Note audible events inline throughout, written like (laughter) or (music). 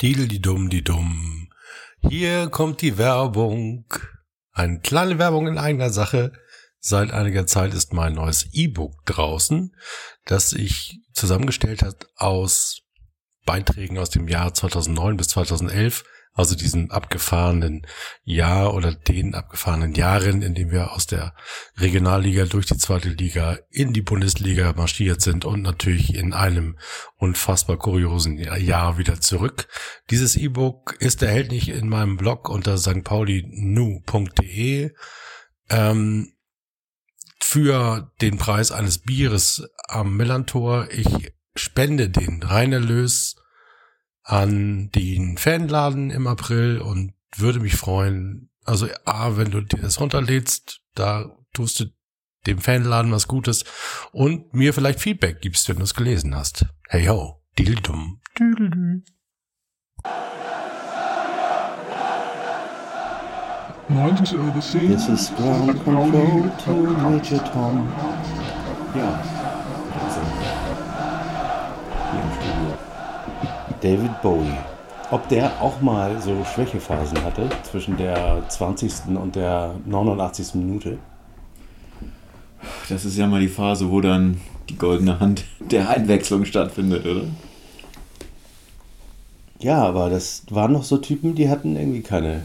Didel die dumm, die dumm. Hier kommt die Werbung. Eine kleine Werbung in eigener Sache. Seit einiger Zeit ist mein neues E-Book draußen, das ich zusammengestellt hat aus Beiträgen aus dem Jahr 2009 bis 2011 also diesen abgefahrenen Jahr oder den abgefahrenen Jahren, in dem wir aus der Regionalliga durch die zweite Liga in die Bundesliga marschiert sind und natürlich in einem unfassbar kuriosen Jahr wieder zurück. Dieses E-Book ist erhältlich in meinem Blog unter stpaulinu.de ähm, für den Preis eines Bieres am Millantor. Ich spende den Reinerlös an den Fanladen im April und würde mich freuen. Also A, wenn du dir das runterlädst, da tust du dem Fanladen was Gutes und mir vielleicht Feedback gibst, wenn du es gelesen hast. Hey ho, dildum. Düdeldüm. This is ground control to Major Tom. Ja. David Bowie. Ob der auch mal so Schwächephasen hatte zwischen der 20. und der 89. Minute? Das ist ja mal die Phase, wo dann die goldene Hand der Einwechslung stattfindet, oder? Ja, aber das waren noch so Typen, die hatten irgendwie keine,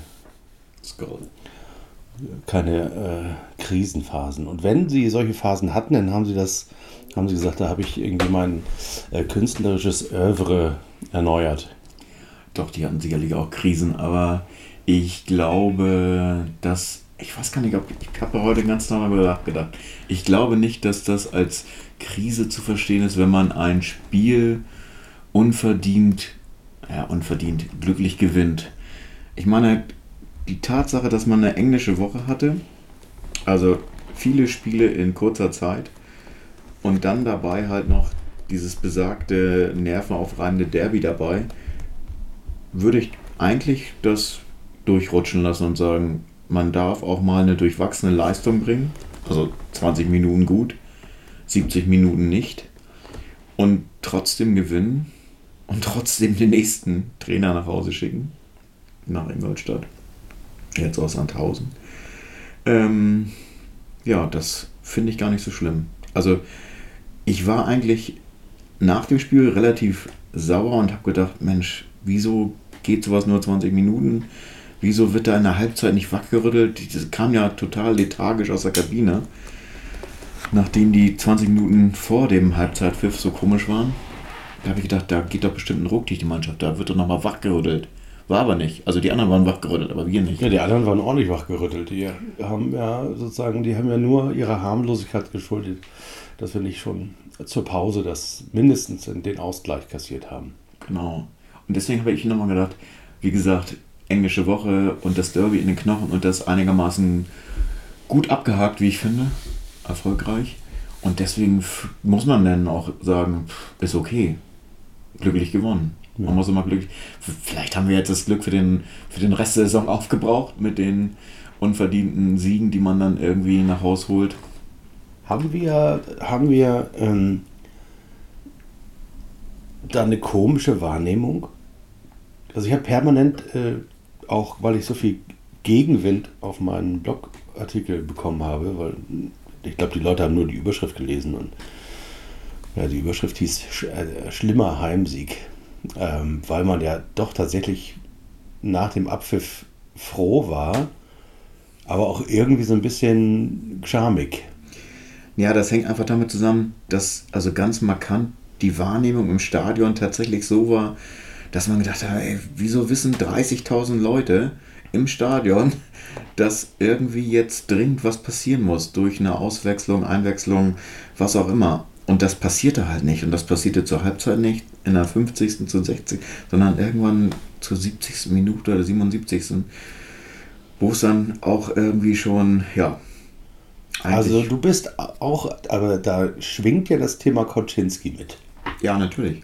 keine äh, Krisenphasen. Und wenn sie solche Phasen hatten, dann haben sie das, haben sie gesagt, da habe ich irgendwie mein äh, künstlerisches Oeuvre erneuert. Doch, die hatten sicherlich auch Krisen, aber ich glaube, dass. Ich weiß gar nicht, ob ich habe heute ganzen Tag darüber nachgedacht. Ich glaube nicht, dass das als Krise zu verstehen ist, wenn man ein Spiel unverdient, ja, unverdient, glücklich gewinnt. Ich meine, die Tatsache, dass man eine englische Woche hatte, also viele Spiele in kurzer Zeit und dann dabei halt noch dieses besagte nervenaufreibende Derby dabei, würde ich eigentlich das durchrutschen lassen und sagen, man darf auch mal eine durchwachsene Leistung bringen. Also 20 Minuten gut, 70 Minuten nicht. Und trotzdem gewinnen und trotzdem den nächsten Trainer nach Hause schicken. Nach Ingolstadt. Jetzt aus Sandhausen. Ähm, ja, das finde ich gar nicht so schlimm. Also ich war eigentlich nach dem Spiel relativ sauer und habe gedacht, Mensch, wieso geht sowas nur 20 Minuten? Wieso wird da in der Halbzeit nicht wachgerüttelt? Das kam ja total lethargisch aus der Kabine. Nachdem die 20 Minuten vor dem Halbzeitpfiff so komisch waren, da habe ich gedacht, da geht doch bestimmt ein Ruck durch die Mannschaft, da wird doch nochmal wachgerüttelt. War aber nicht. Also die anderen waren wachgerüttelt, aber wir nicht. Ja, die anderen waren ordentlich wachgerüttelt. Die haben ja sozusagen, die haben ja nur ihre Harmlosigkeit geschuldet, dass wir nicht schon zur Pause das mindestens in den Ausgleich kassiert haben. Genau. Und deswegen habe ich nochmal gedacht, wie gesagt, englische Woche und das Derby in den Knochen und das einigermaßen gut abgehakt, wie ich finde. Erfolgreich. Und deswegen muss man dann auch sagen, ist okay. Glücklich gewonnen. Ja. Man muss immer glücklich. Vielleicht haben wir jetzt das Glück für den, für den Rest der Saison aufgebraucht mit den unverdienten Siegen, die man dann irgendwie nach Haus holt. Haben wir, haben wir ähm, da eine komische Wahrnehmung? Also ich habe permanent, äh, auch weil ich so viel Gegenwind auf meinen Blogartikel bekommen habe, weil ich glaube, die Leute haben nur die Überschrift gelesen und ja, die Überschrift hieß Sch äh, Schlimmer Heimsieg, ähm, weil man ja doch tatsächlich nach dem Abpfiff froh war, aber auch irgendwie so ein bisschen schamig. Ja, das hängt einfach damit zusammen, dass also ganz markant die Wahrnehmung im Stadion tatsächlich so war, dass man gedacht hat, ey, wieso wissen 30.000 Leute im Stadion, (laughs) dass irgendwie jetzt dringend was passieren muss durch eine Auswechslung, Einwechslung, was auch immer. Und das passierte halt nicht. Und das passierte zur Halbzeit nicht, in der 50., zur 60., sondern irgendwann zur 70. Minute oder 77. Wo es dann auch irgendwie schon, ja, also du bist auch, aber da schwingt ja das Thema Koczynski mit. Ja, natürlich.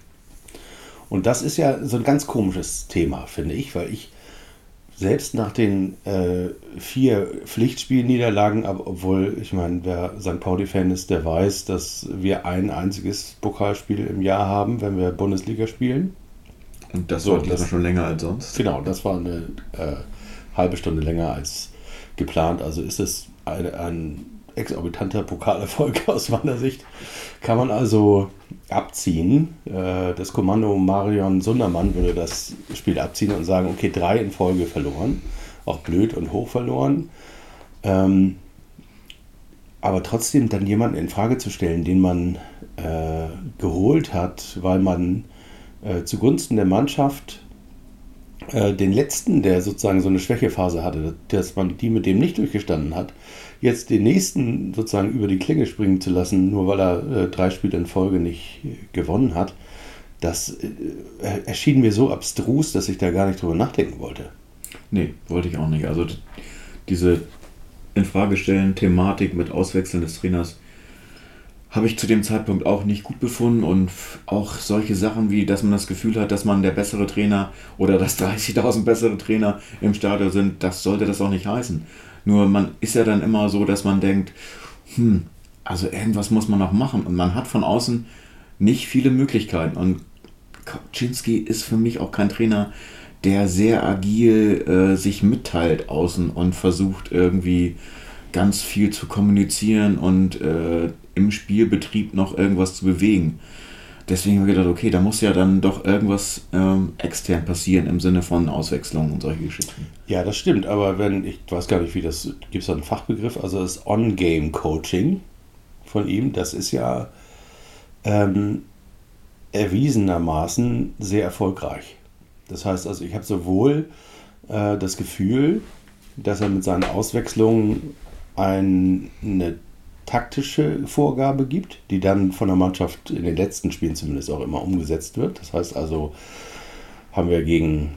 Und das ist ja so ein ganz komisches Thema, finde ich, weil ich selbst nach den äh, vier Pflichtspielniederlagen, obwohl, ich meine, wer St. Pauli-Fan ist, der weiß, dass wir ein einziges Pokalspiel im Jahr haben, wenn wir Bundesliga spielen. Und das So, war diesmal das- schon länger als sonst. Genau, das war eine äh, halbe Stunde länger als geplant. Also ist es ein, ein exorbitanter Pokalerfolg (laughs) aus meiner Sicht. Kann man also abziehen. Äh, das Kommando Marion Sundermann würde das Spiel abziehen und sagen, okay, drei in Folge verloren. Auch blöd und hoch verloren. Ähm, aber trotzdem dann jemanden in Frage zu stellen, den man äh, geholt hat, weil man äh, zugunsten der Mannschaft den letzten, der sozusagen so eine Schwächephase hatte, dass man die mit dem nicht durchgestanden hat, jetzt den nächsten sozusagen über die Klinge springen zu lassen, nur weil er äh, drei Spiele in Folge nicht äh, gewonnen hat, das äh, erschien mir so abstrus, dass ich da gar nicht drüber nachdenken wollte. Nee, wollte ich auch nicht. Also diese Infragestellen Thematik mit Auswechseln des Trainers habe ich zu dem Zeitpunkt auch nicht gut befunden und auch solche Sachen wie, dass man das Gefühl hat, dass man der bessere Trainer oder dass 30.000 bessere Trainer im Stadion sind, das sollte das auch nicht heißen. Nur man ist ja dann immer so, dass man denkt, hm, also irgendwas muss man noch machen und man hat von außen nicht viele Möglichkeiten und Kaczynski ist für mich auch kein Trainer, der sehr agil äh, sich mitteilt außen und versucht irgendwie ganz viel zu kommunizieren und äh, im Spielbetrieb noch irgendwas zu bewegen. Deswegen habe ich gedacht, okay, da muss ja dann doch irgendwas ähm, extern passieren im Sinne von Auswechslungen und solche Geschichten. Ja, das stimmt, aber wenn, ich weiß gar nicht, wie das, gibt es da einen Fachbegriff, also das On-Game-Coaching von ihm, das ist ja ähm, erwiesenermaßen sehr erfolgreich. Das heißt also, ich habe sowohl äh, das Gefühl, dass er mit seinen Auswechslungen ein, eine taktische Vorgabe gibt, die dann von der Mannschaft in den letzten Spielen zumindest auch immer umgesetzt wird. Das heißt also, haben wir gegen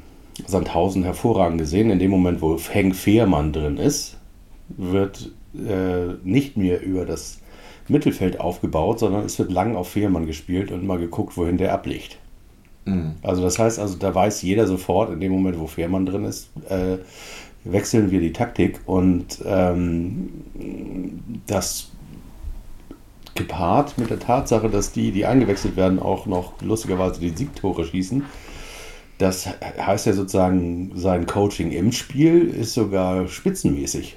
Sandhausen hervorragend gesehen. In dem Moment, wo Henk Fehrmann drin ist, wird äh, nicht mehr über das Mittelfeld aufgebaut, sondern es wird lang auf Fehrmann gespielt und mal geguckt, wohin der abliegt. Also das heißt, also da weiß jeder sofort, in dem Moment, wo Fehrmann drin ist, äh, wechseln wir die Taktik und ähm, das gepaart mit der Tatsache, dass die, die eingewechselt werden, auch noch lustigerweise die Siegtore schießen. Das heißt ja sozusagen, sein Coaching im Spiel ist sogar spitzenmäßig.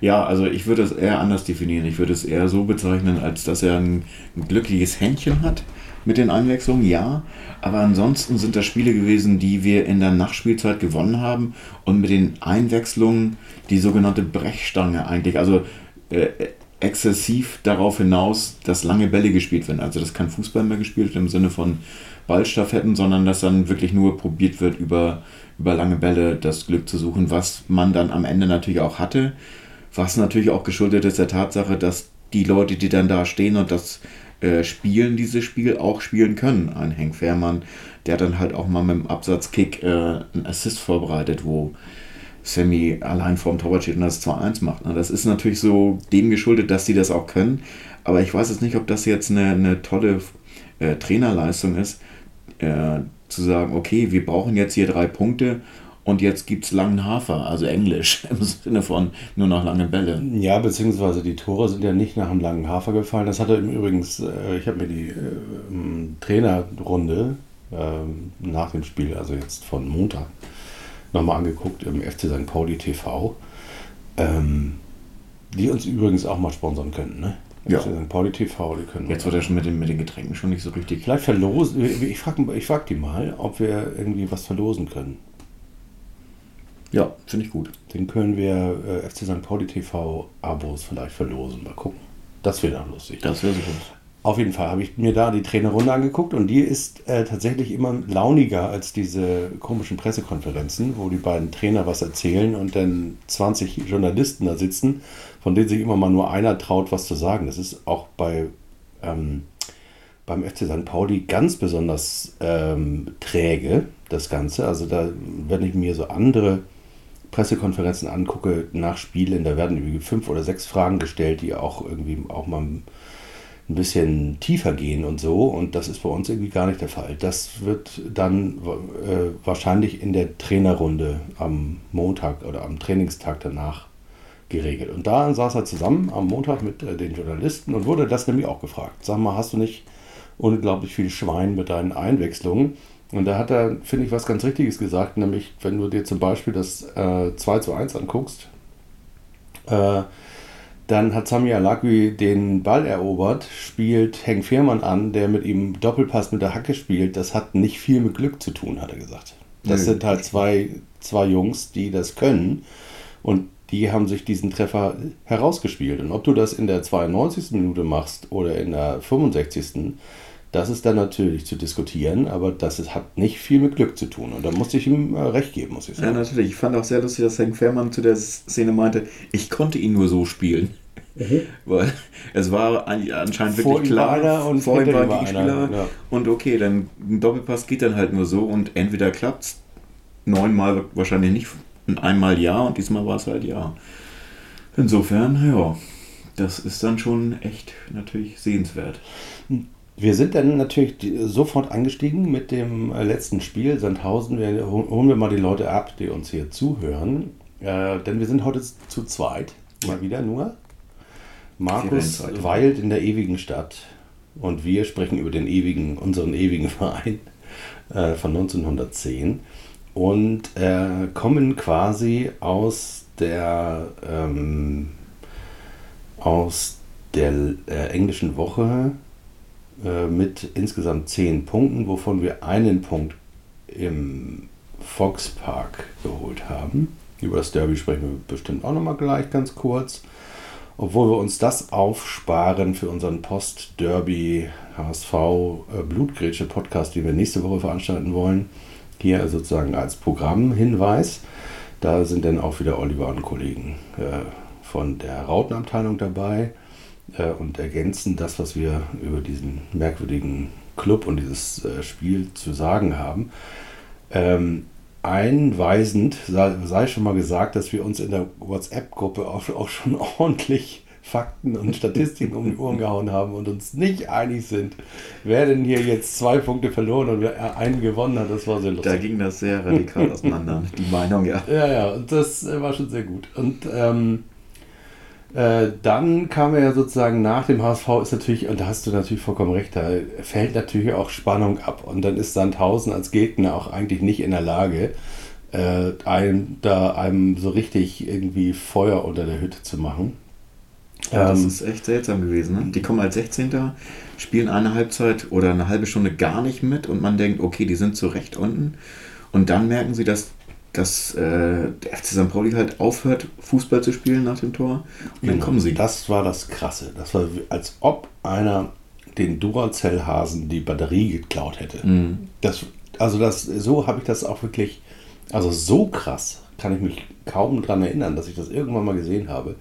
Ja, also ich würde es eher anders definieren. Ich würde es eher so bezeichnen, als dass er ein, glückliches Händchen hat mit den Einwechslungen, ja. Aber ansonsten sind das Spiele gewesen, die wir in der Nachspielzeit gewonnen haben und mit den Einwechslungen die sogenannte Brechstange eigentlich, also äh, exzessiv darauf hinaus, dass lange Bälle gespielt werden. Also dass kein Fußball mehr gespielt wird im Sinne von Ballstaffetten, sondern dass dann wirklich nur probiert wird, über, über lange Bälle das Glück zu suchen, was man dann am Ende natürlich auch hatte. Was natürlich auch geschuldet ist der Tatsache, dass die Leute, die dann da stehen und das äh, spielen, dieses Spiel auch spielen können. Ein Henk Fährmann, der dann halt auch mal mit dem Absatzkick äh, einen Assist vorbereitet, wo Sammy allein vorm Torwart steht und das 2-1 macht. Ne? Das ist natürlich so dem geschuldet, dass sie das auch können. Aber ich weiß jetzt nicht, ob das jetzt eine, eine tolle äh, Trainerleistung ist, äh, zu sagen, okay, wir brauchen jetzt hier drei Punkte und jetzt gibt es langen Hafer, also Englisch, (laughs) im Sinne von nur noch lange Bälle. Ja, beziehungsweise die Tore sind ja nicht nach einem langen Hafer gefallen. Das hatte Übrigens, äh, ich habe mir die äh, ähm, Trainerrunde ähm, nach dem Spiel, also jetzt von Montag, nochmal angeguckt im FC St. Pauli TV, ähm, die uns übrigens auch mal sponsern könnten. Ne? Ja. FC St. Pauli TV, die können Jetzt wird er schon mit den, mit den Getränken schon nicht so richtig. Vielleicht verlosen, ich frage ich frag die mal, ob wir irgendwie was verlosen können. Ja, finde ich gut. Den können wir äh, FC St. Pauli TV Abos vielleicht verlosen. Mal gucken. Das wäre dann lustig. Das wäre super. Auf jeden Fall habe ich mir da die Trainerrunde angeguckt und die ist äh, tatsächlich immer launiger als diese komischen Pressekonferenzen, wo die beiden Trainer was erzählen und dann 20 Journalisten da sitzen, von denen sich immer mal nur einer traut, was zu sagen. Das ist auch bei ähm, beim FC St. Pauli ganz besonders ähm, träge, das Ganze. Also da, wenn ich mir so andere Pressekonferenzen angucke nach Spielen, da werden irgendwie fünf oder sechs Fragen gestellt, die auch irgendwie auch mal ein bisschen tiefer gehen und so. Und das ist bei uns irgendwie gar nicht der Fall. Das wird dann äh, wahrscheinlich in der Trainerrunde am Montag oder am Trainingstag danach geregelt. Und da saß er zusammen am Montag mit äh, den Journalisten und wurde das nämlich auch gefragt. Sag mal, hast du nicht unglaublich viel Schwein mit deinen Einwechslungen? Und da hat er, finde ich, was ganz Richtiges gesagt, nämlich wenn du dir zum Beispiel das äh, 2 zu 1 anguckst, äh, dann hat Sami Alakwi den Ball erobert, spielt Henk Fehrmann an, der mit ihm Doppelpass mit der Hacke spielt. Das hat nicht viel mit Glück zu tun, hat er gesagt. Das Nö. sind halt zwei, zwei Jungs, die das können. Und die haben sich diesen Treffer herausgespielt. Und ob du das in der 92. Minute machst oder in der 65. Das ist dann natürlich zu diskutieren, aber das ist, hat nicht viel mit Glück zu tun. Und da musste ich ihm äh, recht geben, muss ich Ja, sagen. natürlich. Ich fand auch sehr lustig, dass Hank Fährmann zu der Szene meinte, ich konnte ihn nur so spielen. (laughs) Weil es war an- anscheinend wirklich Vor klar, war und vor ihm hinter war ein Gegenspieler. ja. Und okay, dann ein Doppelpass geht dann halt nur so und entweder klappt's neunmal wahrscheinlich nicht und einmal ja und diesmal war es halt ja. Insofern, ja, das ist dann schon echt natürlich sehenswert. Wir sind dann natürlich sofort angestiegen mit dem äh, letzten Spiel, Sandhausen. Wir, hol- holen wir mal die Leute ab, die uns hier zuhören. Äh, denn wir sind heute zu zweit, mal wieder nur. Markus weilt in der ewigen Stadt und wir sprechen über den ewigen, unseren ewigen (laughs) Verein äh, von 1910 und äh, kommen quasi aus der ähm, aus der äh, englischen Woche äh, mit insgesamt zehn Punkten, wovon wir einen Punkt im Foxpark geholt haben. Über das Derby sprechen wir bestimmt auch nochmal gleich ganz kurz. Obwohl wir uns das aufsparen für unseren Post-Derby HSV äh, Blutgrätsche Podcast, den wir nächste Woche veranstalten wollen. Hier sozusagen als Programmhinweis. Da sind dann auch wieder Oliver und Kollegen äh, von der Rautenabteilung dabei äh, und ergänzen das, was wir über diesen merkwürdigen Club und dieses äh, Spiel zu sagen haben. Ähm, einweisend sei, sei schon mal gesagt, dass wir uns in der WhatsApp-Gruppe auch, auch schon (laughs) ordentlich Fakten und Statistiken um die Ohren gehauen haben und uns nicht einig sind, wer denn hier jetzt zwei Punkte verloren und wer einen gewonnen hat. Das war sehr lustig. Da ging das sehr radikal auseinander, die Meinung, ja. Ja, ja, und das äh, war schon sehr gut. Und ähm, äh, dann kam ja sozusagen nach dem HSV ist natürlich, und da hast du natürlich vollkommen recht, da fällt natürlich auch Spannung ab. Und dann ist Sandhausen als Gegner auch eigentlich nicht in der Lage, äh, einem, da einem so richtig irgendwie Feuer unter der Hütte zu machen. Ja, das Ähm, ist echt seltsam gewesen. Ne? Die kommen als 16. spielen eine Halbzeit oder eine halbe Stunde gar nicht mit und man denkt, okay, die sind zu Recht unten. Und dann merken sie, dass, dass äh, der FC St. Pauli halt aufhört, Fußball zu spielen nach dem Tor. Und dann kommen sie. Das war das Krasse. Das war als ob einer den Duracell-Hasen die Batterie geklaut hätte. Mhm. Das, also das, so habe ich das auch wirklich, also so krass kann ich mich kaum dran erinnern, dass ich das irgendwann mal gesehen habe.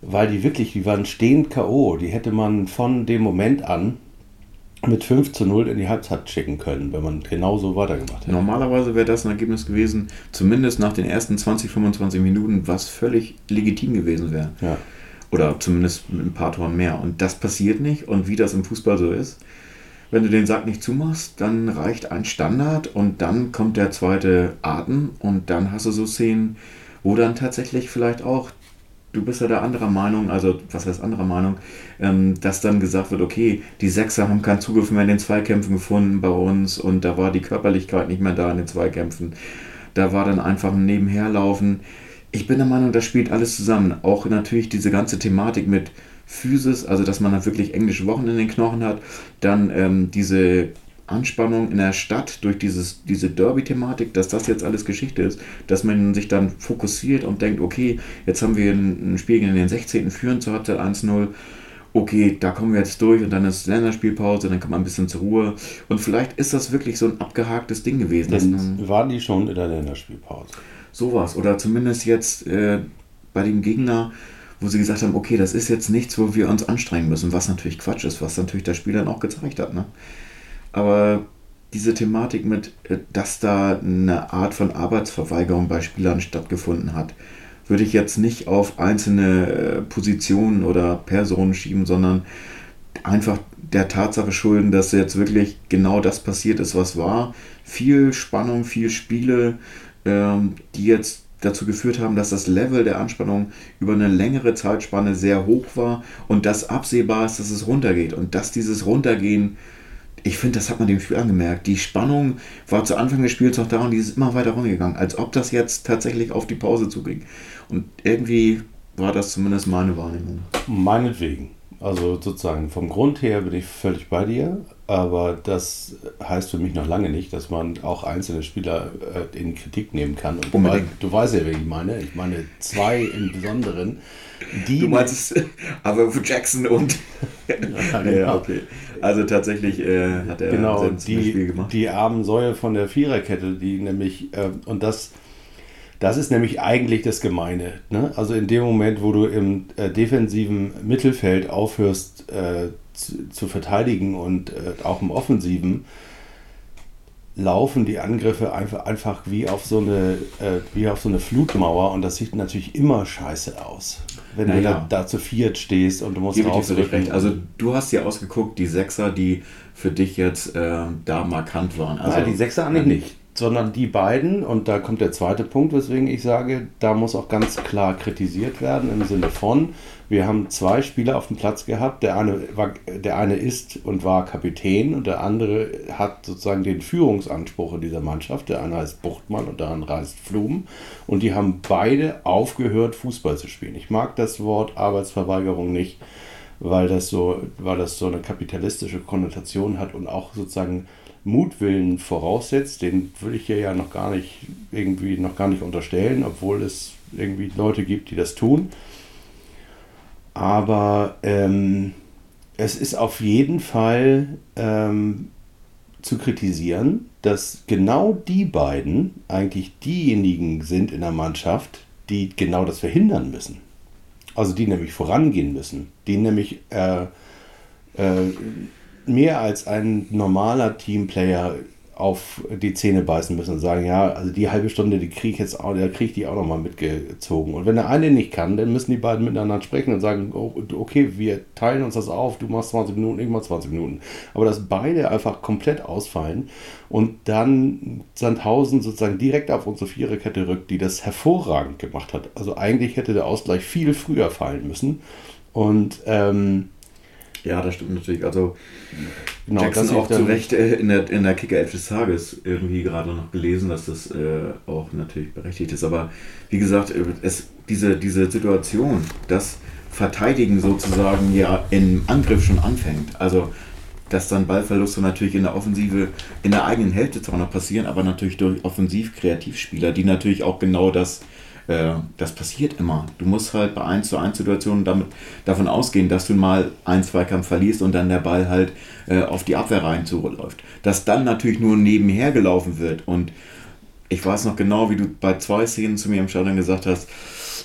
Weil die wirklich, die waren stehend K.O. Die hätte man von dem Moment an mit 5 zu 0 in die Halbzeit schicken können, wenn man genau so weitergemacht hätte. Normalerweise wäre das ein Ergebnis gewesen, zumindest nach den ersten 20, 25 Minuten, was völlig legitim gewesen wäre. Ja. Oder zumindest mit ein paar Toren mehr. Und das passiert nicht. Und wie das im Fußball so ist, wenn du den Sack nicht zumachst, dann reicht ein Standard und dann kommt der zweite Atem und dann hast du so Szenen, wo dann tatsächlich vielleicht auch, du bist ja da anderer Meinung, also was heißt anderer Meinung, ähm, dass dann gesagt wird, okay, die Sechser haben keinen Zugriff mehr in den Zweikämpfen gefunden bei uns und da war die Körperlichkeit nicht mehr da in den Zweikämpfen. Da war dann einfach ein Nebenherlaufen. Ich bin der Meinung, das spielt alles zusammen. Auch natürlich diese ganze Thematik mit Physis, also dass man dann wirklich englische Wochen in den Knochen hat. Dann ähm, diese Anspannung in der Stadt durch dieses, diese Derby-Thematik, dass das jetzt alles Geschichte ist, dass man sich dann fokussiert und denkt, okay, jetzt haben wir ein, ein Spiel gegen den 16. führen zur Halbzeit 1-0. Okay, da kommen wir jetzt durch und dann ist Länderspielpause, dann kommt man ein bisschen zur Ruhe. Und vielleicht ist das wirklich so ein abgehaktes Ding gewesen. Dann waren die schon in der Länderspielpause. Sowas. Oder zumindest jetzt äh, bei dem Gegner, wo sie gesagt haben, okay, das ist jetzt nichts, wo wir uns anstrengen müssen, was natürlich Quatsch ist, was natürlich das Spiel dann auch gezeigt hat. Ne? Aber diese Thematik mit, äh, dass da eine Art von Arbeitsverweigerung bei Spielern stattgefunden hat, würde ich jetzt nicht auf einzelne äh, Positionen oder Personen schieben, sondern einfach der Tatsache schulden, dass jetzt wirklich genau das passiert ist, was war. Viel Spannung, viel Spiele, ähm, die jetzt dazu geführt haben, dass das Level der Anspannung über eine längere Zeitspanne sehr hoch war und dass absehbar ist, dass es runtergeht und dass dieses Runtergehen ich finde, das hat man dem Spiel angemerkt. Die Spannung war zu Anfang des Spiels noch da und die ist immer weiter runtergegangen, als ob das jetzt tatsächlich auf die Pause zuging. Und irgendwie war das zumindest meine Wahrnehmung. Meinetwegen. Also sozusagen vom Grund her bin ich völlig bei dir, aber das heißt für mich noch lange nicht, dass man auch einzelne Spieler äh, in Kritik nehmen kann. Und du, weißt, ja, wer ich meine. Ich meine zwei im Besonderen. Die du meinst (laughs) aber Jackson und. (laughs) ja, genau. ja, okay. Also tatsächlich äh, hat er genau, die, Spiel gemacht. Die armen Säue von der Viererkette, die nämlich, äh, und das das ist nämlich eigentlich das Gemeine. Ne? Also in dem Moment, wo du im äh, defensiven Mittelfeld aufhörst äh, zu, zu, verteidigen und äh, auch im offensiven, laufen die Angriffe einfach, einfach wie, auf so eine, äh, wie auf so eine Flutmauer und das sieht natürlich immer scheiße aus. Wenn naja. du da, da, zu viert stehst und du musst Gebe recht. Also du hast ja ausgeguckt, die Sechser, die für dich jetzt äh, da markant waren. Also, Nein, die Sechser eigentlich nicht sondern die beiden, und da kommt der zweite Punkt, weswegen ich sage, da muss auch ganz klar kritisiert werden im Sinne von, wir haben zwei Spieler auf dem Platz gehabt, der eine, war, der eine ist und war Kapitän und der andere hat sozusagen den Führungsanspruch in dieser Mannschaft, der eine heißt Buchtmann und der andere heißt Flum und die haben beide aufgehört, Fußball zu spielen. Ich mag das Wort Arbeitsverweigerung nicht, weil das so, weil das so eine kapitalistische Konnotation hat und auch sozusagen Mutwillen voraussetzt, den würde ich hier ja noch gar nicht irgendwie noch gar nicht unterstellen, obwohl es irgendwie Leute gibt, die das tun. Aber ähm, es ist auf jeden Fall ähm, zu kritisieren, dass genau die beiden eigentlich diejenigen sind in der Mannschaft, die genau das verhindern müssen. Also die nämlich vorangehen müssen, die nämlich äh, äh, mehr als ein normaler Teamplayer auf die Zähne beißen müssen und sagen, ja, also die halbe Stunde, die kriege ich jetzt auch, da kriege ich die auch nochmal mitgezogen. Und wenn der eine nicht kann, dann müssen die beiden miteinander sprechen und sagen, oh, okay, wir teilen uns das auf, du machst 20 Minuten, ich mach 20 Minuten. Aber dass beide einfach komplett ausfallen und dann Sandhausen sozusagen direkt auf unsere Viererkette rückt, die das hervorragend gemacht hat. Also eigentlich hätte der Ausgleich viel früher fallen müssen. Und ähm, ja, das stimmt natürlich. Also genau, Jackson auch zu Recht äh, in der, in der Kicker 11 des Tages irgendwie gerade noch gelesen, dass das äh, auch natürlich berechtigt ist. Aber wie gesagt, äh, es, diese, diese Situation, dass Verteidigen sozusagen ja im Angriff schon anfängt. Also dass dann Ballverluste natürlich in der Offensive in der eigenen Hälfte zwar noch passieren, aber natürlich durch Offensiv-Kreativspieler, die natürlich auch genau das äh, das passiert immer. Du musst halt bei 1 zu 1 Situationen damit, davon ausgehen, dass du mal einen Zweikampf verlierst und dann der Ball halt äh, auf die Abwehr rein zuläuft. Dass dann natürlich nur nebenher gelaufen wird und ich weiß noch genau, wie du bei zwei Szenen zu mir im Stadion gesagt hast,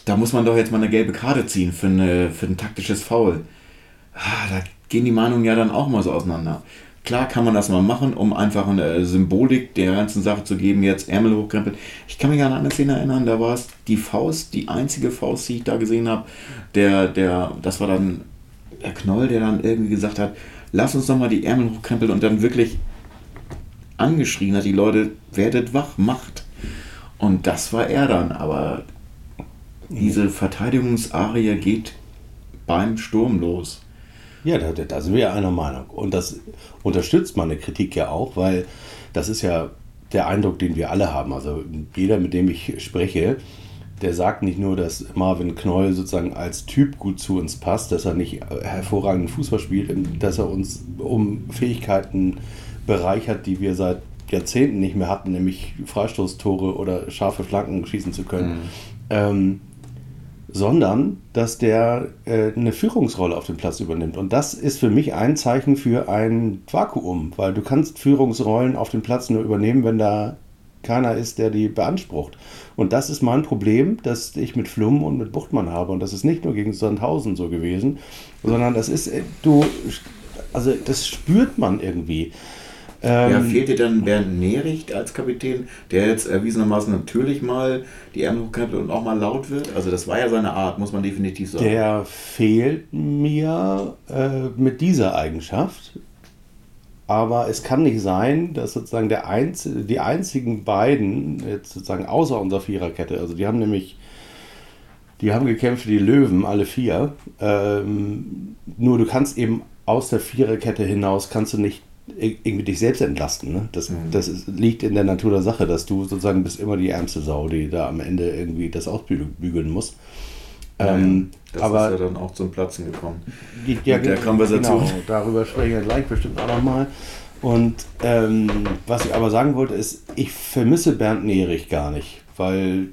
da muss man doch jetzt mal eine gelbe Karte ziehen für, eine, für ein taktisches Foul. Ah, da gehen die Meinungen ja dann auch mal so auseinander. Klar kann man das mal machen, um einfach eine Symbolik der ganzen Sache zu geben, jetzt Ärmel hochkrempeln. Ich kann mich an eine Szene erinnern, da war es die Faust, die einzige Faust, die ich da gesehen habe. Der, der, das war dann der Knoll, der dann irgendwie gesagt hat, lass uns doch mal die Ärmel hochkrempeln und dann wirklich angeschrien hat, die Leute, werdet wach, macht. Und das war er dann, aber diese Verteidigungsarie geht beim Sturm los. Ja, da, da sind wir ja einer Meinung. Und das unterstützt meine Kritik ja auch, weil das ist ja der Eindruck, den wir alle haben. Also jeder, mit dem ich spreche, der sagt nicht nur, dass Marvin Knoll sozusagen als Typ gut zu uns passt, dass er nicht hervorragenden Fußball spielt, dass er uns um Fähigkeiten bereichert, die wir seit Jahrzehnten nicht mehr hatten, nämlich Freistoßtore oder scharfe Flanken schießen zu können. Mhm. Ähm, sondern dass der äh, eine Führungsrolle auf dem Platz übernimmt. Und das ist für mich ein Zeichen für ein Vakuum, weil du kannst Führungsrollen auf dem Platz nur übernehmen, wenn da keiner ist, der die beansprucht. Und das ist mein Problem, das ich mit Flum und mit Buchtmann habe. Und das ist nicht nur gegen Sandhausen so gewesen, sondern das ist, äh, du, also das spürt man irgendwie. Ähm, ja, fehlt dir dann Bernd Nericht als Kapitän, der jetzt erwiesenermaßen natürlich mal die Ärmel hochkrempelt und auch mal laut wird? Also das war ja seine Art, muss man definitiv sagen. Der fehlt mir äh, mit dieser Eigenschaft. Aber es kann nicht sein, dass sozusagen der Einz die einzigen beiden, jetzt sozusagen außer unserer Viererkette, also die haben nämlich, die haben gekämpft für die Löwen, alle vier. Ähm, nur du kannst eben aus der Viererkette hinaus, kannst du nicht irgendwie dich selbst entlasten. Ne? Das, mhm. das ist, liegt in der Natur der Sache, dass du sozusagen bist immer die ärmste Sau, die da am Ende irgendwie das ausbügeln muss. Ja, ähm, das aber, ist ja dann auch zum Platzen gekommen. Ja, mit der Konversation. Genau, (laughs) darüber sprechen wir gleich bestimmt auch nochmal. Und ähm, was ich aber sagen wollte, ist, ich vermisse Bernd Nerich gar nicht, weil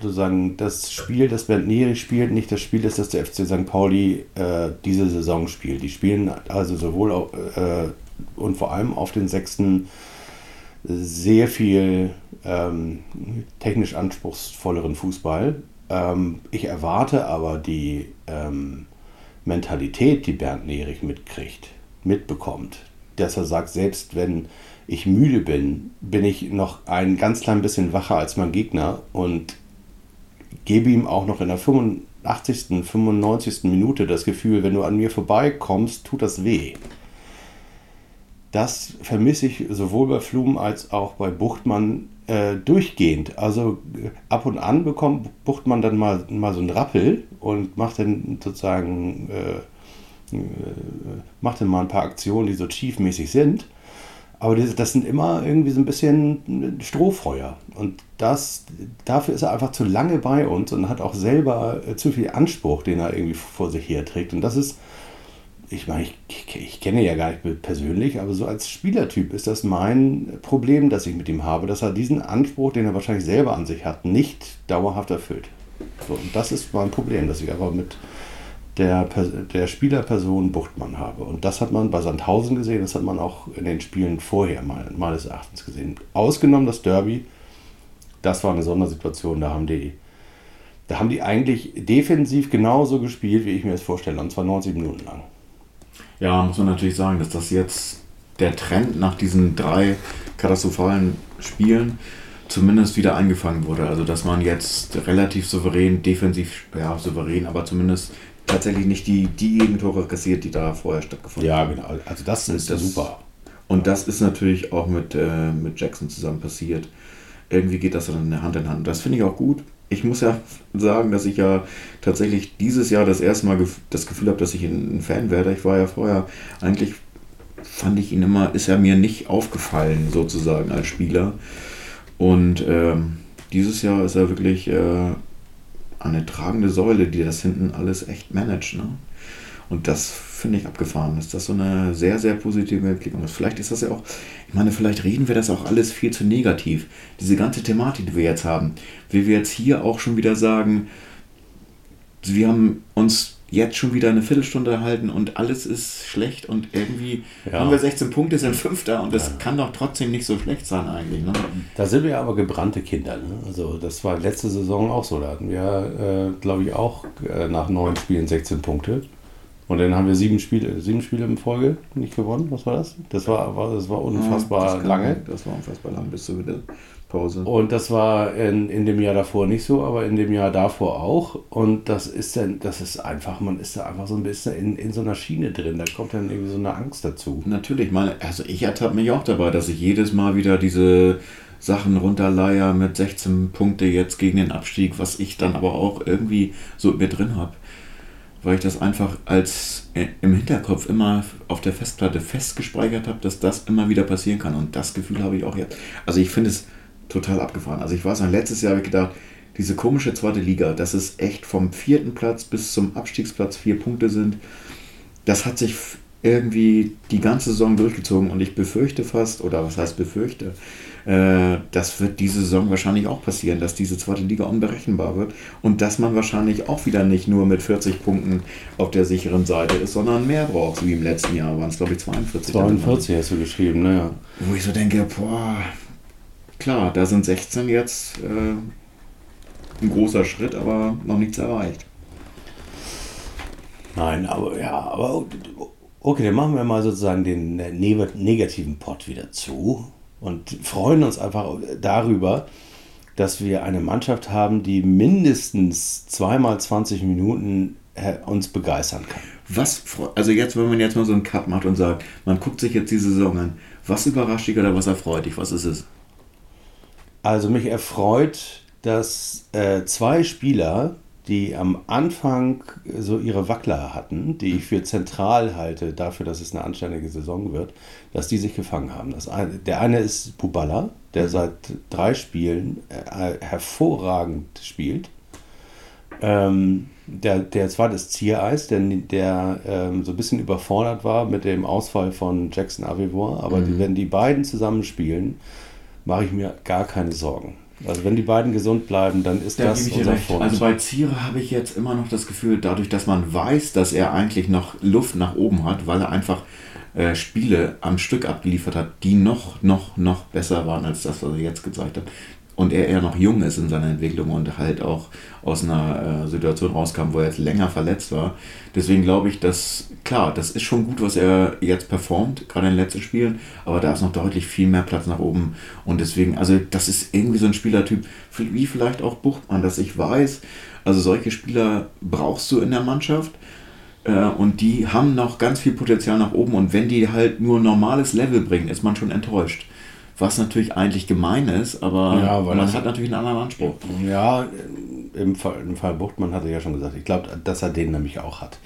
sozusagen das Spiel, das Bernd Nerich spielt, nicht das Spiel ist, das der FC St. Pauli äh, diese Saison spielt. Die spielen also sowohl auch, äh, und vor allem auf den sechsten sehr viel ähm, technisch anspruchsvolleren Fußball. Ähm, ich erwarte aber die ähm, Mentalität, die Bernd Nerich mitkriegt, mitbekommt, dass er sagt, selbst wenn ich müde bin, bin ich noch ein ganz klein bisschen wacher als mein Gegner und gebe ihm auch noch in der 85., 95. Minute das Gefühl, wenn du an mir vorbeikommst, tut das weh. Das vermisse ich sowohl bei Flum als auch bei Buchtmann äh, durchgehend. Also äh, ab und an bekommt Buchtmann dann mal, mal so einen Rappel und macht dann sozusagen äh, äh, macht dann mal ein paar Aktionen, die so chiefmäßig sind. Aber das, das, sind immer irgendwie so ein bisschen Strohfeuer. Und das, dafür ist er einfach zu lange bei uns und hat auch selber äh, zu viel Anspruch, den er irgendwie vor sich herträgt. Und das ist, ich meine, ich, ich kenne ja gar nicht persönlich, aber so als Spielertyp ist das mein Problem, das ich mit ihm habe, dass er diesen Anspruch, den er wahrscheinlich selber an sich hat, nicht dauerhaft erfüllt. So, und das ist mein Problem, dass ich aber mit der, der Spielerperson Buchtmann habe. Und das hat man bei Sandhausen gesehen, das hat man auch in den Spielen vorher mal, meines Erachtens gesehen. Ausgenommen das Derby, das war eine Sondersituation, da haben die, da haben die eigentlich defensiv genauso gespielt, wie ich mir das vorstelle, und zwar 90 Minuten lang. Ja, muss man natürlich sagen, dass das jetzt der Trend nach diesen drei katastrophalen Spielen zumindest wieder eingefangen wurde. Also dass man jetzt relativ souverän, defensiv, ja souverän, aber zumindest tatsächlich nicht die, die Gegentore kassiert, die da vorher stattgefunden haben. Ja, genau. Also das ist das, super. Und das ist natürlich auch mit, äh, mit Jackson zusammen passiert. Irgendwie geht das dann Hand in Hand. Das finde ich auch gut. Ich muss ja sagen, dass ich ja tatsächlich dieses Jahr das erste Mal das Gefühl habe, dass ich ein Fan werde. Ich war ja vorher eigentlich, fand ich ihn immer, ist er mir nicht aufgefallen sozusagen als Spieler. Und ähm, dieses Jahr ist er wirklich äh, eine tragende Säule, die das hinten alles echt managt. Ne? Und das finde ich abgefahren, dass das so eine sehr, sehr positive Entwicklung ist. Vielleicht ist das ja auch, ich meine, vielleicht reden wir das auch alles viel zu negativ. Diese ganze Thematik, die wir jetzt haben, wie wir jetzt hier auch schon wieder sagen, wir haben uns jetzt schon wieder eine Viertelstunde erhalten und alles ist schlecht und irgendwie ja. haben wir 16 Punkte, sind Fünfter und das ja. kann doch trotzdem nicht so schlecht sein eigentlich. Ne? Da sind wir aber gebrannte Kinder. Ne? Also das war letzte Saison auch so. Da hatten wir, äh, glaube ich, auch äh, nach neun Spielen 16 Punkte. Und dann haben wir sieben Spiele, sieben Spiele in Folge nicht gewonnen. Was war das? Das war, war das war unfassbar ja, das lange. Das war unfassbar lang bis zu wieder Pause. Und das war in, in dem Jahr davor nicht so, aber in dem Jahr davor auch. Und das ist dann, das ist einfach, man ist da einfach so ein bisschen in, in so einer Schiene drin. Da kommt dann irgendwie so eine Angst dazu. Natürlich, meine, also ich ertappe mich auch dabei, dass ich jedes Mal wieder diese Sachen runterleier mit 16 Punkte jetzt gegen den Abstieg, was ich dann aber auch irgendwie so mit drin habe. Weil ich das einfach als äh, im Hinterkopf immer auf der Festplatte festgespeichert habe, dass das immer wieder passieren kann. Und das Gefühl habe ich auch jetzt. Also ich finde es total abgefahren. Also ich weiß noch, letztes Jahr habe ich gedacht, diese komische zweite Liga, dass es echt vom vierten Platz bis zum Abstiegsplatz vier Punkte sind, das hat sich irgendwie die ganze Saison durchgezogen und ich befürchte fast, oder was heißt befürchte, äh, das wird diese Saison wahrscheinlich auch passieren, dass diese zweite Liga unberechenbar wird und dass man wahrscheinlich auch wieder nicht nur mit 40 Punkten auf der sicheren Seite ist, sondern mehr braucht, wie im letzten Jahr waren es glaube ich 42. 42 hast du geschrieben, naja. Wo ich so denke, boah, klar, da sind 16 jetzt äh, ein großer Schritt, aber noch nichts erreicht. Nein, aber ja, aber okay, dann machen wir mal sozusagen den negativen Pot wieder zu und freuen uns einfach darüber, dass wir eine Mannschaft haben, die mindestens zweimal 20 Minuten äh, uns begeistern kann. Was, also jetzt, wenn man jetzt mal so einen Cut macht und sagt, man guckt sich jetzt die Saison an, was überrascht dich oder was erfreut dich, was ist es? Also mich erfreut, dass äh, zwei Spieler, die am Anfang so ihre Wackler hatten, die ich für zentral halte, dafür, dass es eine anständige Saison wird, dass die sich gefangen haben. Das eine, der eine ist Bubala, der seit drei Spielen äh, hervorragend spielt. Ähm, der, der zweite ist Ziereis, der, der ähm, so ein bisschen überfordert war mit dem Ausfall von Jackson Avivor. Aber mhm. wenn die beiden zusammenspielen, mache ich mir gar keine Sorgen. Also wenn die beiden gesund bleiben, dann ist da das unser Vorteil. Also bei Ziere habe ich jetzt immer noch das Gefühl, dadurch, dass man weiß, dass er eigentlich noch Luft nach oben hat, weil er einfach äh, Spiele am Stück abgeliefert hat, die noch, noch, noch besser waren als das, was er jetzt gezeigt hat und er eher noch jung ist in seiner Entwicklung und halt auch aus einer äh, Situation rauskam, wo er jetzt länger verletzt war. Deswegen glaube ich, dass, klar, das ist schon gut, was er jetzt performt, gerade in den letzten Spielen, aber da ist noch deutlich viel mehr Platz nach oben. Und deswegen, also das ist irgendwie so ein Spielertyp, wie vielleicht auch Buchtmann, dass ich weiß, also solche Spieler brauchst du in der Mannschaft. Äh, und die haben noch ganz viel Potenzial nach oben. Und wenn die halt nur normales Level bringen, ist man schon enttäuscht was natürlich eigentlich gemein ist, aber ja, man hat natürlich einen anderen Anspruch. Ja, im Fall, im Fall Buchtmann hatte ja schon gesagt, ich glaube, dass er den nämlich auch hat.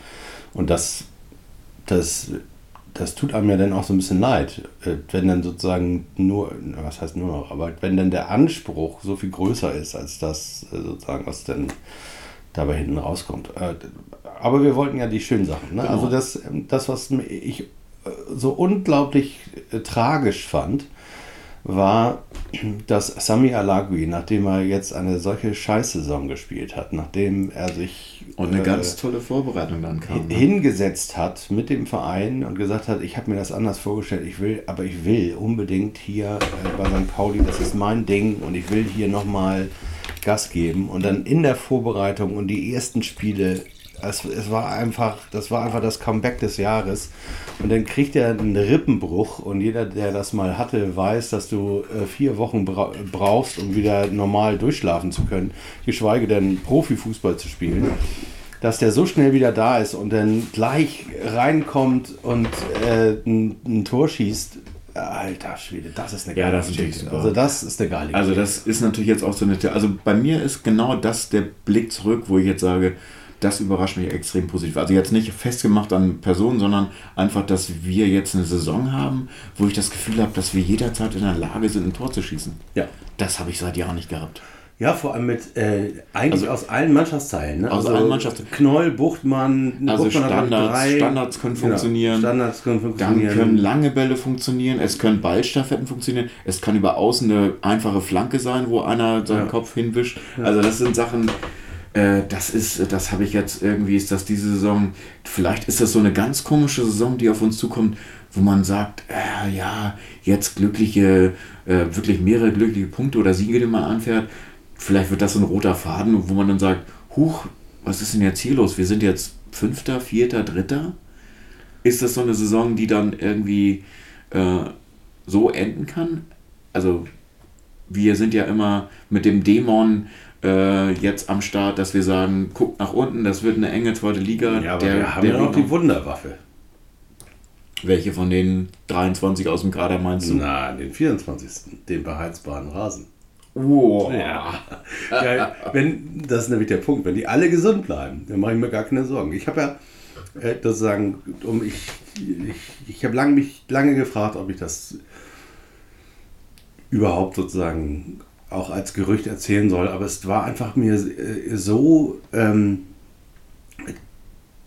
Und das, das, das tut einem ja dann auch so ein bisschen leid, äh, wenn dann sozusagen nur, was heißt nur noch, aber wenn dann der Anspruch so viel größer ist, als das äh, sozusagen, was dann dabei hinten rauskommt. Äh, aber wir wollten ja die schönen Sachen. Ne? Genau. Also das, das, was ich so unglaublich tragisch fand, war, dass Sami Alagui, nachdem er jetzt eine solche Scheißsaison gespielt hat, nachdem er sich und eine äh, ganz tolle Vorbereitung dann kam, ne? hingesetzt hat mit dem Verein und gesagt hat, ich habe mir das anders vorgestellt, ich will, aber ich will unbedingt hier äh, bei St. Pauli, das ist mein Ding und ich will hier nochmal Gas geben und dann in der Vorbereitung und die ersten Spiele es, es war einfach, das war einfach das Comeback des Jahres. Und dann kriegt er einen Rippenbruch und jeder, der das mal hatte, weiß, dass du äh, vier Wochen bra brauchst, um wieder normal durchschlafen zu können, geschweige denn Profifußball zu spielen. Dass der so schnell wieder da ist und dann gleich reinkommt und äh, ein, ein Tor schießt, Alter Schwede, das ist eine geile Ja, das super. Also das ist eine geile Also das ist natürlich jetzt auch so eine... Also bei mir ist genau das der Blick zurück, wo ich jetzt sage, das überrascht mich extrem positiv. Also jetzt nicht festgemacht an Personen, sondern einfach, dass wir jetzt eine Saison haben, wo ich das Gefühl habe, dass wir jederzeit in der Lage sind, ein Tor zu schießen. Ja. Das habe ich seit Jahren nicht gehabt. Ja, vor allem mit äh, eigentlich also, aus allen Mannschaftsteilen. Ne? Aus also allen Mannschaften. Knoll, Buchtmann, also Buchtmann Standards, Standards können genau, funktionieren. Standards können funktionieren. Dann können lange Bälle funktionieren. Es können Ballstaffetten funktionieren. Es kann über außen eine einfache Flanke sein, wo einer seinen ja. Kopf hinwischt. Also das sind Sachen, äh, das ist, das habe ich jetzt irgendwie, ist das diese Saison, vielleicht ist das so eine ganz komische Saison, die auf uns zukommt, wo man sagt, äh, ja, jetzt glückliche, äh, wirklich mehrere glückliche Punkte oder Siege, die man anfährt. Vielleicht wird das so ein roter Faden, wo man dann sagt, huch, was ist denn jetzt hier los? Wir sind jetzt Fünfter, Vierter, Dritter. Ist das so eine Saison, die dann irgendwie äh, so enden kann? Also wir sind ja immer mit dem Dämon äh, jetzt am Start, dass wir sagen, guckt nach unten, das wird eine enge zweite Liga. Ja, aber der, wir haben ja noch die Wunderwaffe. Welche von den 23 aus dem Kader meinst du? Nein, den 24. Den beheizbaren Rasen. Wow. Ja. ja. wenn, das ist nämlich der Punkt. Wenn die alle gesund bleiben, dann mache ich mir gar keine Sorgen. Ich habe ja äh, sozusagen, um ich, ich, ich habe lang, mich lange gefragt, ob ich das überhaupt sozusagen auch als Gerücht erzählen soll, aber es war einfach mir äh, so, ähm,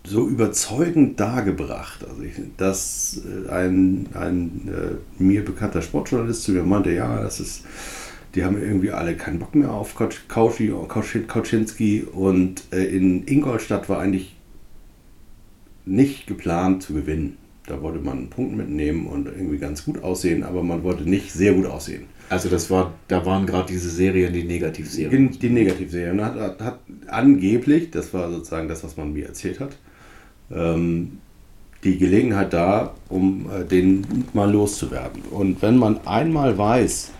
so überzeugend dargebracht. Also ich, dass äh, ein, ein äh, mir bekannter Sportjournalist zu mir meinte, ja, das ist, die haben irgendwie alle keinen Bock mehr auf Kauczynski und äh, in Ingolstadt war eigentlich nicht geplant zu gewinnen. Da wollte man einen Punkt mitnehmen und irgendwie ganz gut aussehen, aber man wollte nicht sehr gut aussehen. Also das war, da waren gerade diese Serien, die Negativserien. Die, Negativserien. Hat, hat, hat, angeblich, das war sozusagen das, was man mir erzählt hat, ähm, die Gelegenheit da, um äh, den mal loszuwerden. Und wenn man einmal weiß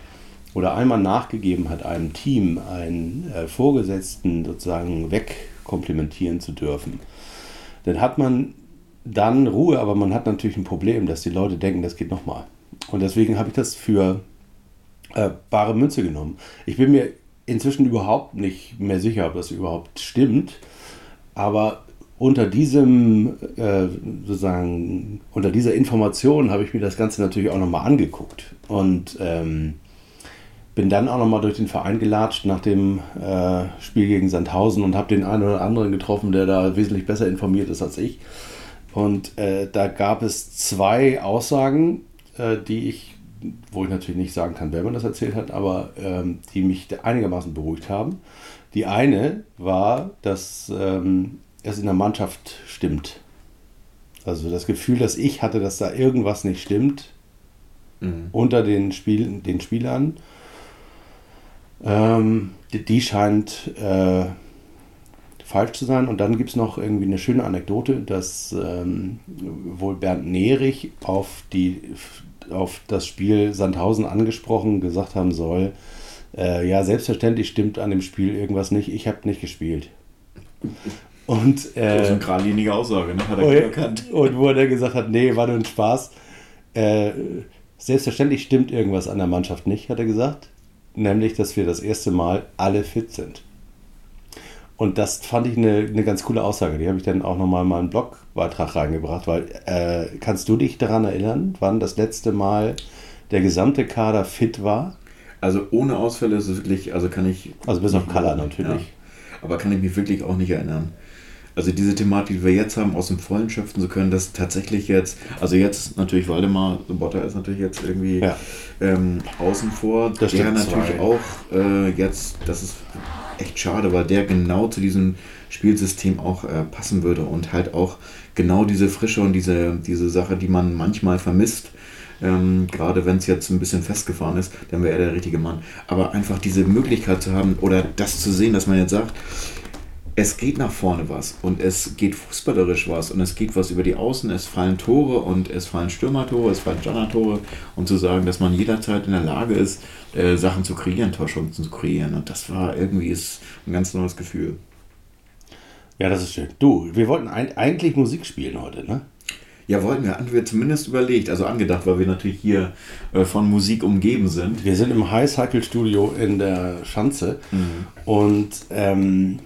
oder einmal nachgegeben hat, einem Team einen äh, Vorgesetzten sozusagen wegkomplimentieren zu dürfen, dann hat man dann Ruhe, aber man hat natürlich ein Problem, dass die Leute denken, das geht nochmal. Und deswegen habe ich das für äh, bare Münze genommen. Ich bin mir inzwischen überhaupt nicht mehr sicher, ob das überhaupt stimmt. Aber unter diesem, äh, sozusagen, unter dieser Information habe ich mir das Ganze natürlich auch nochmal angeguckt. Und ähm, bin dann auch nochmal durch den Verein gelatscht nach dem äh, Spiel gegen Sandhausen und habe den einen oder anderen getroffen, der da wesentlich besser informiert ist als ich. Und äh, da gab es zwei Aussagen, äh, die ich, wo ich natürlich nicht sagen kann, wer man das erzählt hat, aber ähm, die mich einigermaßen beruhigt haben. Die eine war, dass ähm, es in der Mannschaft stimmt. Also das Gefühl, dass ich hatte, dass da irgendwas nicht stimmt mhm. unter den, Spiel, den Spielern, ähm, die, die, scheint äh, falsch zu sein. Und dann gibt es noch irgendwie eine schöne Anekdote, dass ähm, wohl Bernd Nerich auf, die, auf das Spiel Sandhausen angesprochen gesagt haben soll, äh, ja, selbstverständlich stimmt an dem Spiel irgendwas nicht, ich habe nicht gespielt. (laughs) Und, äh, das ist eine geradlinige Aussage, ne? hat er und, erkannt. Und wo er dann gesagt hat, nee, war nur ein Spaß. Äh, selbstverständlich stimmt irgendwas an der Mannschaft nicht, hat er gesagt. Nämlich, dass wir das erste Mal alle fit sind. Und das fand ich eine, eine ganz coole Aussage. Die habe ich dann auch nochmal in meinen Blogbeitrag reingebracht, weil äh, kannst du dich daran erinnern, wann das letzte Mal der gesamte Kader fit war? Also ohne Ausfälle ist es wirklich, also kann ich. Also bis auf Color natürlich. Ja, aber kann ich mich wirklich auch nicht erinnern also diese Thematik, die wir jetzt haben, aus dem Vollen schöpfen zu können, dass tatsächlich jetzt, also jetzt natürlich Waldemar Botter ist natürlich jetzt irgendwie ja. ähm, außen vor, das der natürlich zwei. auch äh, jetzt, das ist echt schade, weil der genau zu diesem Spielsystem auch äh, passen würde und halt auch genau diese Frische und diese, diese Sache, die man manchmal vermisst, ähm, gerade wenn es jetzt ein bisschen festgefahren ist, dann wäre er der richtige Mann. Aber einfach diese Möglichkeit zu haben oder das zu sehen, dass man jetzt sagt, es geht nach vorne was und es geht fußballerisch was und es geht was über die Außen, es fallen Tore und es fallen Stürmertore, es fallen Janner-Tore und zu sagen, dass man jederzeit in der Lage ist, äh, Sachen zu kreieren, Torchancen zu kreieren und das war irgendwie ist ein ganz neues Gefühl. Ja, das ist schön. Du, wir wollten ein, eigentlich Musik spielen heute, ne? Ja, wollten wir, hatten wir zumindest überlegt, also angedacht, weil wir natürlich hier äh, von Musik umgeben sind. Wir sind im High Cycle Studio in der Schanze mhm. und ähm,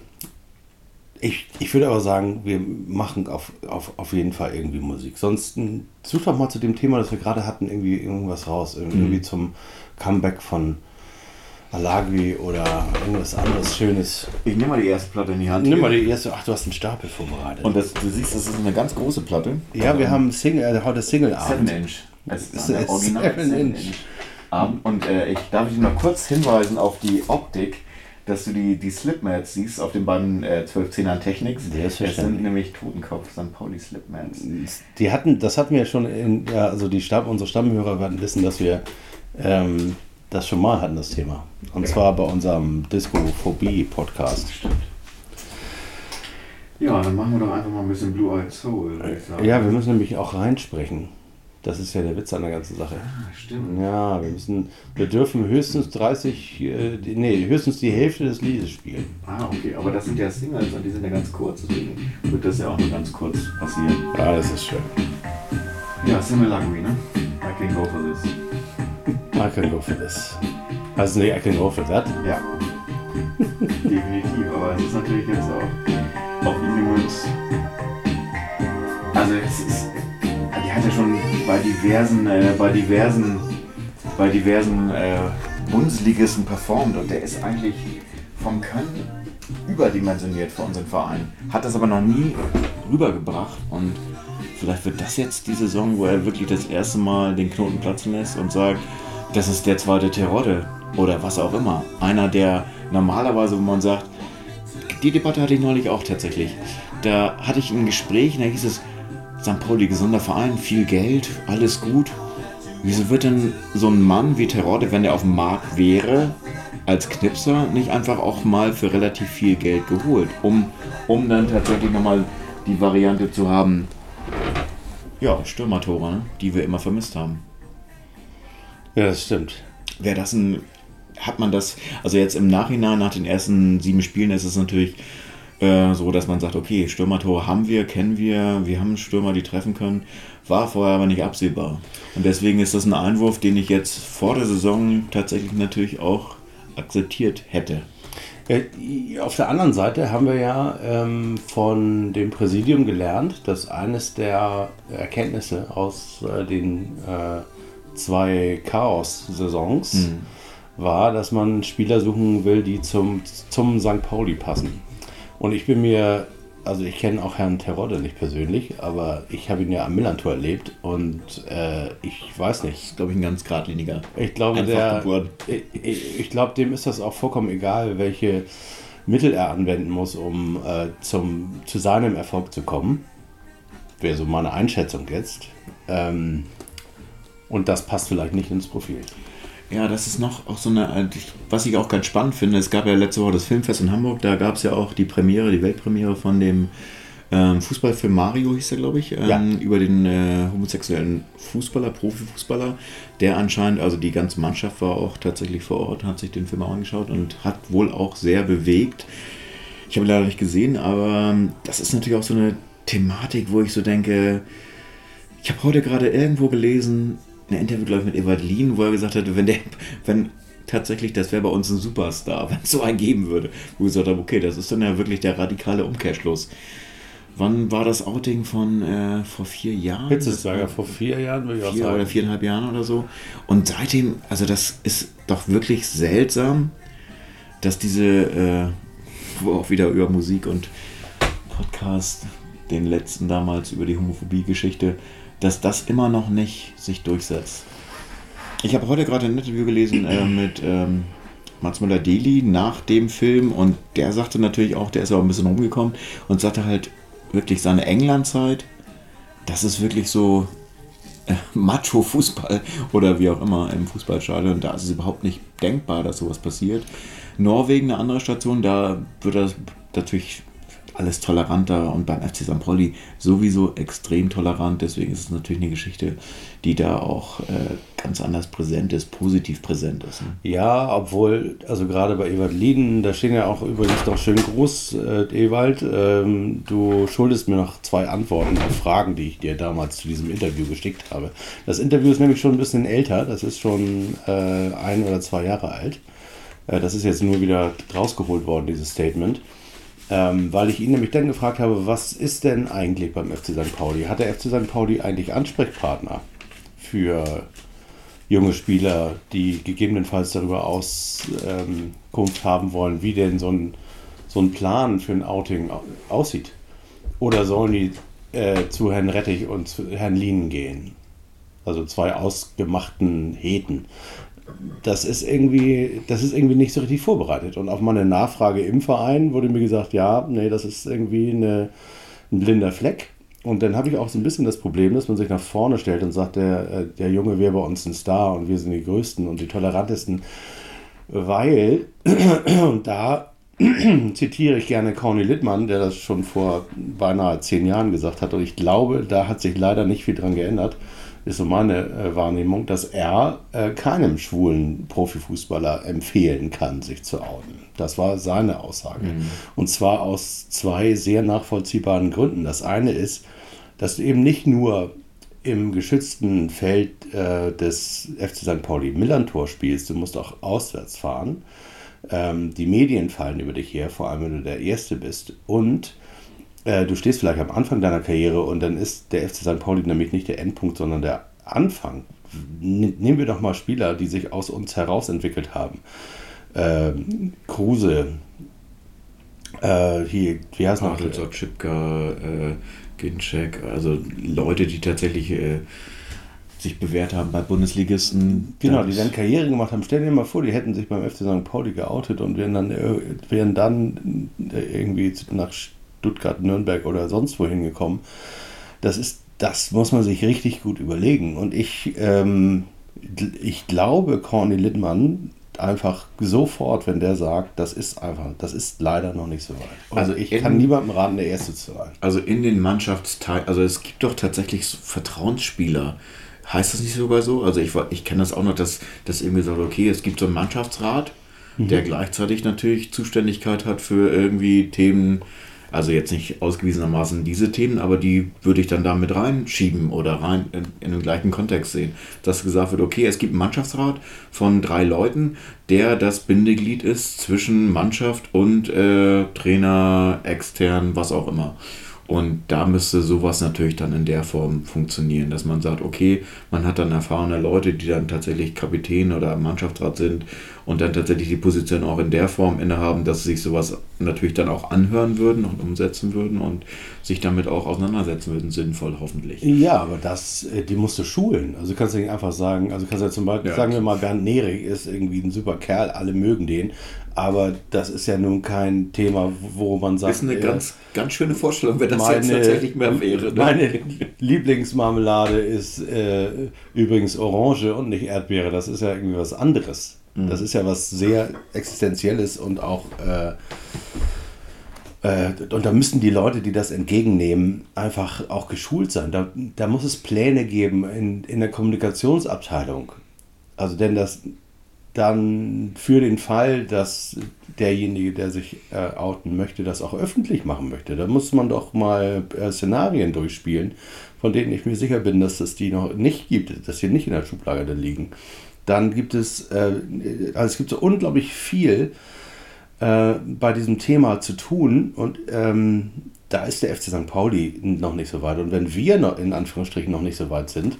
ich, ich würde aber sagen, wir machen auf, auf, auf jeden Fall irgendwie Musik. Sonst such doch mal zu dem Thema, das wir gerade hatten, irgendwie irgendwas raus. Irgendwie mhm. zum Comeback von Alagri oder irgendwas anderes Schönes. Ich nehme mal die erste Platte in die Hand. Nimm mal die erste. Ach, du hast einen Stapel vorbereitet. Und das, du siehst, das ist eine ganz große Platte. Ja, wir haben Single, äh, heute Single-Abend. 7 Inch. Es ist ein Original 7 Inch. Abend. Und äh, ich darf dich noch kurz hinweisen auf die Optik dass du die, die Slipmats siehst auf den beiden äh, 12-10ern Technics. Das sind nämlich Totenkopf St. Pauli Slipmats. Die hatten, das hatten wir schon in, ja, also die Stamm, unsere Stammhörer werden wissen, dass wir ähm, das schon mal hatten, das Thema. Und zwar bei unserem Disco-Phobie-Podcast. Ja, dann machen wir doch einfach mal ein bisschen Blue Eyed Soul, würde ich sagen. Ja, wir müssen nämlich auch reinsprechen. Das ist ja der Witz an der ganzen Sache. Ah, stimmt. Ja, wir müssen, wir dürfen höchstens 30, äh, nee, höchstens die Hälfte des Liedes spielen. Ah, okay, aber das sind ja Singles und die sind ja ganz kurz, deswegen wird das ja auch nur ganz kurz passieren. Ja, das ist schön. Ja, Similarly, ne? I can go for this. I can go for this. Also nee, I can go for that. Ja. (laughs) Definitiv, aber es ist natürlich jetzt auch auf gemünzt. Also es ist hat ja schon bei diversen, äh, bei diversen, bei diversen äh, Bundesligisten performt und der ist eigentlich vom Können überdimensioniert für unseren Verein. Hat das aber noch nie rübergebracht und vielleicht wird das jetzt die Saison, wo er wirklich das erste Mal den Knoten platzen lässt und sagt, das ist der zweite Terodde oder was auch immer. Einer, der normalerweise, wo man sagt, die Debatte hatte ich neulich auch tatsächlich. Da hatte ich ein Gespräch und da hieß es, St. Pauli, gesunder Verein, viel Geld, alles gut. Wieso wird denn so ein Mann wie Terodde, wenn er auf dem Markt wäre, als Knipser nicht einfach auch mal für relativ viel Geld geholt, um, um dann tatsächlich nochmal die Variante zu haben, ja, Stürmertore, ne? die wir immer vermisst haben. Ja, das stimmt. Wäre das ein, hat man das, also jetzt im Nachhinein, nach den ersten sieben Spielen, ist es natürlich äh, so dass man sagt, okay, Stürmertore haben wir, kennen wir, wir haben Stürmer, die treffen können, war vorher aber nicht absehbar. Und deswegen ist das ein Einwurf, den ich jetzt vor der Saison tatsächlich natürlich auch akzeptiert hätte. Äh, auf der anderen Seite haben wir ja ähm, von dem Präsidium gelernt, dass eines der Erkenntnisse aus äh, den äh, zwei Chaos-Saisons mhm. war, dass man Spieler suchen will, die zum, zum St. Pauli passen. Und ich bin mir also ich kenne auch Herrn Terodde nicht persönlich, aber ich habe ihn ja am Millantor erlebt und äh, ich weiß nicht. Das ist, glaube ich, ein ganz geradliniger. Ich glaube, der, ich, ich glaube, dem ist das auch vollkommen egal, welche Mittel er anwenden muss, um äh, zum, zu seinem Erfolg zu kommen. Wäre so meine Einschätzung jetzt. Ähm, und das passt vielleicht nicht ins Profil. Ja, das ist noch auch so eine, was ich auch ganz spannend finde. Es gab ja letzte Woche das Filmfest in Hamburg, da gab es ja auch die Premiere, die Weltpremiere von dem ähm, Fußballfilm Mario, hieß der, glaube ich, ähm, ja. über den äh, homosexuellen Fußballer, Profifußballer, der anscheinend, also die ganze Mannschaft war auch tatsächlich vor Ort, hat sich den Film auch angeschaut und hat wohl auch sehr bewegt. Ich habe ihn leider nicht gesehen, aber ähm, das ist natürlich auch so eine Thematik, wo ich so denke, ich habe heute gerade irgendwo gelesen, ein Interview, glaube ich, mit Ewald Lien, wo er gesagt hat, wenn der, wenn tatsächlich, das wäre bei uns ein Superstar, (laughs) wenn es so einen geben würde, wo ich gesagt habe, okay, das ist dann ja wirklich der radikale Umkehrschluss. Wann war das Outing von äh, vor vier Jahren? Hitzesberger, vor vier Jahren würde ich vier auch sagen. Oder viereinhalb Jahren oder so. Und seitdem, also das ist doch wirklich seltsam, dass diese, äh, wo auch wieder über Musik und Podcast, den letzten damals über die Homophobie-Geschichte, dass das immer noch nicht sich durchsetzt. Ich habe heute gerade ein Interview gelesen äh, mit ähm, Mats Müller-Deli nach dem Film und der sagte natürlich auch, der ist auch ein bisschen rumgekommen und sagte halt wirklich seine Englandzeit, das ist wirklich so äh, Macho-Fußball oder wie auch immer im Fußballstadion. Da ist es überhaupt nicht denkbar, dass sowas passiert. Norwegen, eine andere Station, da wird das natürlich alles toleranter und beim FC St. Pauli sowieso extrem tolerant. Deswegen ist es natürlich eine Geschichte, die da auch äh, ganz anders präsent ist, positiv präsent ist. Ne? Ja, obwohl, also gerade bei Ewald Lieden, da stehen ja auch übrigens noch schön groß, äh, Ewald, ähm, du schuldest mir noch zwei Antworten auf Fragen, die ich dir damals zu diesem Interview geschickt habe. Das Interview ist nämlich schon ein bisschen älter, das ist schon äh, ein oder zwei Jahre alt. Äh, das ist jetzt nur wieder rausgeholt worden, dieses Statement. Ähm, weil ich ihn nämlich dann gefragt habe, was ist denn eigentlich beim FC St. Pauli? Hat der FC St. Pauli eigentlich Ansprechpartner für junge Spieler, die gegebenenfalls darüber Auskunft haben wollen, wie denn so ein, so ein Plan für ein Outing aussieht? Oder sollen die äh, zu Herrn Rettich und zu Herrn Lienen gehen? Also zwei ausgemachten Heten das ist irgendwie, das ist irgendwie nicht so richtig vorbereitet. Und auf meine Nachfrage im Verein wurde mir gesagt, ja, nee, das ist irgendwie eine, ein blinder Fleck. Und dann habe ich auch so ein bisschen das Problem, dass man sich nach vorne stellt und sagt, der, äh, der Junge wäre bei uns ein Star und wir sind die Größten und die Tolerantesten, weil, (clears throat) und da (clears throat) zitiere ich gerne Corny Littmann, der das schon vor beinahe zehn Jahren gesagt hat, und ich glaube, da hat sich leider nicht viel dran geändert ist so meine äh, Wahrnehmung, dass er äh, keinem schwulen Profifußballer empfehlen kann, sich zu outen. Das war seine Aussage. Mhm. Und zwar aus zwei sehr nachvollziehbaren Gründen. Das eine ist, dass du eben nicht nur im geschützten Feld äh, des FC St. Pauli Millantor spielst, du musst auch auswärts fahren. Ähm, die Medien fallen über dich her, vor allem wenn du der Erste bist. Und äh, du stehst vielleicht am Anfang deiner Karriere und dann ist der FC St. Pauli nämlich nicht der Endpunkt, sondern der Anfang. Nehmen wir doch mal Spieler, die sich aus uns heraus entwickelt haben. Ähm, Kruse, äh, hier, wie heißt noch? Chipka, äh, Ginczek, also Leute, die tatsächlich äh, sich bewährt haben bei Bundesligisten. Genau, die dann Karriere gemacht haben. Stell dir mal vor, die hätten sich beim FC St. Pauli geoutet und wären dann, äh, wären dann äh, irgendwie nach Stuttgart, Nürnberg oder sonst wohin gekommen. Das ist, das muss man sich richtig gut überlegen. Und ich, ähm, ich glaube, Corny Littmann einfach sofort, wenn der sagt, das ist einfach, das ist leider noch nicht so weit. Also ich in, kann niemandem raten, der Erste zu sein. Also in den Mannschaftsteilen, also es gibt doch tatsächlich Vertrauensspieler. Heißt das nicht sogar so? Also ich, ich kenne das auch noch, dass, dass irgendwie sagt, okay, es gibt so einen Mannschaftsrat, mhm. der gleichzeitig natürlich Zuständigkeit hat für irgendwie Themen Also jetzt nicht ausgewiesenermaßen diese Themen, aber die würde ich dann da mit reinschieben oder rein in, in den gleichen Kontext sehen. Dass gesagt wird, okay, es gibt einen Mannschaftsrat von drei Leuten, der das Bindeglied ist zwischen Mannschaft und äh, Trainer, extern, was auch immer. Und da müsste sowas natürlich dann in der Form funktionieren, dass man sagt, okay, man hat dann erfahrene Leute, die dann tatsächlich Kapitän oder Mannschaftsrat sind und dann tatsächlich die Position auch in der Form innehaben, dass sie sich sowas natürlich dann auch anhören würden und umsetzen würden und sich damit auch auseinandersetzen würden, sinnvoll hoffentlich. Ja, aber das, äh, die musst du schulen. Also kannst du nicht einfach sagen, also kannst du ja zum Beispiel, ja. sagen wir mal, Bernd Nerig ist irgendwie ein super Kerl, alle mögen den, aber das ist ja nun kein Thema, wo man sagt. Das ist eine äh, ganz, ganz schöne Vorstellung, wenn das meine, jetzt tatsächlich mehr wäre. Ne? Meine Lieblingsmarmelade ist äh, übrigens Orange und nicht Erdbeere. Das ist ja irgendwie was anderes. Mhm. Das ist ja was sehr Existenzielles und auch. Äh, äh, und da müssen die Leute, die das entgegennehmen, einfach auch geschult sein. Da, da muss es Pläne geben in, in der Kommunikationsabteilung. Also, denn das, dann für den Fall, dass derjenige, der sich äh, outen möchte, das auch öffentlich machen möchte. Da muss man doch mal äh, Szenarien durchspielen, von denen ich mir sicher bin, dass es die noch nicht gibt, dass sie nicht in der Schublade liegen. Dann gibt es, äh, also es gibt so unglaublich viel äh, bei diesem Thema zu tun und ähm, da ist der FC St. Pauli noch nicht so weit. Und wenn wir noch in Anführungsstrichen noch nicht so weit sind,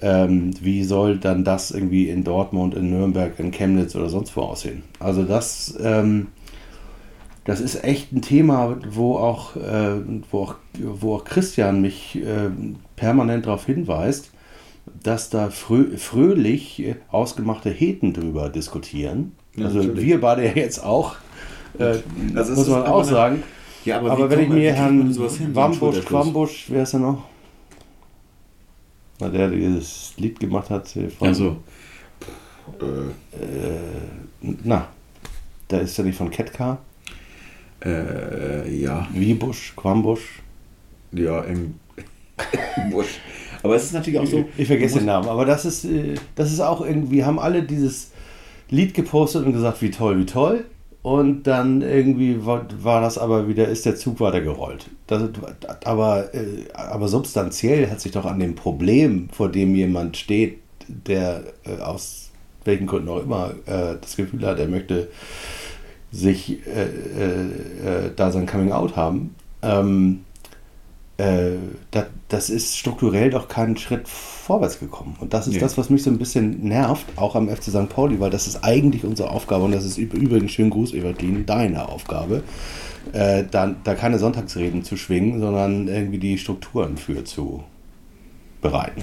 ähm, wie soll dann das irgendwie in Dortmund, in Nürnberg, in Chemnitz oder sonst wo aussehen? Also das, ähm, das ist echt ein Thema, wo auch, äh, wo auch, wo auch Christian mich äh, permanent darauf hinweist, dass da frö fröhlich ausgemachte Heten drüber diskutieren. Ja, also natürlich. wir beide ja jetzt auch, äh, muss man auch sagen. Ja, aber, aber wenn ich mir Herrn Wambusch, Quambusch, wer ist er noch? Na, der dieses Lied gemacht hat von. Also. Äh, na, da ist er nicht von Ketka. Äh, ja. Wiebusch, Quambusch. Ja, im (laughs) Busch. Aber es ist natürlich auch so. Ich, ich vergesse den Namen, aber das ist, äh, das ist auch irgendwie, haben alle dieses Lied gepostet und gesagt, wie toll, wie toll. Und dann irgendwie war, war das aber wieder, ist der Zug weitergerollt. Das, aber, äh, aber substanziell hat sich doch an dem Problem, vor dem jemand steht, der äh, aus welchen Gründen auch immer das Gefühl hat, er möchte sich äh, äh, da sein Coming Out haben, ähm, äh, das, das ist strukturell doch keinen Schritt vorwärts gekommen. Und das ist nee. das, was mich so ein bisschen nervt, auch am FC St. Pauli, weil das ist eigentlich unsere Aufgabe und das ist übrigens schön Gruß, Evelyn, deine Aufgabe, äh, da, da keine Sonntagsreden zu schwingen, sondern irgendwie die Strukturen für zu bereiten.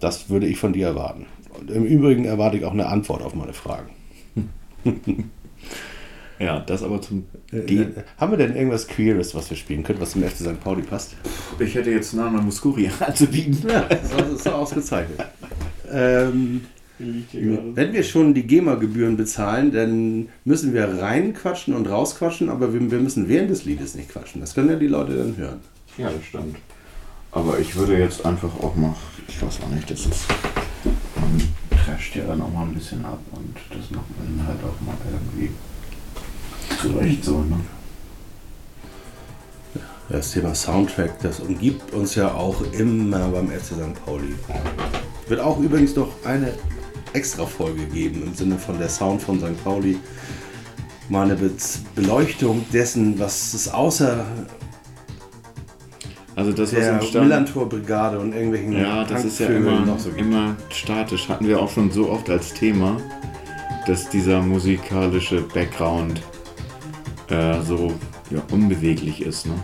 Das würde ich von dir erwarten. Und im Übrigen erwarte ich auch eine Antwort auf meine Fragen. (laughs) Ja, das aber zum. Äh, äh, haben wir denn irgendwas Queeres, was wir spielen können, was zum FC St. Pauli passt? Ich hätte jetzt Nana Muscuri (laughs) anzubieten. Ja, das ist ausgezeichnet. (laughs) ähm, wenn wir schon die GEMA-Gebühren bezahlen, dann müssen wir reinquatschen und rausquatschen, aber wir, wir müssen während des Liedes nicht quatschen. Das können ja die Leute dann hören. Ja, das stimmt. Aber ich würde jetzt einfach auch mal, ich weiß auch nicht, das ist, man trasht ja dann auch mal ein bisschen ab und das macht man halt auch mal irgendwie zu Recht so, ne? Das Thema Soundtrack, das umgibt uns ja auch immer beim FC St. Pauli. Wird auch übrigens noch eine extra Folge geben im Sinne von der Sound von St. Pauli. Mal eine Be Beleuchtung dessen, was es außer also das der Millantor-Brigade und irgendwelchen Ja, das ist ja immer, so immer statisch. Hatten wir auch schon so oft als Thema, dass dieser musikalische Background äh, so ja, unbeweglich ist. Ne?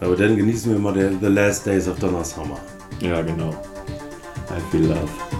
Aber dann genießen wir mal The Last Days of Donna Summer. Ja, genau. I feel love.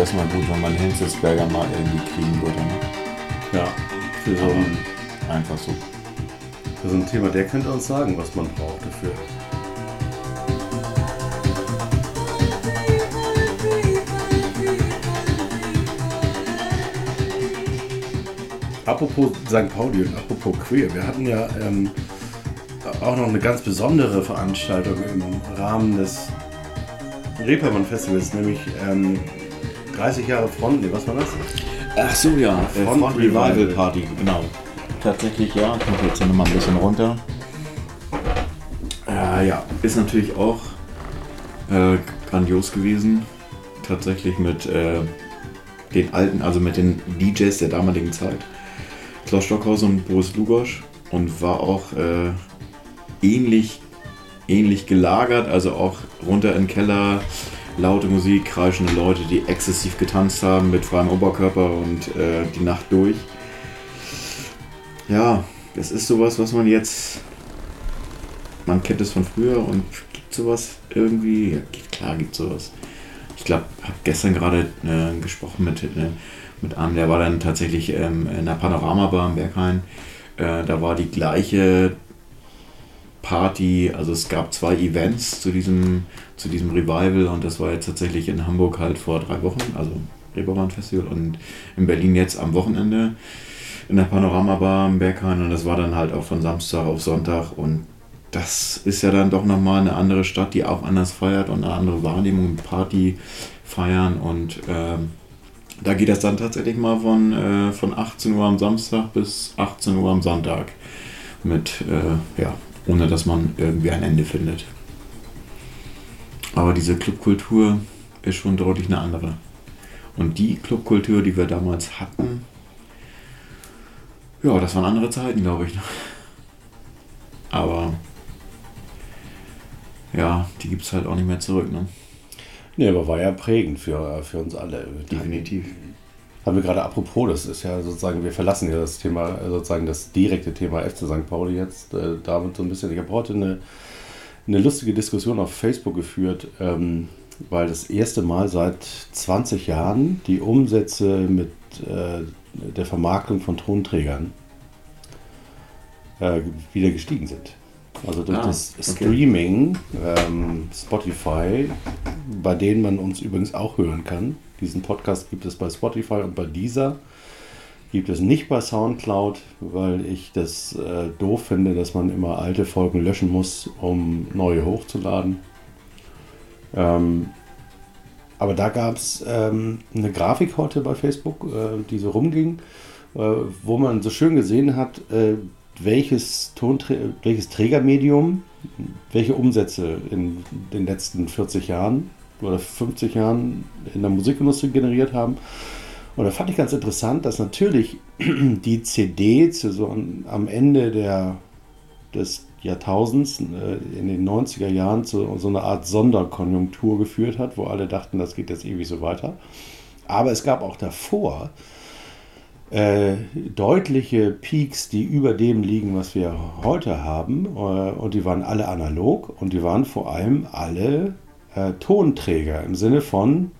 Wäre es mal gut, wenn man Hinzelsberger mal irgendwie kriegen würde. Ne? Ja, für so ein einfach so. Das ist ein Thema, der könnte uns sagen, was man braucht dafür. Apropos St. Pauli und apropos Queer, wir hatten ja ähm, auch noch eine ganz besondere Veranstaltung im Rahmen des Reeperbahn Festivals, nämlich ähm, 30 Jahre Front, nee, was war das? Ach so, ja. Äh, Front, Front Revival, Revival Party, genau. Tatsächlich, ja. Ich mache jetzt nochmal ein bisschen runter. Äh, ja, ist natürlich auch äh, grandios gewesen. Tatsächlich mit äh, den alten, also mit den DJs der damaligen Zeit. Klaus Stockhausen und Boris Lugosch. Und war auch äh, ähnlich, ähnlich gelagert, also auch runter in den Keller laute Musik, kreischende Leute, die exzessiv getanzt haben mit freiem Oberkörper und äh, die Nacht durch. Ja, das ist sowas, was man jetzt. Man kennt es von früher und gibt sowas irgendwie. Ja, klar gibt sowas. Ich glaube, habe gestern gerade äh, gesprochen mit, äh, mit einem, der war dann tatsächlich ähm, in der Panoramabar im Berghain. Äh, da war die gleiche Party, also es gab zwei Events zu diesem, zu diesem Revival und das war jetzt tatsächlich in Hamburg halt vor drei Wochen, also Reeperbahn Festival und in Berlin jetzt am Wochenende in der Panoramabar im Berghain und das war dann halt auch von Samstag auf Sonntag und das ist ja dann doch nochmal eine andere Stadt, die auch anders feiert und eine andere Wahrnehmung, Party feiern und äh, da geht das dann tatsächlich mal von, äh, von 18 Uhr am Samstag bis 18 Uhr am Sonntag mit äh, ja, ohne dass man irgendwie ein Ende findet. Aber diese Clubkultur ist schon deutlich eine andere. Und die Clubkultur, die wir damals hatten, ja, das waren andere Zeiten, glaube ich. Aber ja, die gibt es halt auch nicht mehr zurück. Ne? Nee, aber war ja prägend für, für uns alle. Definitiv. Haben wir gerade apropos, das ist ja sozusagen, wir verlassen ja das Thema, sozusagen das direkte Thema FC St. Pauli jetzt äh, damit so ein bisschen. Ich habe heute eine, eine lustige Diskussion auf Facebook geführt, ähm, weil das erste Mal seit 20 Jahren die Umsätze mit äh, der Vermarktung von Tonträgern äh, wieder gestiegen sind. Also durch ah, das okay. Streaming, ähm, Spotify, bei denen man uns übrigens auch hören kann. Diesen Podcast gibt es bei Spotify und bei dieser gibt es nicht bei SoundCloud, weil ich das äh, doof finde, dass man immer alte Folgen löschen muss, um neue hochzuladen. Ähm, aber da gab es ähm, eine Grafik heute bei Facebook, äh, die so rumging, äh, wo man so schön gesehen hat, äh, welches, Tonträ welches Trägermedium welche Umsätze in den letzten 40 Jahren oder 50 Jahren in der Musikindustrie generiert haben. Und da fand ich ganz interessant, dass natürlich (clears throat) die CD zu so am Ende der, des Jahrtausends, äh, in den 90er Jahren, zu so einer Art Sonderkonjunktur geführt hat, wo alle dachten, das geht jetzt ewig so weiter. Aber es gab auch davor äh, deutliche Peaks, die über dem liegen, was wir heute haben. Äh, und die waren alle analog und die waren vor allem alle äh, Tonträger im Sinne von,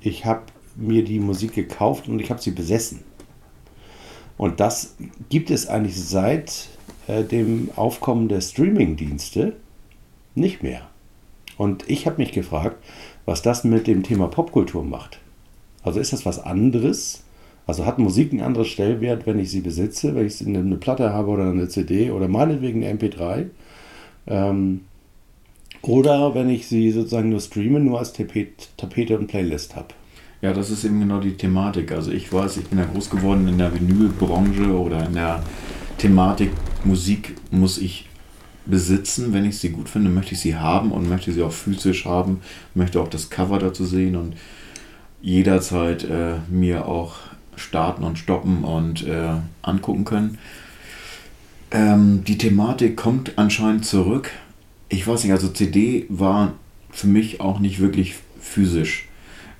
ich habe mir die Musik gekauft und ich habe sie besessen. Und das gibt es eigentlich seit äh, dem Aufkommen der Streaming-Dienste nicht mehr. Und ich habe mich gefragt, was das mit dem Thema Popkultur macht. Also ist das was anderes also hat Musik einen anderen Stellwert, wenn ich sie besitze, wenn ich eine Platte habe oder eine CD oder meinetwegen eine MP3. Ähm, oder wenn ich sie sozusagen nur streame, nur als Tapete und Playlist habe. Ja, das ist eben genau die Thematik. Also ich weiß, ich bin ja groß geworden in der Vinylbranche oder in der Thematik Musik muss ich besitzen. Wenn ich sie gut finde, möchte ich sie haben und möchte sie auch physisch haben, möchte auch das Cover dazu sehen und jederzeit äh, mir auch starten und stoppen und äh, angucken können. Ähm, die Thematik kommt anscheinend zurück. Ich weiß nicht, also CD war für mich auch nicht wirklich physisch.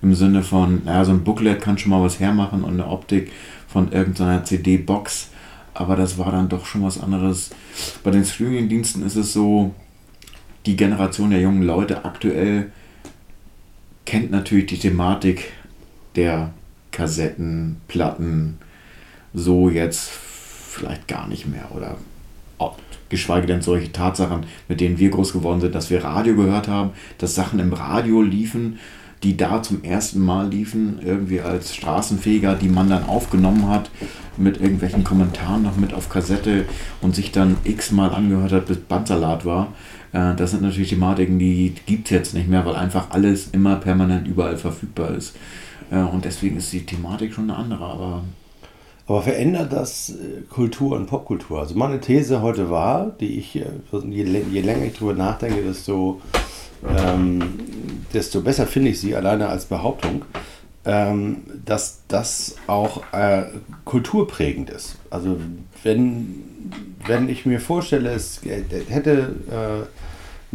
Im Sinne von, naja, so ein Booklet kann schon mal was hermachen und eine Optik von irgendeiner CD-Box. Aber das war dann doch schon was anderes. Bei den Streaming-Diensten ist es so, die Generation der jungen Leute aktuell kennt natürlich die Thematik der Kassetten, Platten, so jetzt vielleicht gar nicht mehr oder geschweige denn solche Tatsachen, mit denen wir groß geworden sind, dass wir Radio gehört haben, dass Sachen im Radio liefen, die da zum ersten Mal liefen, irgendwie als Straßenfeger, die man dann aufgenommen hat, mit irgendwelchen Kommentaren noch mit auf Kassette und sich dann x-mal angehört hat, bis Bandsalat war. Äh, das sind natürlich Thematiken, die gibt es jetzt nicht mehr, weil einfach alles immer permanent überall verfügbar ist. Äh, und deswegen ist die Thematik schon eine andere, aber aber verändert das äh, Kultur und Popkultur? Also meine These heute war, die ich, je, je länger ich drüber nachdenke, desto ähm, desto besser finde ich sie alleine als Behauptung, ähm, dass das auch äh, kulturprägend ist. Also wenn, wenn ich mir vorstelle, es hätte äh,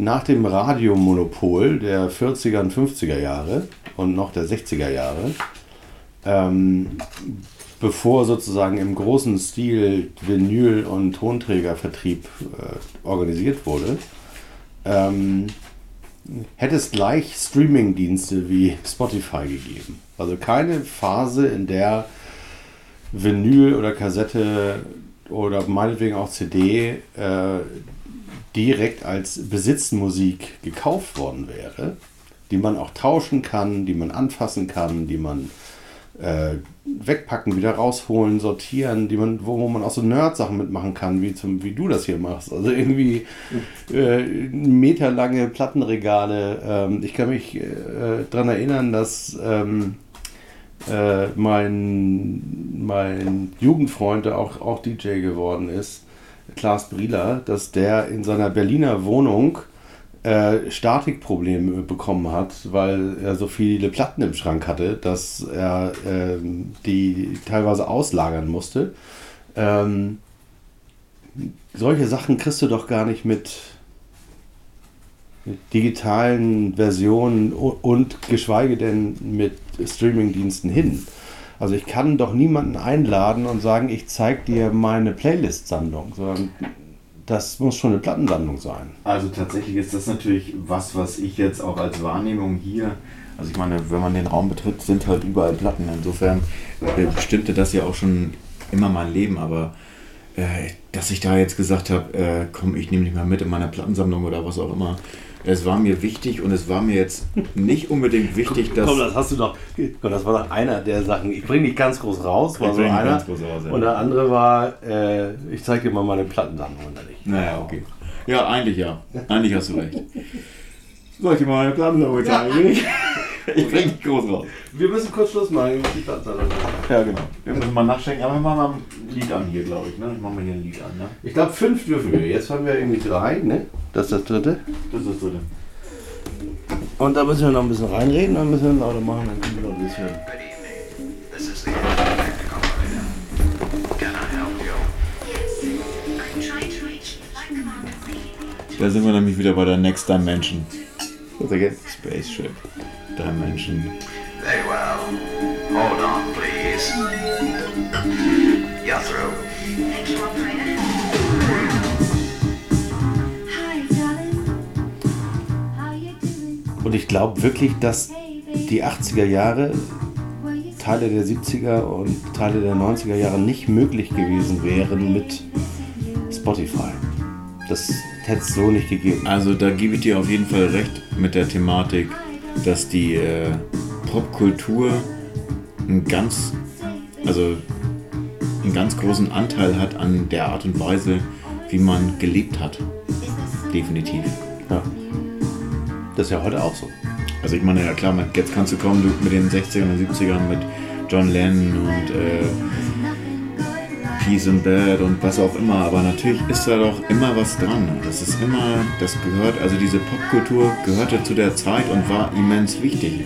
nach dem Radiomonopol der 40er und 50er Jahre und noch der 60er Jahre, ähm, bevor sozusagen im großen Stil Vinyl- und Tonträgervertrieb äh, organisiert wurde, ähm, hätte es gleich Streaming-Dienste wie Spotify gegeben. Also keine Phase, in der Vinyl oder Kassette oder meinetwegen auch CD äh, direkt als Besitzmusik gekauft worden wäre, die man auch tauschen kann, die man anfassen kann, die man äh, wegpacken, wieder rausholen, sortieren, die man, wo, wo man auch so Nerd-Sachen mitmachen kann, wie, zum, wie du das hier machst. Also irgendwie äh, meterlange Plattenregale. Ähm, ich kann mich äh, daran erinnern, dass ähm, äh, mein, mein Jugendfreund, der auch, auch DJ geworden ist, Klaas Brieler, dass der in seiner Berliner Wohnung äh, Statikprobleme bekommen hat, weil er so viele Platten im Schrank hatte, dass er äh, die teilweise auslagern musste. Ähm, solche Sachen kriegst du doch gar nicht mit digitalen Versionen und geschweige denn mit Streamingdiensten hin. Also ich kann doch niemanden einladen und sagen, ich zeige dir meine Playlist-Sammlung, sondern das muss schon eine Plattensammlung sein. Also tatsächlich ist das natürlich was, was ich jetzt auch als Wahrnehmung hier, also ich meine, wenn man den Raum betritt, sind halt überall Platten. Insofern äh, bestimmte das ja auch schon immer mein Leben, aber äh, dass ich da jetzt gesagt habe, äh, komm, ich nehme dich mal mit in meiner Plattensammlung oder was auch immer, es war mir wichtig und es war mir jetzt nicht unbedingt (laughs) wichtig, dass. Komm, das hast du doch. Komm, das war doch einer der Sachen. Ich bringe dich ganz groß raus, war so einer. Ganz groß raus, ja. Und der andere war, äh, ich zeige dir mal meine Plattensammlung oder nicht. Naja, okay. Ja, eigentlich ja. Eigentlich hast du recht. (laughs) Soll ich dir mal meine Plattensammlung zeigen? (laughs) Ich bringe dich groß raus. Wir müssen kurz Schluss machen. Ja, genau. Wir müssen mal nachschenken. Aber wir machen mal ein Lied an hier, glaube ich. Ne? Ich mache mal hier ein Lied an. Ne? Ich glaube, fünf dürfen wir. Jetzt haben wir irgendwie drei. Ne? Das ist das dritte. Das ist das dritte. Und da müssen wir noch ein bisschen reinreden. Dann müssen wir lauter machen. Dann können wir noch ein bisschen. Da sind wir nämlich wieder bei der Next Dimension. Spaceship. Dimension. Very well. Hold on, please. You're through. Thank you, operator. Und ich glaube wirklich, dass die 80er Jahre, Teile der 70er und Teile der 90er Jahre nicht möglich gewesen wären mit Spotify. Das hätte es so nicht gegeben. Also da gebe ich dir auf jeden Fall recht mit der Thematik, dass die äh, Popkultur einen ganz, also einen ganz großen Anteil hat an der Art und Weise, wie man gelebt hat. Definitiv. Ja. Das ist ja heute auch so. Also ich meine, ja klar, jetzt kannst du kommen du, mit den 60ern und 70ern mit John Lennon und äh, Peace in Bed und was auch immer, aber natürlich ist da doch immer was dran. Das ist immer, das gehört, also diese Popkultur gehörte zu der Zeit und war immens wichtig.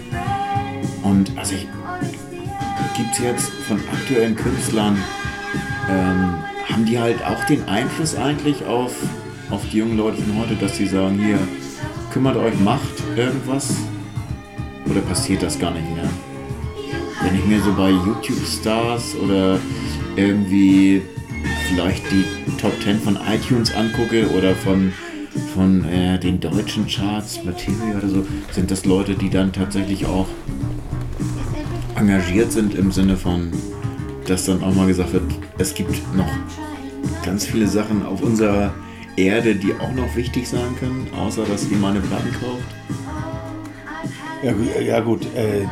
Und also gibt es jetzt von aktuellen Künstlern, ähm, haben die halt auch den Einfluss eigentlich auf, auf die jungen Leute von heute, dass sie sagen, hier, kümmert euch, macht irgendwas? Oder passiert das gar nicht mehr? Wenn ich mir so bei YouTube-Stars oder irgendwie vielleicht die Top 10 von iTunes angucke oder von, von äh, den deutschen Charts, Materia oder so, sind das Leute, die dann tatsächlich auch engagiert sind im Sinne von, dass dann auch mal gesagt wird, es gibt noch ganz viele Sachen auf unserer Erde, die auch noch wichtig sein können, außer dass ihr meine Platten kauft? Ja, ja gut, äh,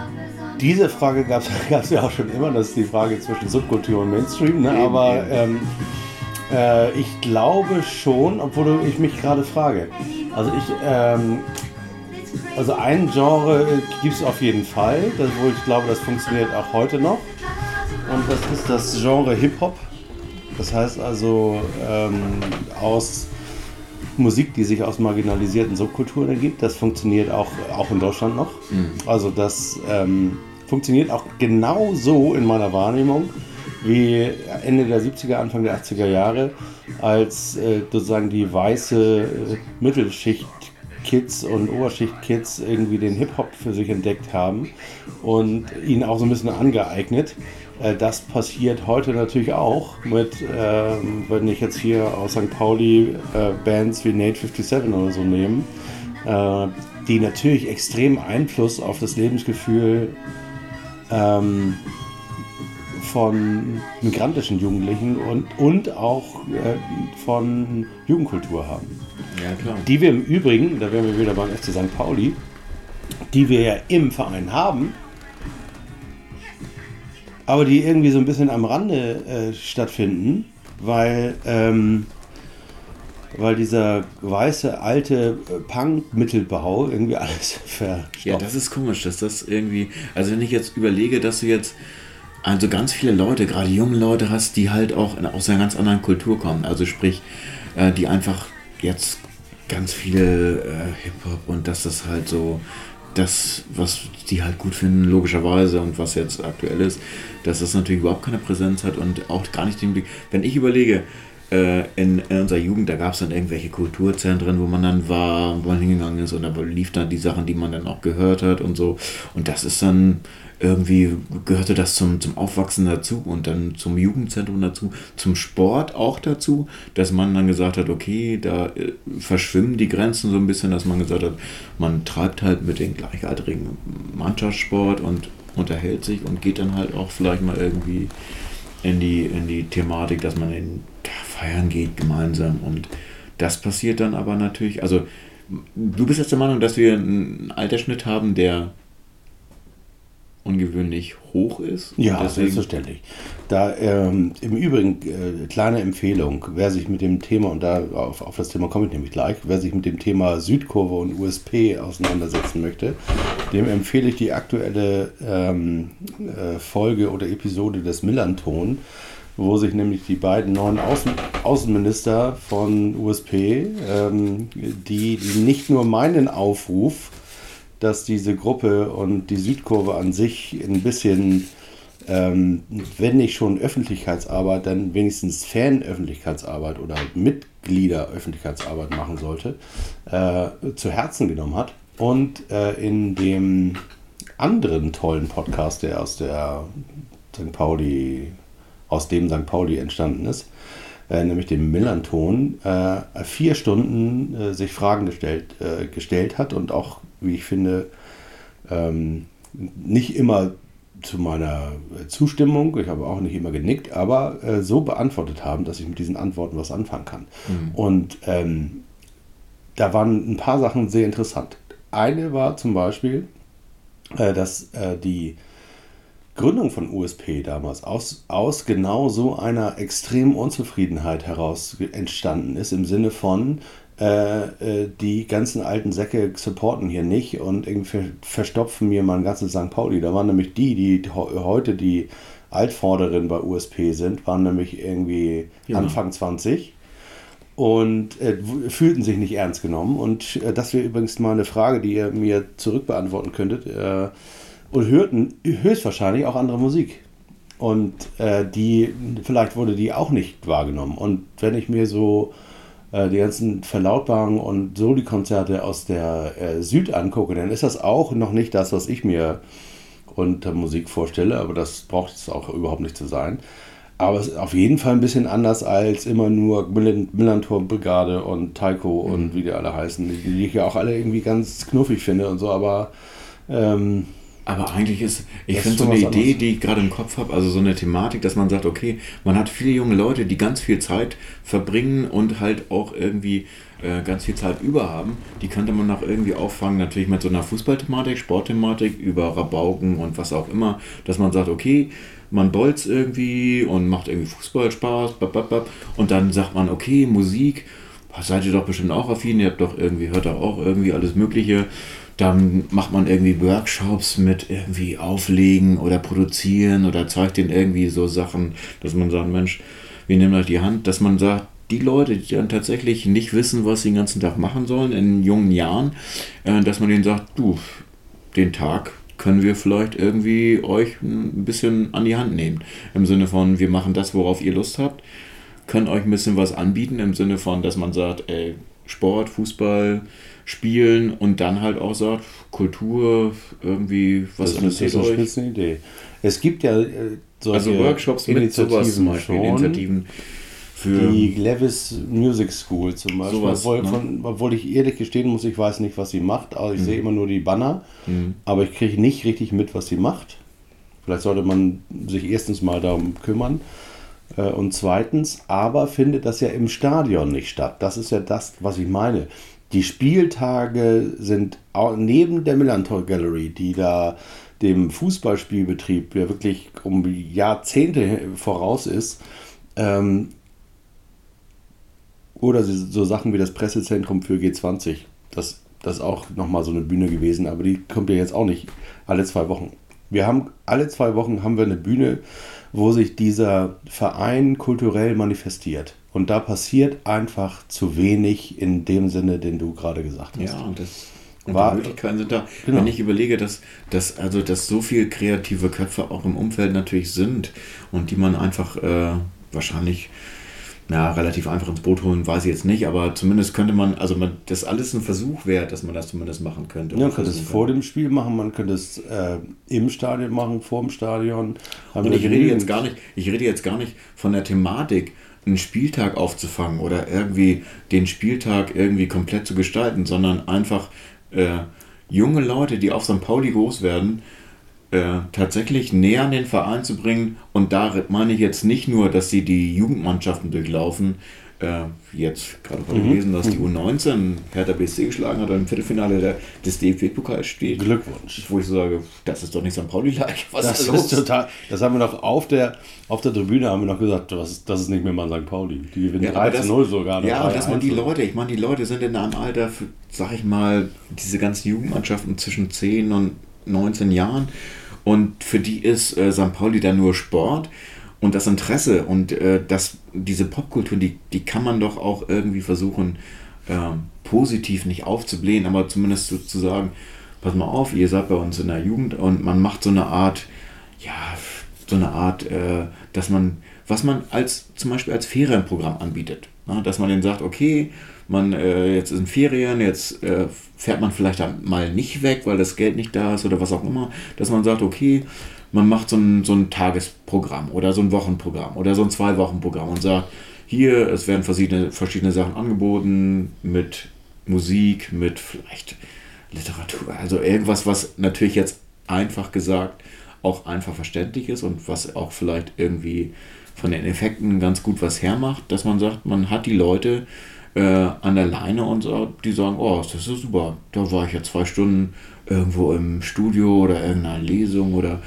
diese Frage gab es (laughs) ja auch schon immer, das ist die Frage zwischen Subkultur und Mainstream, ne? aber ähm, äh, ich glaube schon, obwohl ich mich gerade frage. Also ich, ähm, also ein Genre gibt es auf jeden Fall, das, wo ich glaube, das funktioniert auch heute noch. Und das ist das Genre Hip-Hop. Das heißt also ähm, aus Musik, die sich aus marginalisierten Subkulturen ergibt. Das funktioniert auch, auch in Deutschland noch. Mhm. Also das ähm, funktioniert auch genau so in meiner Wahrnehmung wie Ende der 70er, Anfang der 80er Jahre, als äh, sozusagen die weiße äh, Mittelschicht Kids und Oberschicht-Kids irgendwie den Hip-Hop für sich entdeckt haben und ihn auch so ein bisschen angeeignet. Äh, das passiert heute natürlich auch mit, ähm, wenn ich jetzt hier aus St. Pauli äh, Bands wie Nate 57 oder so nehme, äh, die natürlich extrem Einfluss auf das Lebensgefühl ähm, von migrantischen Jugendlichen und, und auch äh, von Jugendkultur haben. Ja, klar. Die wir im Übrigen, da wären wir wieder beim FC St. Pauli, die wir ja im Verein haben, aber die irgendwie so ein bisschen am Rande äh, stattfinden, weil, ähm, weil dieser weiße alte äh, Punk-Mittelbau irgendwie (laughs) alles verstopft. Ja, das ist komisch, dass das irgendwie, also wenn ich jetzt überlege, dass du jetzt also ganz viele Leute, gerade junge Leute hast, die halt auch aus einer ganz anderen Kultur kommen, also sprich, äh, die einfach jetzt ganz viel äh, Hip-Hop und dass das halt so das, was die halt gut finden, logischerweise und was jetzt aktuell ist, dass das natürlich überhaupt keine Präsenz hat und auch gar nicht den Blick. Wenn ich überlege, äh, in, in, unserer Jugend, da gab es dann irgendwelche Kulturzentren, wo man dann war, wo man hingegangen ist und da lief dann die Sachen, die man dann auch gehört hat und so. Und das ist dann irgendwie gehörte das zum, zum Aufwachsen dazu und dann zum Jugendzentrum dazu, zum Sport auch dazu, dass man dann gesagt hat, okay, da äh, verschwimmen die Grenzen so ein bisschen, dass man gesagt hat, man treibt halt mit den gleichaltrigen Mannschaftssport und unterhält sich und geht dann halt auch vielleicht mal irgendwie in die, in die Thematik, dass man in feiern geht gemeinsam und das passiert dann aber natürlich, also du bist jetzt der Meinung, dass wir einen Altersschnitt haben, der ungewöhnlich hoch ist. Ja, selbstverständlich. Da ähm, im Übrigen äh, kleine Empfehlung, wer sich mit dem Thema, und da auf, auf das Thema komme ich nämlich gleich, wer sich mit dem Thema Südkurve und USP auseinandersetzen möchte, dem empfehle ich die aktuelle ähm, äh, Folge oder Episode des Millanton, wo sich nämlich die beiden neuen Außen Außenminister von USP, ähm, die, die nicht nur meinen Aufruf dass diese Gruppe und die Südkurve an sich ein bisschen, ähm, wenn nicht schon Öffentlichkeitsarbeit, dann wenigstens Fanöffentlichkeitsarbeit oder Mitgliederöffentlichkeitsarbeit machen sollte, äh, zu Herzen genommen hat. Und äh, in dem anderen tollen Podcast, der aus der St. Pauli, aus dem St. Pauli entstanden ist, äh, nämlich dem Millanton, äh, vier Stunden äh, sich Fragen gestellt, äh, gestellt hat und auch wie ich finde, ähm, nicht immer zu meiner Zustimmung, ich habe auch nicht immer genickt, aber äh, so beantwortet haben, dass ich mit diesen Antworten was anfangen kann. Mhm. Und ähm, da waren ein paar Sachen sehr interessant. Eine war zum Beispiel, äh, dass äh, die Gründung von USP damals aus, aus genau so einer extremen Unzufriedenheit heraus entstanden ist, im Sinne von, äh, äh, die ganzen alten Säcke supporten hier nicht und irgendwie verstopfen mir mein ganzes St. Pauli. Da waren nämlich die, die heute die Altvorderin bei USP sind, waren nämlich irgendwie ja. Anfang 20 und äh, fühlten sich nicht ernst genommen. Und äh, das wäre übrigens mal eine Frage, die ihr mir zurückbeantworten könntet. Äh, und hörten höchstwahrscheinlich auch andere Musik. Und äh, die, vielleicht wurde die auch nicht wahrgenommen. Und wenn ich mir so äh, die ganzen Verlautbarungen und Soli-Konzerte aus der äh, Süd angucke, dann ist das auch noch nicht das, was ich mir unter Musik vorstelle, aber das braucht es auch überhaupt nicht zu sein. Aber es ist auf jeden Fall ein bisschen anders als immer nur Millantor Brigade und Taiko mhm. und wie die alle heißen, die, die ich ja auch alle irgendwie ganz knuffig finde und so, aber ähm, Aber eigentlich ist, ich finde so eine Idee, anderes. die ich gerade im Kopf habe, also so eine Thematik, dass man sagt, okay, man hat viele junge Leute, die ganz viel Zeit verbringen und halt auch irgendwie äh, ganz viel Zeit über haben. Die könnte man noch irgendwie auffangen, natürlich mit so einer Fußballthematik, Sportthematik, über Rabauken und was auch immer, dass man sagt, okay, man bolzt irgendwie und macht irgendwie Fußball Spaß, bap, bap, bap. und dann sagt man, okay, Musik, seid ihr doch bestimmt auch affin, ihr habt doch irgendwie, hört doch auch irgendwie alles Mögliche. Dann macht man irgendwie Workshops mit irgendwie auflegen oder produzieren oder zeigt denen irgendwie so Sachen, dass man sagt, Mensch, wir nehmen euch die Hand, dass man sagt, die Leute, die dann tatsächlich nicht wissen, was sie den ganzen Tag machen sollen in jungen Jahren, äh, dass man denen sagt, du, den Tag können wir vielleicht irgendwie euch ein bisschen an die Hand nehmen. Im Sinne von, wir machen das, worauf ihr Lust habt, können euch ein bisschen was anbieten, im Sinne von, dass man sagt, ey, Sport, Fußball, Spielen und dann halt auch sagt, Kultur, irgendwie, was das ist interessiert eine euch? spitze Idee. Es gibt ja äh, solche Also Workshops mit sowas zum Beispiel, schon. Initiativen für... Die Levis Music School zum Beispiel. Sowas, obwohl, ne? von, obwohl ich ehrlich gestehen muss, ich weiß nicht, was sie macht. Also ich sehe Mhm. immer nur die Banner, aber ich kriege nicht richtig mit, was sie macht. Vielleicht sollte man sich erstens mal darum kümmern. Äh, Und zweitens, aber findet das ja im Stadion nicht statt. Das ist ja das, was ich meine. Die Spieltage sind neben der Millantor Gallery, die da dem Fußballspielbetrieb ja wirklich um Jahrzehnte voraus ist, ähm, oder so- so Sachen wie das Pressezentrum für G20. Das, das ist auch nochmal so eine Bühne gewesen, aber die kommt ja jetzt auch nicht alle zwei Wochen. Wir haben alle zwei Wochen haben wir eine Bühne, wo sich dieser Verein kulturell manifestiert. Und da passiert einfach zu wenig in dem Sinne, den du gerade gesagt hast. Ja, und das und War- die Möglichkeiten sind da. Genau. Wenn ich überlege, dass, dass, also, dass so viele kreative Köpfe auch im Umfeld natürlich sind und die man einfach äh, wahrscheinlich ja, relativ einfach ins Boot holen, weiß ich jetzt nicht, aber zumindest könnte man, also man, das ist alles ein Versuch wert, dass man das zumindest machen könnte. Ja, man könnte es vor dem Spiel machen, man könnte es äh, im Stadion machen, vor dem Stadion. Und ich rede jetzt gar nicht, ich rede jetzt gar nicht von der Thematik, einen Spieltag aufzufangen oder irgendwie den Spieltag irgendwie komplett zu gestalten, sondern einfach äh, junge Leute, die auf St. Pauli groß werden, äh, tatsächlich näher an den Verein zu bringen. Und da meine ich jetzt nicht nur, dass sie die Jugendmannschaften durchlaufen. Äh, jetzt gerade heute gelesen, dass die U19 Hertha BSC geschlagen hat und im Viertelfinale der, des DFB-Pokals steht. Glückwunsch. Wo ich so sage, das ist doch nicht St. Pauli-like. Was Das ist los? total. Das haben wir noch auf der, auf der Tribüne haben wir noch gesagt, das ist, das ist nicht mehr mal St. Pauli. Die gewinnen Ja, 3 aber zu das- 0 sogar. Ja, 3-1 dass man die. Leute, ich meine, die Leute sind in einem Alter, für, sag ich mal, diese ganzen Jugendmannschaften zwischen 10 und 19 Jahren. Und für die ist äh, St. Pauli dann nur Sport. Und das Interesse und äh, das, diese Popkultur, die, die kann man doch auch irgendwie versuchen, ähm, positiv nicht aufzublähen, aber zumindest so zu sagen, pass mal auf, ihr seid bei uns in der Jugend und man macht so eine Art, ja, so eine Art, äh, dass man, was man als zum Beispiel als Ferienprogramm anbietet. Ne? Dass man denen sagt, okay, man, äh, jetzt sind Ferien, jetzt äh, fährt man vielleicht mal nicht weg, weil das Geld nicht da ist oder was auch immer, dass man sagt, okay, man macht so ein, so ein Tagesprogramm oder so ein Wochenprogramm oder so ein Zwei-Wochen-Programm und sagt, hier, es werden verschiedene, verschiedene Sachen angeboten mit Musik, mit vielleicht Literatur, also irgendwas, was natürlich jetzt einfach gesagt auch einfach verständlich ist und was auch vielleicht irgendwie von den Effekten ganz gut was hermacht, dass man sagt, man hat die Leute äh, an der Leine und so, die sagen, oh, das ist super, da war ich ja zwei Stunden irgendwo im Studio oder irgendeiner Lesung oder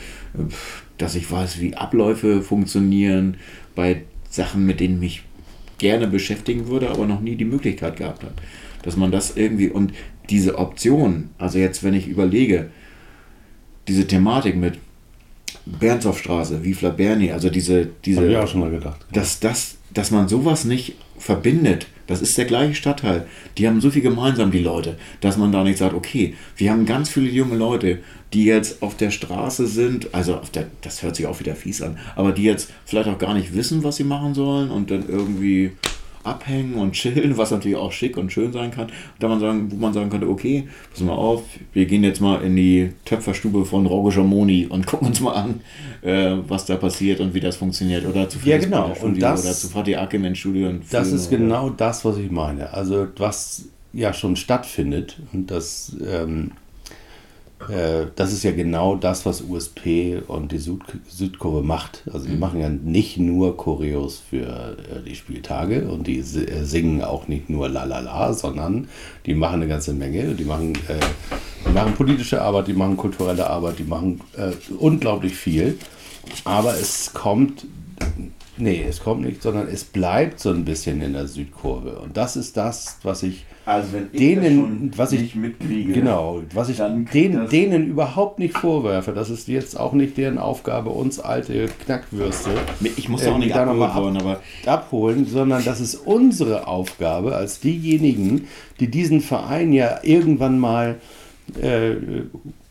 dass ich weiß, wie Abläufe funktionieren bei Sachen, mit denen mich gerne beschäftigen würde, aber noch nie die Möglichkeit gehabt hat. Dass man das irgendwie und diese Option, also jetzt, wenn ich überlege, diese Thematik mit Bernstorffstraße, Vifla Berni, also diese, diese Hab ich auch schon mal gedacht. dass, das, dass man sowas nicht verbindet, das ist der gleiche Stadtteil. Die haben so viel gemeinsam, die Leute, dass man da nicht sagt, okay, wir haben ganz viele junge Leute, die jetzt auf der Straße sind, also der, das hört sich auch wieder fies an, aber die jetzt vielleicht auch gar nicht wissen, was sie machen sollen und dann irgendwie abhängen und chillen, was natürlich auch schick und schön sein kann. Da man sagen, wo man sagen könnte, okay, pass mal auf, wir gehen jetzt mal in die Töpferstube von Rogge Jamoni und (laughs) gucken uns mal an, äh, was da passiert und wie das funktioniert. Oder zu Ja, genau. Studio Und das- oder zu Fatih Akim ins Studio. Und Das ist genau das, was ich meine. Also was ja schon stattfindet und das ähm, äh, das ist ja genau das, was USP und die Süd Südkurve macht. Also die mhm. machen ja nicht nur Choreos für äh, die Spieltage und die äh, singen auch nicht nur La La La, sondern die machen eine ganze Menge. Die machen, äh, die machen politische Arbeit, die machen kulturelle Arbeit, die machen äh, unglaublich viel. Aber es kommt Nee, es kommt nicht, sondern es bleibt so ein bisschen in der Südkurve. Und das ist das, was ich also wenn ich denen, was ich mitkriege, genau, was ich denen, denen überhaupt nicht vorwerfe, das ist jetzt auch nicht deren Aufgabe, uns alte Knackwürste, ich muss auch nicht abholen, ab, wollen, aber abholen, sondern das ist unsere Aufgabe als diejenigen, die diesen Verein ja irgendwann mal äh,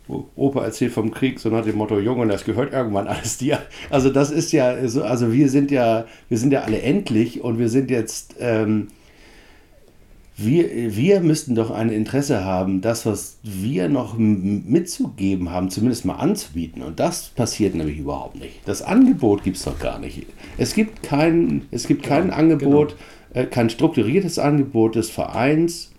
Opa erzählt vom Krieg, so nach dem Motto, Junge, das gehört irgendwann alles dir. Also das ist ja so, also wir sind ja, wir sind ja alle endlich und wir sind jetzt, ähm, wir, wir müssten doch ein Interesse haben, das, was wir noch mitzugeben haben, zumindest mal anzubieten. Und das passiert nämlich überhaupt nicht. Das Angebot gibt es doch gar nicht. Es gibt kein, es gibt kein genau, Angebot, genau. äh, kein strukturiertes Angebot des Vereins,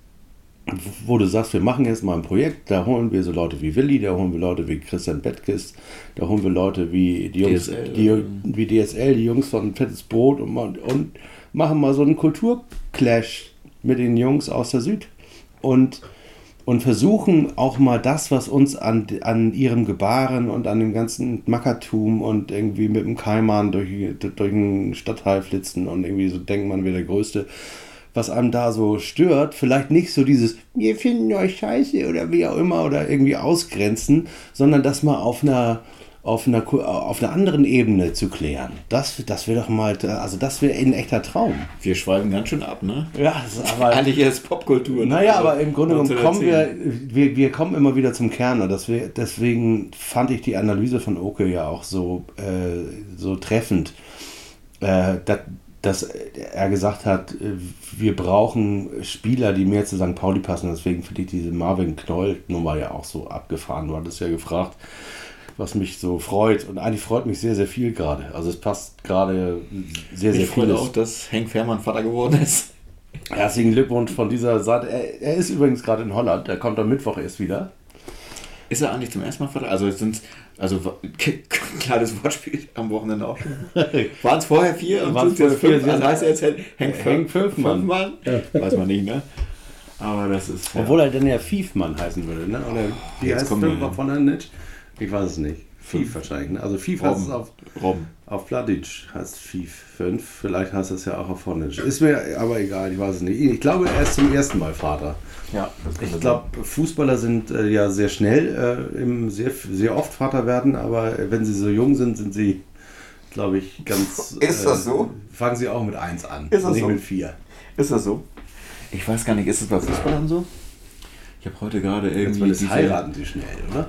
wo du sagst, wir machen jetzt mal ein Projekt, da holen wir so Leute wie Willi, da holen wir Leute wie Christian Bettkist, da holen wir Leute wie die Jungs, DSL, die, wie DSL, die Jungs von Fettes Brot und, und machen mal so einen Kulturclash mit den Jungs aus der Süd und, und versuchen auch mal das, was uns an, an ihrem Gebaren und an dem ganzen Mackertum und irgendwie mit dem Keimann durch, durch den Stadtteil flitzen und irgendwie so denkt man, wäre der Größte was einem da so stört, vielleicht nicht so dieses, wir finden euch scheiße oder wie auch immer oder irgendwie ausgrenzen, sondern das mal auf einer auf einer, auf einer anderen Ebene zu klären. Das, das wäre doch mal, also das wäre ein echter Traum. Wir schweifen ganz schön ab, ne? Ja, das ist aber. Eigentlich ist Popkultur. Ne? Naja, also, aber im Grunde genommen kommen wir, wir, wir kommen immer wieder zum Kern und das wär, deswegen fand ich die Analyse von Oke ja auch so, äh, so treffend. Äh, dat, dass er gesagt hat, äh, wir brauchen Spieler, die mehr zu St. Pauli passen. Deswegen finde ich diese Marvin Knoll-Nummer ja auch so abgefahren. Du hattest ja gefragt, was mich so freut. Und eigentlich freut mich sehr, sehr viel gerade. Also es passt gerade sehr, sehr viel. Ich freue auch, dass Henk Fährmann Vater geworden ist. Herzlichen Glückwunsch von dieser Seite. Er, er ist übrigens gerade in Holland. Er kommt am Mittwoch erst wieder. Ist er eigentlich zum ersten Mal Vater? Also sind also (laughs) kleines Wortspiel am Wochenende auch schon. (laughs) Waren es vorher vier und sind jetzt fünf? Also heißt er jetzt Henk, Fünfmann? Fünfmann? Ja. Weiß man nicht, ne? Aber das ist. Ja. Obwohl er dann ja Fiefmann heißen würde, ne? Oder wie jetzt heißt Fünfer von der Nitsch? Ich weiß es nicht. Fief wahrscheinlich. Ne? Also Fief heißt es auf, Robben. auf Pladic heißt Fief 5. Vielleicht heißt es ja auch auf Hornitsch. Ist mir aber egal, ich weiß es nicht. Ich glaube, er ist zum ersten Mal Vater. Ja, ich glaube, Fußballer sind äh, ja sehr schnell, äh, im, sehr, sehr oft Vater werden, aber wenn sie so jung sind, sind sie, glaube ich, ganz. (laughs) Ist das äh, so? Fangen sie auch mit 1 an, ist das nicht so? mit 4. Ist das so? Ich weiß gar nicht, ist es bei Fußballern so? Ich habe heute gerade irgendwie. Jetzt heiraten sie schnell, oder?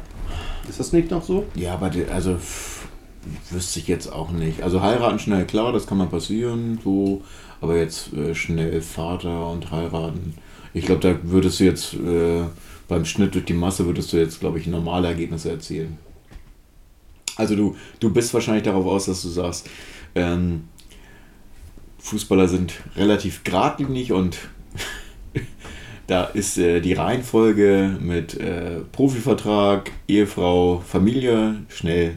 Ist das nicht noch so? Ja, aber die, also pff, wüsste ich jetzt auch nicht. Also heiraten schnell, klar, das kann mal passieren, so, aber jetzt äh, schnell Vater und heiraten. Ich glaube, da würdest du jetzt äh, beim Schnitt durch die Masse würdest du jetzt, glaube ich, normale Ergebnisse erzielen. Also du, du bist wahrscheinlich darauf aus, dass du sagst, ähm, Fußballer sind relativ geradlinig und da ist äh, die Reihenfolge mit äh, Profivertrag, Ehefrau, Familie schnell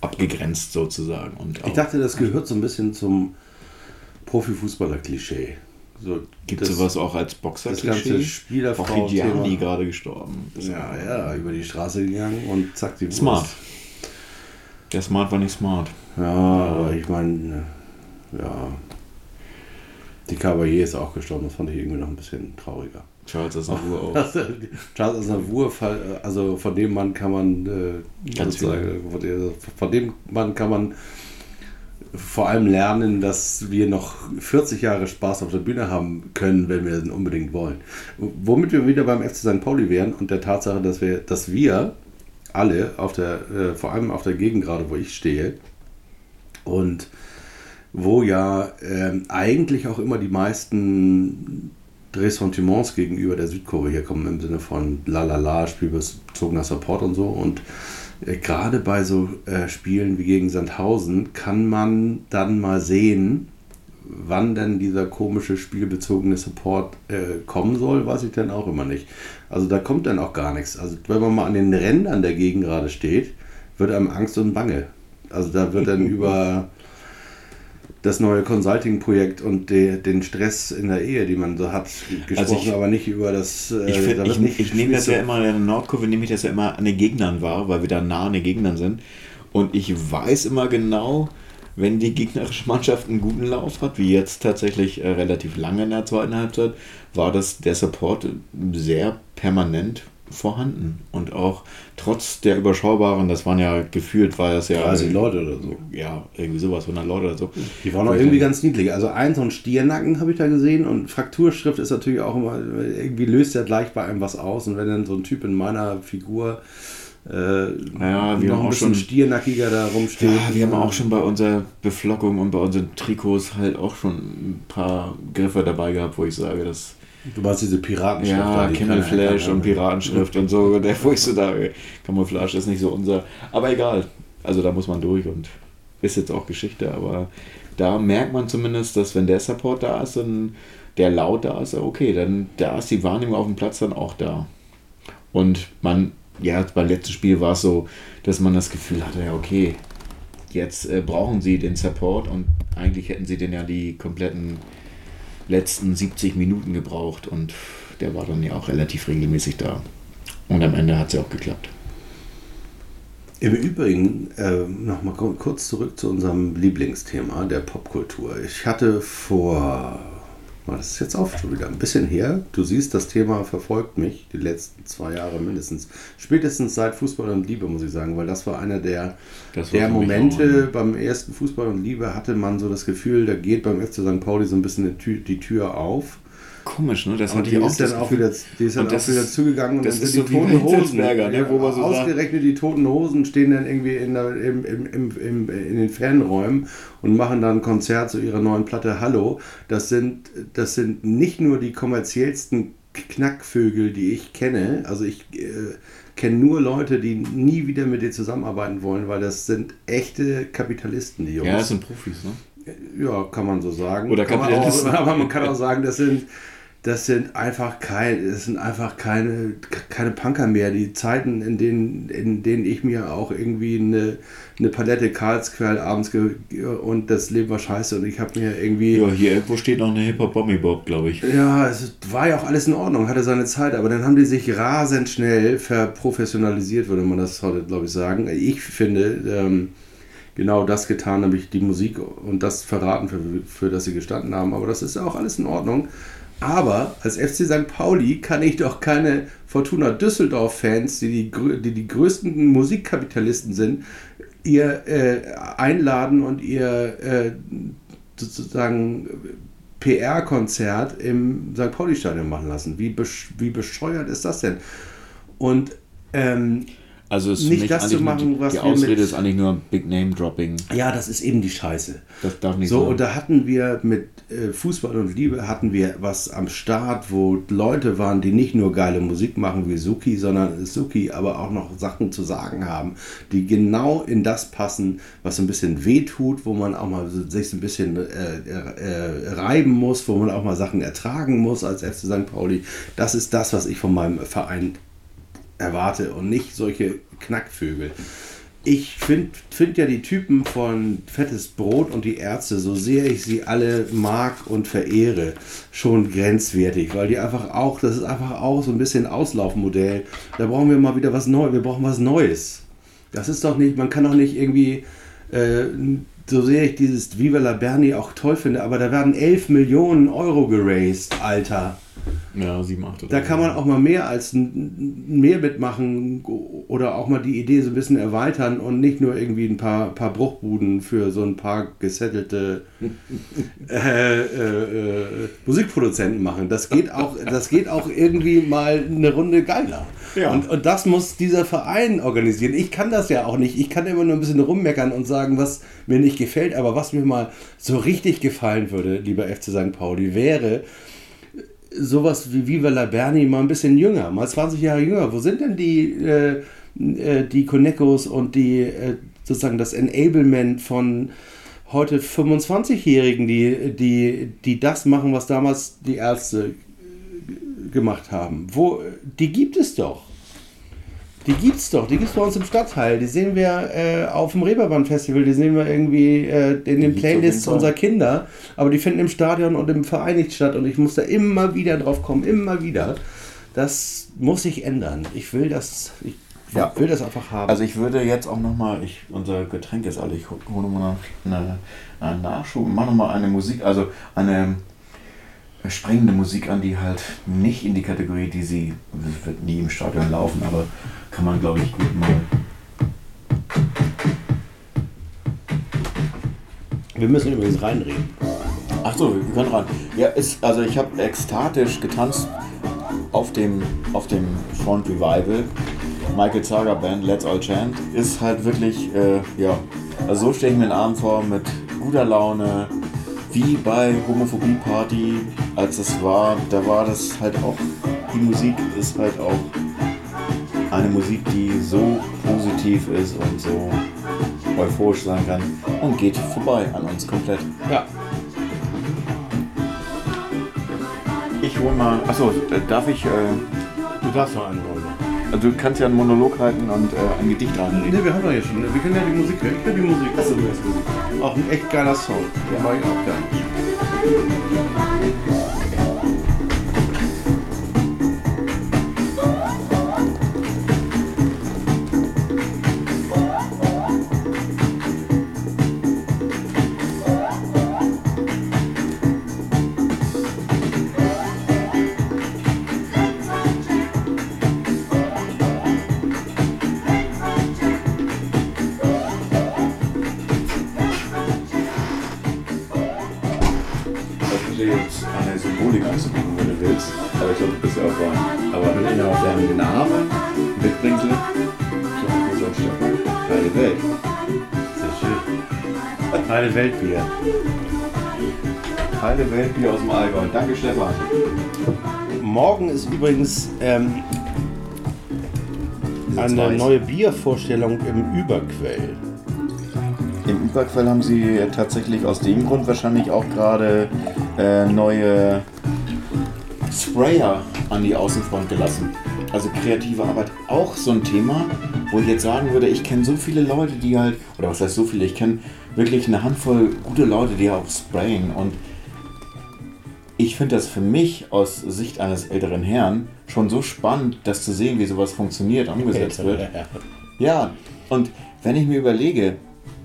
abgegrenzt sozusagen. Und ich dachte, das gehört so ein bisschen zum Profifußballer-Klischee. So, Gibt es sowas auch als Boxer-Klischee? Spielerfrau. Auch Gianni gerade gestorben. Ja, ja, über die Straße gegangen und zack, die Smart. Der Smart war nicht smart. Ja, aber ich meine, ja, die Cavalier ist auch gestorben, das fand ich irgendwie noch ein bisschen trauriger. Charles Aznavour auch. (laughs) Charles Aznavour, also von dem Mann kann man äh, sozusagen, von dem Mann kann man vor allem lernen, dass wir noch 40 Jahre Spaß auf der Bühne haben können, wenn wir es unbedingt wollen. Womit wir wieder beim FC St. Pauli wären und der Tatsache, dass wir, dass wir alle auf der, äh, vor allem auf der Gegend gerade, wo ich stehe, und wo ja äh, eigentlich auch immer die meisten Ressentiments gegenüber der Südkorea hier kommen im Sinne von lalala, spielbezogener Support und so. Und äh, gerade bei so äh, Spielen wie gegen Sandhausen kann man dann mal sehen, wann denn dieser komische spielbezogene Support äh, kommen soll, weiß ich dann auch immer nicht. Also da kommt dann auch gar nichts. Also wenn man mal an den Rändern der Gegend gerade steht, wird einem Angst und Bange. Also da wird dann (laughs) über das neue Consulting-Projekt und de, den Stress in der Ehe, die man so hat, gesprochen, also ich, aber nicht über das. Äh, ich, find, ich, nicht ich nehme das ja immer in der Nordkurve, nehme ich das ja immer an den Gegnern wahr, weil wir da nah an den Gegnern sind. Und ich weiß immer genau, wenn die gegnerische Mannschaft einen guten Lauf hat, wie jetzt tatsächlich äh, relativ lange in der zweiten Halbzeit, war das der Support sehr permanent vorhanden. Und auch trotz der überschaubaren, das waren ja gefühlt, war das ja. 30 Leute oder so. Ja, irgendwie sowas, 100 Leute oder so. Die waren auch irgendwie ganz niedlich. Also ein so ein Stiernacken habe ich da gesehen und Frakturschrift ist natürlich auch immer, irgendwie löst ja gleich bei einem was aus. Und wenn dann so ein Typ in meiner Figur äh, naja, wir noch haben auch schon stiernackiger da rumsteht. Ja, wir haben auch schon bei unserer Beflockung und bei unseren Trikots halt auch schon ein paar Griffe dabei gehabt, wo ich sage, dass Du meinst diese Piratenschrift. Ja, Camouflage und Piratenschrift und so. Der, so sage, Camouflage ist nicht so unser. Aber egal. Also da muss man durch und ist jetzt auch Geschichte. Aber da merkt man zumindest, dass wenn der Support da ist und der laut da ist, okay, dann da ist die Wahrnehmung auf dem Platz dann auch da. Und man, ja, beim letzten Spiel war es so, dass man das Gefühl hatte, ja, okay, jetzt äh, brauchen sie den Support und eigentlich hätten sie den ja die kompletten letzten 70 Minuten gebraucht und der war dann ja auch relativ regelmäßig da. Und am Ende hat es ja auch geklappt. Im Übrigen, äh, nochmal kurz zurück zu unserem Lieblingsthema, der Popkultur. Ich hatte vor das ist jetzt auch schon wieder ein bisschen her. Du siehst, das Thema verfolgt mich die letzten zwei Jahre mindestens. Spätestens seit Fußball und Liebe, muss ich sagen, weil das war einer der, der Momente beim ersten Fußball und Liebe, hatte man so das Gefühl, da geht beim FC St. Pauli so ein bisschen die Tür, die Tür auf. Komisch, ne? Das und die ist dann auch wieder, die ist dann auch wieder zugegangen und das ist sind so die toten Hosen. Ne? Wo man so ausgerechnet die toten Hosen stehen dann irgendwie in, der, im, im, im, in den Fernräumen und machen dann ein Konzert zu ihrer neuen Platte Hallo. Das sind, das sind nicht nur die kommerziellsten Knackvögel, die ich kenne. Also ich äh, kenne nur Leute, die nie wieder mit dir zusammenarbeiten wollen, weil das sind echte Kapitalisten, die Jungs. Ja, das sind Profis, ne? Ja, kann man so sagen. Oder Kapitalisten. (laughs) aber man kann auch sagen, das sind das sind einfach kein, das sind einfach keine, keine Punker mehr. Die Zeiten, in denen, in denen ich mir auch irgendwie eine, eine Palette Karlsquell abends und das Leben war scheiße und ich habe mir irgendwie. Ja, hier irgendwo steht noch eine Hip-Hop Bommy Bob, glaube ich. Ja, es war ja auch alles in Ordnung, hatte seine Zeit, aber dann haben die sich rasend schnell verprofessionalisiert, würde man das heute, glaube ich, sagen. Ich finde, ähm, genau das getan, nämlich die Musik und das verraten, für, für das sie gestanden haben. Aber das ist ja auch alles in Ordnung. Aber als FC St. Pauli kann ich doch keine Fortuna Düsseldorf-Fans, die die, die die größten Musikkapitalisten sind, ihr äh, einladen und ihr äh, sozusagen PR-Konzert im St. Pauli-Stadion machen lassen. Wie, besch wie bescheuert ist das denn? Und ähm, also ist nicht das zu machen, was die Ausrede ist eigentlich nur Big Name Dropping. Ja, das ist eben die Scheiße. Das darf nicht so. So und da hatten wir mit äh, Fußball und Liebe hatten wir was am Start, wo Leute waren, die nicht nur geile Musik machen wie Suki, sondern Suki, aber auch noch Sachen zu sagen haben, die genau in das passen, was ein bisschen wehtut, wo man auch mal sich ein bisschen äh, äh, reiben muss, wo man auch mal Sachen ertragen muss als FC St. Pauli. Das ist das, was ich von meinem Verein erwarte und nicht solche Knackvögel. Ich finde find ja die Typen von Fettes Brot und die Ärzte, so sehr ich sie alle mag und verehre, schon grenzwertig, weil die einfach auch, das ist einfach auch so ein bisschen Auslaufmodell. Da brauchen wir mal wieder was Neues, wir brauchen was Neues. Das ist doch nicht, man kann doch nicht irgendwie, äh, so sehr ich dieses Viva la Berni auch toll finde, aber da werden 11 Millionen Euro geraced, Alter. Ja, 7, 8 Da kann man auch mal mehr als mehr mitmachen oder auch mal die Idee so ein bisschen erweitern und nicht nur irgendwie ein paar, paar Bruchbuden für so ein paar gesettelte (laughs) äh, äh, äh, Musikproduzenten machen. Das geht, auch, das geht auch irgendwie mal eine Runde geiler. Ja. Und, und das muss dieser Verein organisieren. Ich kann das ja auch nicht. Ich kann immer nur ein bisschen rummeckern und sagen, was mir nicht gefällt. Aber was mir mal so richtig gefallen würde, lieber FC St. Pauli, wäre, sowas wie Viva la Berni mal ein bisschen jünger, mal 20 Jahre jünger. Wo sind denn die, äh, äh, die Konekos und die, äh, sozusagen das Enablement von heute 25-Jährigen, die, die, die das machen, was damals die Ärzte gemacht haben. Wo, die gibt es doch. Die gibt's doch, die gibt's bei uns im Stadtteil. Die sehen wir äh, auf dem Reeperbahn-Festival, die sehen wir irgendwie äh, in den Playlists unserer Kinder. Aber die finden im Stadion und im Verein nicht statt. Und ich muss da immer wieder drauf kommen, immer wieder. Das muss sich ändern. Ich will das, ich Ja. will das einfach haben. Also ich würde jetzt auch nochmal, unser Getränk ist alle, ich hole nochmal eine, einen Nachschub, mach nochmal eine Musik, also eine sprengende Musik an, die halt nicht in die Kategorie, die sie, wird nie im Stadion laufen, aber kann man glaube ich gut mal. wir müssen übrigens reinreden. Ach so, wir können ran. Ja, ist, also ich habe ekstatisch getanzt auf dem, auf dem Front Revival. Michael Zager Band, Let's All Chant, ist halt wirklich, äh, ja, also so stelle ich mir den Abend vor, mit guter Laune, wie bei Homophobie Party, als es war, da war das halt auch, die Musik ist halt auch eine Musik, die so positiv ist und so euphorisch sein kann und geht vorbei an uns komplett. Ja. Ich hol mal. Achso, äh, darf ich. Äh, Du darfst noch einen holen. also du kannst ja einen Monolog halten und äh, ein Gedicht reinreden. Ne, wir haben doch hier schon. Wir können ja die Musik hören. Ich höre die Musik. Du hörst Musik. Auch ein echt geiler Song. Den mag ich auch gerne. Heile Weltbier. Heile Welt Bier aus dem Allgäu. Danke, Stefan. Morgen ist übrigens ähm, eine neue Biervorstellung im Überquell. Im Überquell haben sie tatsächlich aus dem Grund wahrscheinlich auch gerade äh, neue Sprayer an die Außenfront gelassen. Also kreative Arbeit auch so ein Thema, wo ich jetzt sagen würde, ich kenne so viele Leute, die halt, oder was heißt so viele, ich kenne wirklich eine Handvoll gute Leute, die auch sprayen und ich finde das für mich aus Sicht eines älteren Herrn schon so spannend, das zu sehen, wie sowas funktioniert, umgesetzt wird. Ja, und wenn ich mir überlege,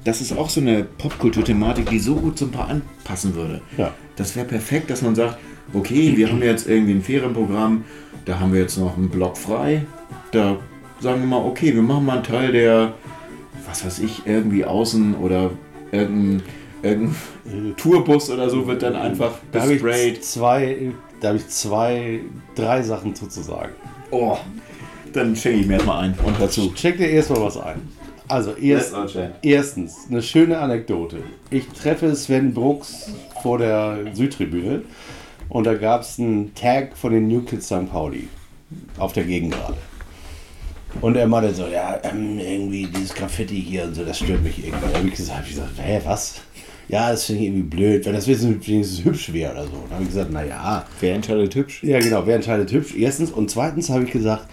das ist auch so eine Popkultur-Thematik, die so gut zum Paar anpassen würde. Ja. Das wäre perfekt, dass man sagt, okay, wir haben jetzt irgendwie ein Ferienprogramm, da haben wir jetzt noch einen Block frei. Da sagen wir mal, okay, wir machen mal einen Teil, der, was weiß ich, irgendwie außen oder irgendein, irgendein Tourbus oder so wird dann einfach Da habe gesprayt. ich zwei, da habe ich zwei, drei Sachen zu zu sagen. Oh, dann schenke ich mir erstmal ein und dazu. Check dir erstmal was ein. Also erst, erstens, eine schöne Anekdote. Ich treffe Sven Brooks vor der Südtribüne und da gab es einen Tag von den New Kids St. Pauli auf der Gegengrade. Und er meinte so, ja, ähm, irgendwie dieses Graffiti hier und so, das stört mich irgendwie. Da habe ich gesagt, hab ich gesagt, hä, was? Ja, das finde ich irgendwie blöd, wenn das wenigstens hübsch wäre oder so. Dann habe ich gesagt, naja, Wer entscheidet hübsch? ja, genau. Wer entscheidet hübsch? Erstens. Und zweitens habe ich gesagt,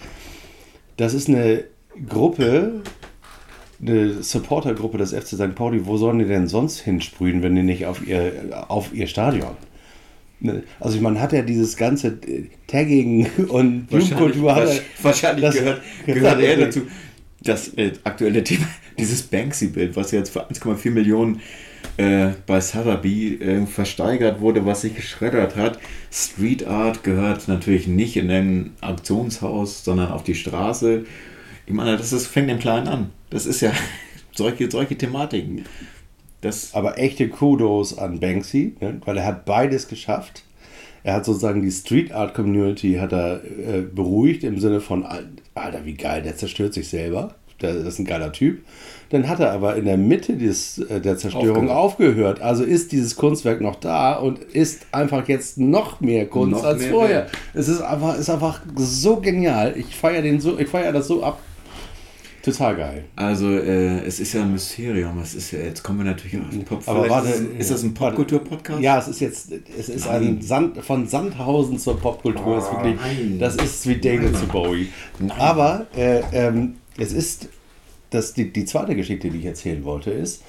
das ist eine Gruppe, eine Supportergruppe des FC St. Pauli. Wo sollen die denn sonst hinsprühen, wenn die nicht auf ihr, auf ihr Stadion? Ne? Also man hat ja dieses ganze äh, Tagging (laughs) und Jugendkultur. hat er- wahrscheinlich das- gehört, (laughs) gehört er dazu. Das äh, aktuelle Thema, (laughs) dieses Banksy-Bild, was jetzt für 1,4 Millionen äh, bei Sotheby äh, versteigert wurde, was sich geschreddert hat. Street Art gehört natürlich nicht in ein Auktionshaus, sondern auf die Straße. Ich meine, das ist, fängt im Kleinen an. Das ist ja solche, solche Thematiken. Das, Aber echte Kudos an Banksy, ne? weil er hat beides geschafft. Er hat sozusagen die Street Art Community hat er äh, beruhigt im Sinne von, Alter, wie geil, der zerstört sich selber. Der, das ist ein geiler Typ. Dann hat er aber in der Mitte des, äh, der Zerstörung aufgehört. Also ist dieses Kunstwerk noch da und ist einfach jetzt noch mehr Kunst Noch als mehr vorher. wert. Es ist einfach, ist einfach so genial. Ich feiere den so, ich feiere das so ab. Total geil. Also, äh, es ist ja ein Mysterium. Es ist ja, jetzt kommen wir natürlich auf den Pop. Aber warte, ist, ist das ein Popkultur-Podcast? Ja, es ist jetzt, es ist ein Sand, von Sandhausen zur Popkultur. ist wirklich, nein. das ist wie Daniel zu Bowie. Aber äh, ähm, es ist, das, die, die zweite Geschichte, die ich erzählen wollte, ist,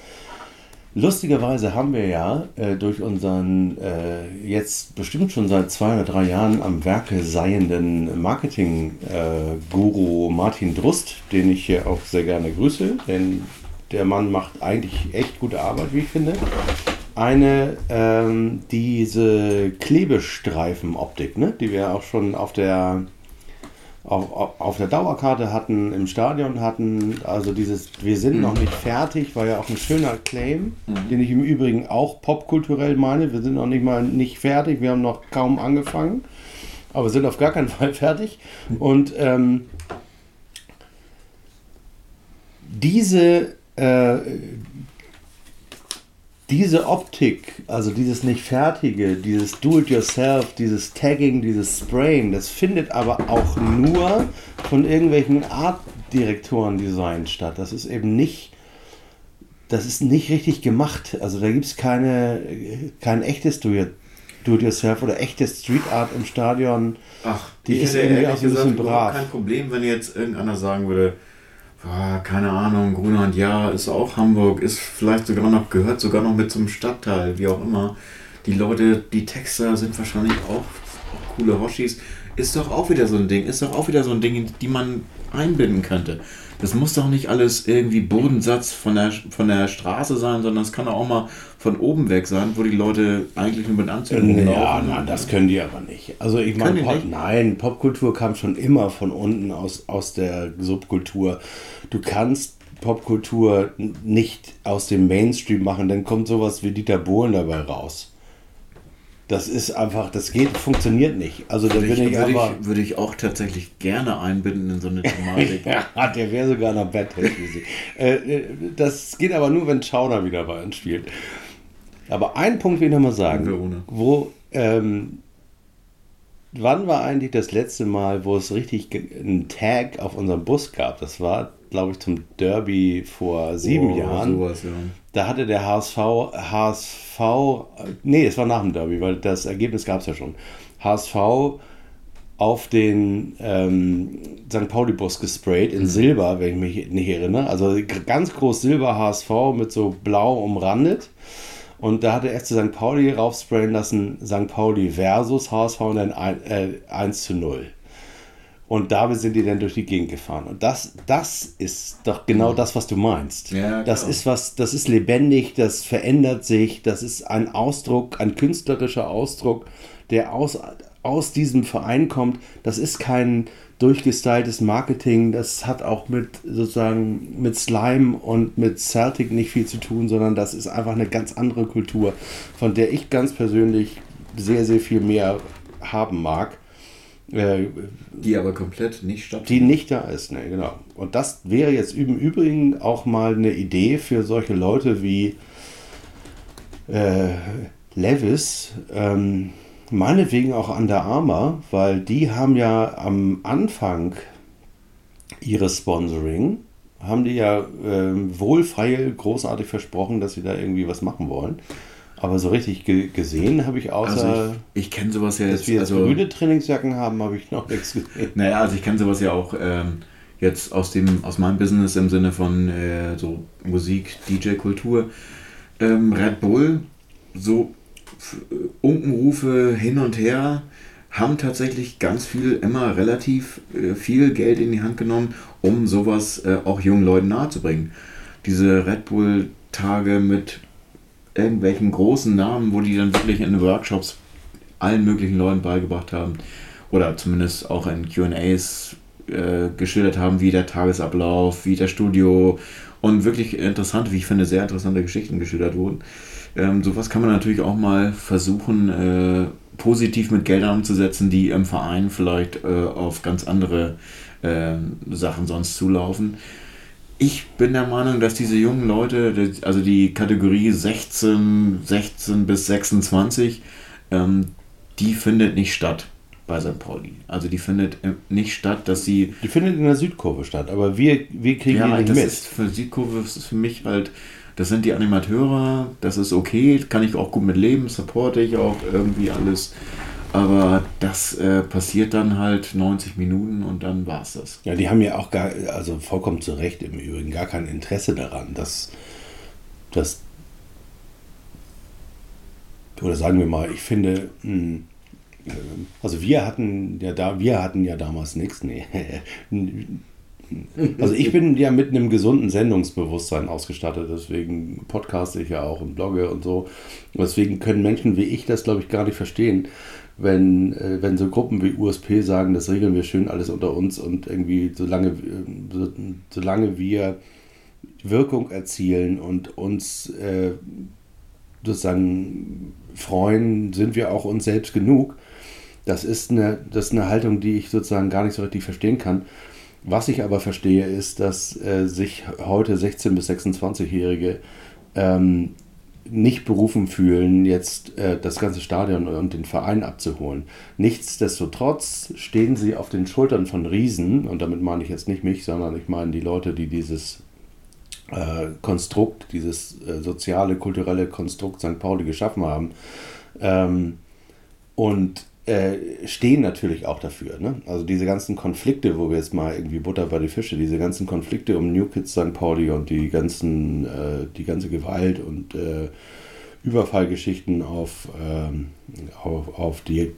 lustigerweise haben wir ja äh, durch unseren äh, jetzt bestimmt schon seit zwei oder drei Jahren am Werke seienden Marketing-Guru Martin Drust, den ich hier auch sehr gerne grüße, denn der Mann macht eigentlich echt gute Arbeit, wie ich finde. Eine, ähm, diese Klebestreifen-Optik, ne? die wir auch schon auf der auf, auf, auf der Dauerkarte hatten, im Stadion hatten. Also dieses Wir sind noch nicht fertig, war ja auch ein schöner Claim, den ich im Übrigen auch popkulturell meine. Wir sind noch nicht mal nicht fertig, wir haben noch kaum angefangen, aber sind auf gar keinen (laughs) Fall fertig. Und ähm, diese äh, diese Optik, also dieses nicht fertige, dieses Do-it-yourself, dieses Tagging, dieses Sprayen, das findet aber auch nur von irgendwelchen Artdirektoren Design statt. Das ist eben nicht, das ist nicht richtig gemacht. Also da gibt es keine, kein echtes Do-it-yourself oder echtes Street Art im Stadion. Ach, Die ich ist irgendwie auch so ein bisschen brav. kein Problem, wenn jetzt irgendeiner sagen würde, "Ah, keine Ahnung, Grunland, ja, ist auch Hamburg, ist vielleicht sogar noch, gehört sogar noch mit zum Stadtteil, wie auch immer. Die Leute, die Texter sind wahrscheinlich auch, auch coole Hoshis. Ist doch auch wieder so ein Ding, ist doch auch wieder so ein Ding, die man einbinden könnte. Das muss doch nicht alles irgendwie Bodensatz von der, von der Straße sein, sondern es kann auch mal von oben weg sein, wo die Leute eigentlich nur mit Anzügen Ja, rumlaufen. nein, das können die aber nicht. Also ich meine, Pop, nein, Popkultur kam schon immer von unten aus, aus der Subkultur. Du kannst Popkultur nicht aus dem Mainstream machen, dann kommt sowas wie Dieter Bohlen dabei raus. Das ist einfach, das geht, funktioniert nicht. Also da Würde bin ich, ich würde, aber. ich, würde ich auch tatsächlich gerne einbinden in so eine (laughs) Thematik. Ja, der wäre sogar noch Music. äh, äh, das geht aber nur, wenn Schauner wieder bei uns spielt. Aber einen Punkt will ich noch mal sagen. Wo, ähm, wann war eigentlich das letzte Mal, wo es richtig einen Tag auf unserem Bus gab? Das war, glaube ich, zum Derby vor sieben Oh, Jahren. Sowas, ja. Da hatte der HSV, HSV, nee, es war nach dem Derby, weil das Ergebnis gab es ja schon. HSV auf den ähm, St. Pauli-Bus gesprayt in Silber, wenn ich mich nicht erinnere. Also ganz groß Silber HSV mit so blau umrandet. Und da hat der FC St. Pauli raufsprayen lassen, St. Pauli versus HSV und dann ein, äh, 1 zu 0. Und damit sind die dann durch die Gegend gefahren. Und das, das ist doch genau das, was du meinst. Ja, das ist was, das ist lebendig, das verändert sich, das ist ein Ausdruck, ein künstlerischer Ausdruck, der aus, aus diesem Verein kommt. Das ist kein durchgestyltes Marketing, das hat auch mit sozusagen mit Slime und mit Celtic nicht viel zu tun, sondern das ist einfach eine ganz andere Kultur, von der ich ganz persönlich sehr, sehr viel mehr haben mag. Äh, Die aber komplett nicht die stattfinden. nicht da ist, ne, genau. Und das wäre jetzt im Übrigen auch mal eine Idee für solche Leute wie äh, Levis, ähm, meinetwegen auch Under Armour, weil die haben ja am Anfang ihres Sponsoring, haben die ja ähm, wohlfeil großartig versprochen, dass sie da irgendwie was machen wollen. Aber so richtig ge gesehen habe ich außer, Also ich, ich kenne sowas ja dass jetzt. wir jetzt Also, grüne Trainingsjacken haben, habe ich noch nichts gesehen. naja, also ich kenne sowas ja auch ähm, jetzt aus dem aus meinem Business im Sinne von äh, so Musik, DJ-Kultur. Ähm, Red Bull, so äh, Unkenrufe hin und her, haben tatsächlich ganz viel, immer relativ äh, viel Geld in die Hand genommen, um sowas äh, auch jungen Leuten nahezubringen. Diese Red Bull-Tage mit irgendwelchen großen Namen, wo die dann wirklich in Workshops allen möglichen Leuten beigebracht haben oder zumindest auch in QAs äh, geschildert haben, wie der Tagesablauf, wie das Studio und wirklich interessante, wie ich finde, sehr interessante Geschichten geschildert wurden. Ähm, sowas kann man natürlich auch mal versuchen, äh, positiv mit Geldern umzusetzen, die im Verein vielleicht äh, auf ganz andere äh, Sachen sonst zulaufen. Ich bin der Meinung, dass diese jungen Leute, also die Kategorie 16, 16 bis 26, ähm, die findet nicht statt bei St. Pauli. Also die findet äh, nicht statt, dass sie. Die findet in der Südkurve statt, aber wir, wir kriegen ja, die nicht das mit. Ist für Südkurve ist es für mich halt, das sind die Animateure, das ist okay, kann ich auch gut mit leben, supporte ich auch irgendwie alles. Aber das äh, passiert dann halt 90 Minuten und dann war es das. Ja, die haben ja auch gar, also vollkommen zu Recht im Übrigen, gar kein Interesse daran, dass, dass oder sagen wir mal, ich finde, hm, äh, also wir hatten ja da, wir hatten ja damals nichts, nee. (laughs) Also ich bin ja mit einem gesunden Sendungsbewusstsein ausgestattet, deswegen podcaste ich ja auch und blogge und so. Deswegen können Menschen wie ich das, glaube ich, gar nicht verstehen, wenn, äh, wenn so Gruppen wie USP sagen, das regeln wir schön alles unter uns und irgendwie solange, äh, solange wir Wirkung erzielen und uns äh, sozusagen freuen, sind wir auch uns selbst genug. Das ist, eine, das ist eine Haltung, die ich sozusagen gar nicht so richtig verstehen kann. Was ich aber verstehe, ist, dass äh, sich heute 16- bis 26-Jährige ähm, nicht berufen fühlen, jetzt äh, das ganze Stadion und den Verein abzuholen. Nichtsdestotrotz stehen sie auf den Schultern von Riesen, und damit meine ich jetzt nicht mich, sondern ich meine die Leute, die dieses äh, Konstrukt, dieses äh, soziale, kulturelle Konstrukt St. Pauli geschaffen haben. Ähm, und äh, stehen natürlich auch dafür. Ne? Also diese ganzen Konflikte, wo wir jetzt mal irgendwie Butter bei die Fische, diese ganzen Konflikte um New Kids St. Pauli und die ganzen, äh, die ganze Gewalt und äh, Überfallgeschichten auf, ähm, auf, auf die äh,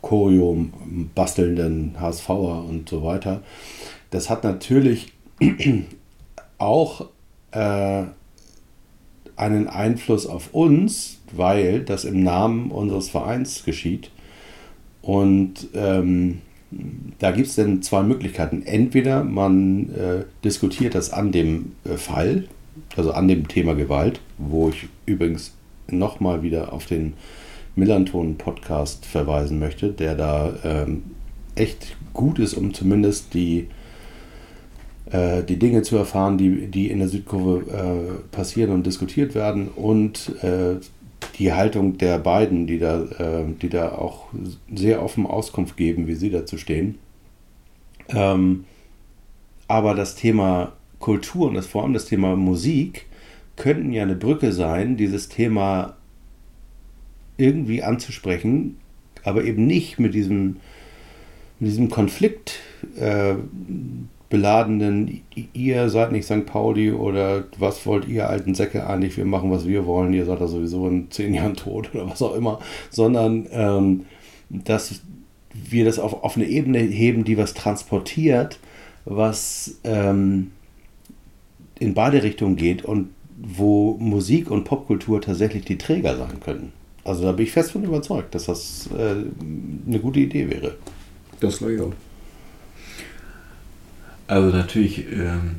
Choreo bastelnden HSVer und so weiter. Das hat natürlich (clears throat) auch äh, einen Einfluss auf uns, weil das im Namen unseres Vereins geschieht. Und ähm, da gibt es dann zwei Möglichkeiten. Entweder man äh, diskutiert das an dem äh, Fall, also an dem Thema Gewalt, wo ich übrigens nochmal wieder auf den Millanton-Podcast verweisen möchte, der da ähm, echt gut ist, um zumindest die äh, die Dinge zu erfahren, die, die in der Südkurve äh, passieren und diskutiert werden und äh, die Haltung der beiden, die da, äh, die da auch sehr offen Auskunft geben, wie sie dazu stehen. Ähm, aber das Thema Kultur und das, vor allem das Thema Musik könnten ja eine Brücke sein, dieses Thema irgendwie anzusprechen, aber eben nicht mit diesem, mit diesem Konflikt äh, beladenen, ihr seid nicht St. Pauli oder was wollt ihr alten Säcke eigentlich, wir machen, was wir wollen, ihr seid da sowieso in zehn Jahren tot oder was auch immer, sondern ähm, dass wir das auf, auf eine Ebene heben, die was transportiert, was ähm, in beide Richtungen geht und wo Musik und Popkultur tatsächlich die Träger sein können. Also da bin ich fest von überzeugt, dass das äh, eine gute Idee wäre. Das glaube ich auch. Also natürlich ähm,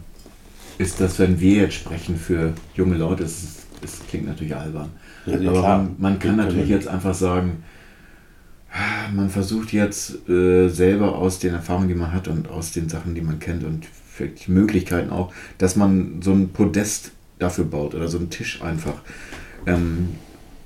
ist das, wenn wir jetzt sprechen für junge Leute, es, es klingt natürlich albern. Ja, Aber man, man kann natürlich jetzt einfach sagen, man versucht jetzt äh, selber aus den Erfahrungen, die man hat und aus den Sachen, die man kennt und vielleicht Möglichkeiten auch, dass man so ein Podest dafür baut oder so einen Tisch einfach. Ähm,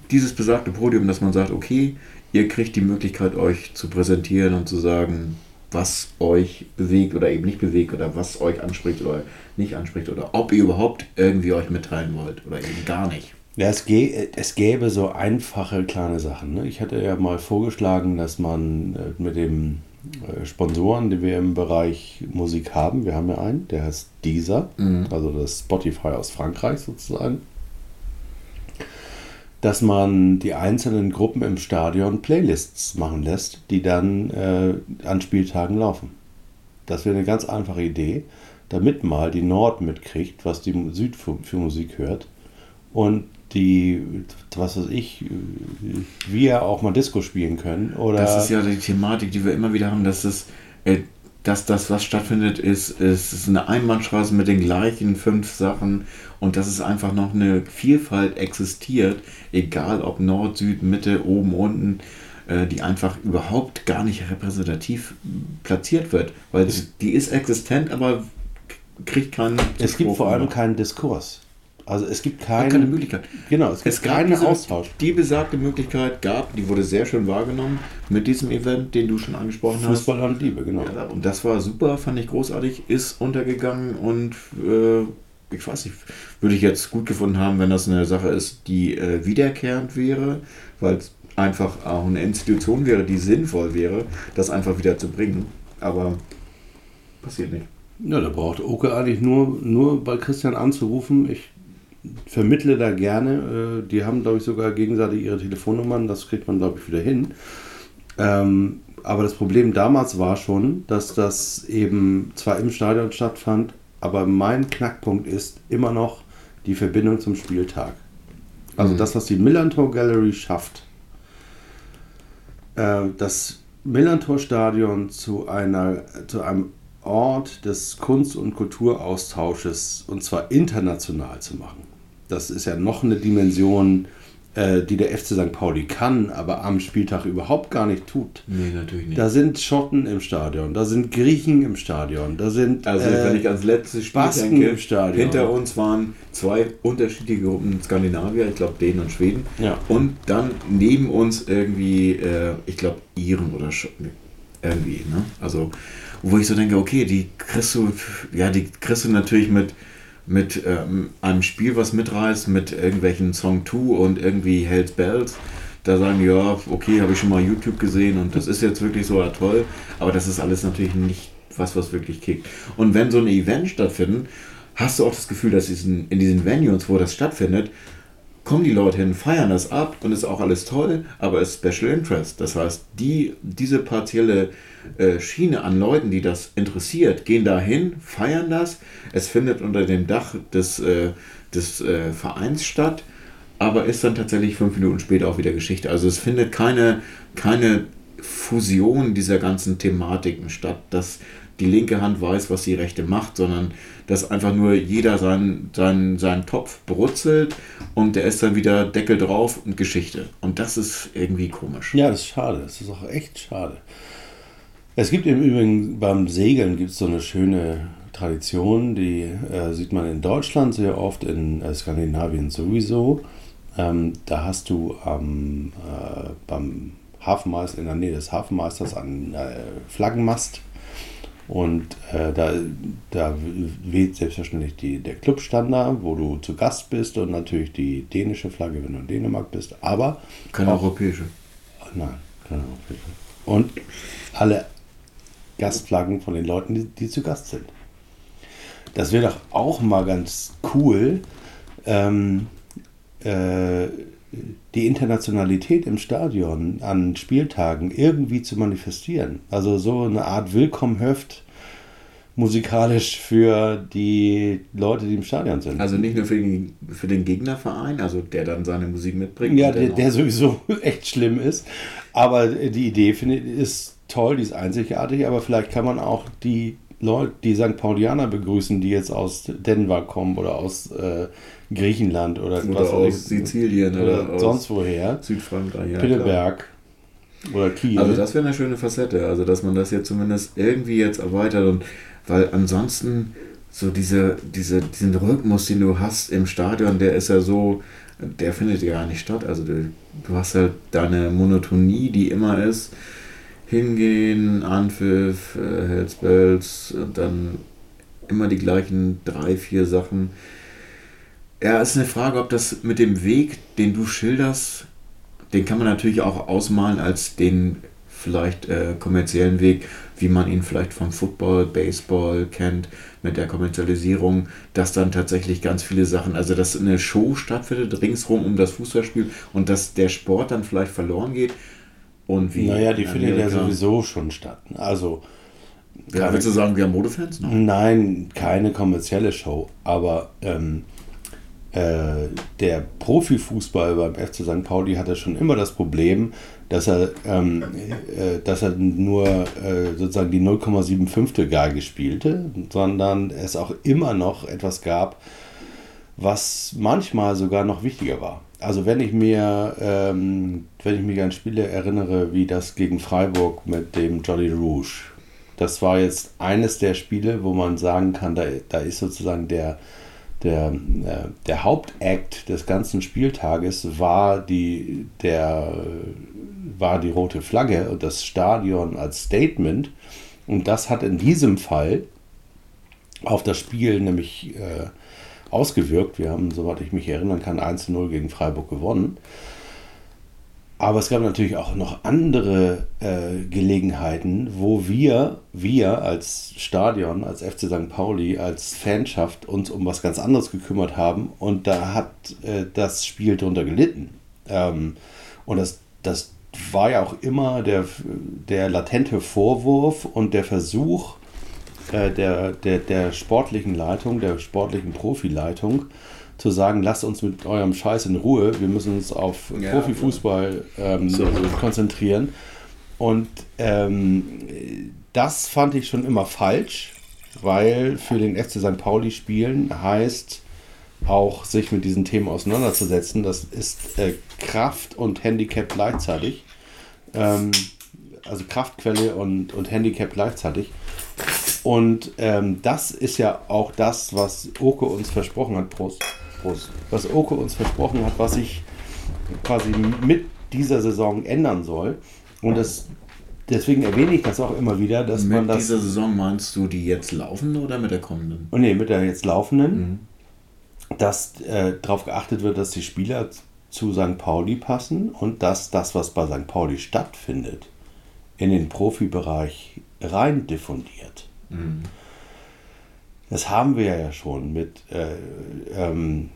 dieses besagte Podium, dass man sagt, okay, ihr kriegt die Möglichkeit, euch zu präsentieren und zu sagen, was euch bewegt oder eben nicht bewegt oder was euch anspricht oder nicht anspricht oder ob ihr überhaupt irgendwie euch mitteilen wollt oder eben gar nicht. Ja, es, es gäbe so einfache kleine Sachen. Ne? Ich hatte ja mal vorgeschlagen, dass man äh, mit dem äh, Sponsoren, die wir im Bereich Musik haben, wir haben ja einen, der heißt Deezer, mhm. also das Spotify aus Frankreich sozusagen, dass man die einzelnen Gruppen im Stadion Playlists machen lässt, die dann äh, an Spieltagen laufen. Das wäre eine ganz einfache Idee, damit mal die Nord mitkriegt, was die Süd für, für Musik hört und die, was weiß ich, wir auch mal Disco spielen können. Oder das ist ja die Thematik, die wir immer wieder haben, dass es äh, dass das, was stattfindet, ist, ist, ist eine Einbahnstraße mit den gleichen fünf Sachen und dass es einfach noch eine Vielfalt existiert, egal ob Nord, Süd, Mitte, oben, unten, äh, die einfach überhaupt gar nicht repräsentativ platziert wird. Weil es, die ist existent, aber kriegt keinen. Es gibt vor allem keinen Diskurs. Also es gibt Keine, keine, Möglichkeit. Genau, es gibt Es gab keinen diese, Austausch. Die besagte Möglichkeit gab, die wurde sehr schön wahrgenommen mit diesem Event, den du schon angesprochen hast. Fußball und Liebe, genau. Ja, und das war super, fand ich großartig, ist untergegangen und äh, ich weiß nicht, würde ich jetzt gut gefunden haben, wenn das eine Sache ist, die äh, wiederkehrend wäre, weil es einfach auch eine Institution wäre, die sinnvoll wäre, das einfach wieder zu bringen. Aber passiert nicht. Ja, da braucht Oke eigentlich nur, nur bei Christian anzurufen. Ich vermittle da gerne. Äh, Die haben, glaube ich, sogar gegenseitig ihre Telefonnummern. Das kriegt man, glaube ich, wieder hin. Ähm, aber das Problem damals war schon, dass das eben zwar im Stadion stattfand, aber mein Knackpunkt ist immer noch die Verbindung zum Spieltag. Also Mhm. das, was die Millantor Gallery schafft, äh, das Millantor Stadion zu, einer, zu einem Ort des Kunst- und Kulturaustausches und zwar international zu machen. Das ist ja noch eine Dimension, äh, die der FC St. Pauli kann, aber am Spieltag überhaupt gar nicht tut. Nee, natürlich nicht. Da sind Schotten im Stadion, da sind Griechen im Stadion, da sind Also äh, wenn ich ans letzte Spiel Basken denke, im Stadion. hinter uns waren zwei unterschiedliche Gruppen Skandinavier, ich glaube Dänen und Schweden. Ja. Und dann neben uns irgendwie, äh, ich glaube Iren oder Schotten. Irgendwie, ne? Also, wo ich so denke, okay, die kriegst du, ja, die kriegst du natürlich mit, mit ähm, einem Spiel, was mitreißt, mit irgendwelchen Song 2 und irgendwie Hells Bells. Da sagen ja, okay, habe ich schon mal YouTube gesehen und das ist jetzt wirklich so toll, aber das ist alles natürlich nicht was, was wirklich kickt. Und wenn so ein Event stattfindet, hast du auch das Gefühl, dass in diesen Venues, wo das stattfindet, kommen die Leute hin, feiern das ab und ist auch alles toll, aber ist Special Interest. Das heißt, die, diese partielle äh, Schiene an Leuten, die das interessiert, gehen da hin, feiern das. Es findet unter dem Dach des, äh, des äh, Vereins statt, aber ist dann tatsächlich fünf Minuten später auch wieder Geschichte. Also es findet keine, keine Fusion dieser ganzen Thematiken statt, dass die linke Hand weiß, was die rechte macht, sondern dass einfach nur jeder seinen, seinen, seinen Topf brutzelt und der ist dann wieder Deckel drauf und Geschichte. Und das ist irgendwie komisch. Ja, das ist schade. Das ist auch echt schade. Es gibt im Übrigen beim Segeln gibt es so eine schöne Tradition, die äh, sieht man in Deutschland sehr oft, in äh, Skandinavien sowieso. Ähm, da hast du am, äh, beim Hafenmeister, in der Nähe des Hafenmeisters einen äh, Flaggenmast. Und äh, da, da weht selbstverständlich die, der Clubstandard, wo du zu Gast bist und natürlich die dänische Flagge, wenn du in Dänemark bist. Aber Keine auch- europäische. Nein, keine Ahnung. Und alle Gastflaggen von den Leuten, die, die zu Gast sind. Das wäre doch auch mal ganz cool, ähm, äh, die Internationalität im Stadion an Spieltagen irgendwie zu manifestieren. Also so eine Art Willkommenhöft musikalisch für die Leute, die im Stadion sind. Also nicht nur für den, für den Gegnerverein, also der dann seine Musik mitbringt. Ja, der, der sowieso (laughs) echt schlimm ist. Aber die Idee finde ich ist toll, die ist einzigartig, aber vielleicht kann man auch die Leute, die St. Paulianer begrüßen, die jetzt aus Denver kommen oder aus äh, Griechenland oder, Oder was aus Sizilien oder, oder sonst woher. Südfrankreich. ja. Pittelberg oder Kiel. Also das wäre eine schöne Facette, also dass man das jetzt zumindest irgendwie jetzt erweitert und weil ansonsten so diese, diese, diesen Rhythmus, den du hast im Stadion, der ist ja so, der findet ja gar nicht statt. Also du, du hast halt deine Monotonie, die immer ist. Hingehen, Anpfiff, äh, und dann immer die gleichen drei, vier Sachen. Ja, ist eine Frage, ob das mit dem Weg, den du schilderst, den kann man natürlich auch ausmalen als den vielleicht äh, kommerziellen Weg, wie man ihn vielleicht vom Football, Baseball kennt, mit der Kommerzialisierung, dass dann tatsächlich ganz viele Sachen, also dass eine Show stattfindet ringsrum um das Fußballspiel und dass der Sport dann vielleicht verloren geht. Und wie naja, die in findet ja sowieso schon statt. Also Ja, willst du sagen, wir haben Modefans? Nein. Nein, keine kommerzielle Show, aber ähm, äh, der Profifußball beim FC St. Pauli hatte schon immer das Problem, dass er, ähm, äh, dass er nur äh, sozusagen die 0,75 Geige spielte, sondern es auch immer noch etwas gab, was manchmal sogar noch wichtiger war. Also wenn ich mir, ähm, wenn ich mich an Spiele erinnere, wie das gegen Freiburg mit dem Jolly Rouge, das war jetzt eines der Spiele, wo man sagen kann, da, da ist sozusagen der, der, äh, der Hauptakt des ganzen Spieltages war die, der, war die rote Flagge und das Stadion als Statement. Und das hat in diesem Fall auf das Spiel nämlich äh, ausgewirkt. Wir haben, soweit ich mich erinnern kann, 1-0 gegen Freiburg gewonnen. Aber es gab natürlich auch noch andere äh, Gelegenheiten, wo wir, wir als Stadion, als FC St. Pauli, als Fanschaft uns um was ganz anderes gekümmert haben und da hat äh, das Spiel drunter gelitten. Ähm, und das, das war ja auch immer der, der latente Vorwurf und der Versuch äh, der, der, der sportlichen Leitung, der sportlichen Profileitung, zu sagen, lasst uns mit eurem Scheiß in Ruhe, wir müssen uns auf ja, Profifußball ähm, so. konzentrieren. Und ähm, das fand ich schon immer falsch, weil für den FC St. Pauli spielen heißt auch sich mit diesen Themen auseinanderzusetzen. Das ist äh, Kraft und Handicap gleichzeitig. Ähm, also Kraftquelle und, und Handicap gleichzeitig. Und ähm, das ist ja auch das, was Oke uns versprochen hat. Prost. Prost. Was Oke uns versprochen hat, was sich quasi mit dieser Saison ändern soll. Und das, deswegen erwähne ich das auch immer wieder, dass mit man das. Mit dieser Saison meinst du die jetzt laufende oder mit der kommenden? Oh nee, mit der jetzt laufenden. Mhm. Dass äh, darauf geachtet wird, dass die Spieler zu St. Pauli passen und dass das, was bei St. Pauli stattfindet, in den Profibereich rein diffundiert. Mhm. Das haben wir ja schon mit, äh, ähm,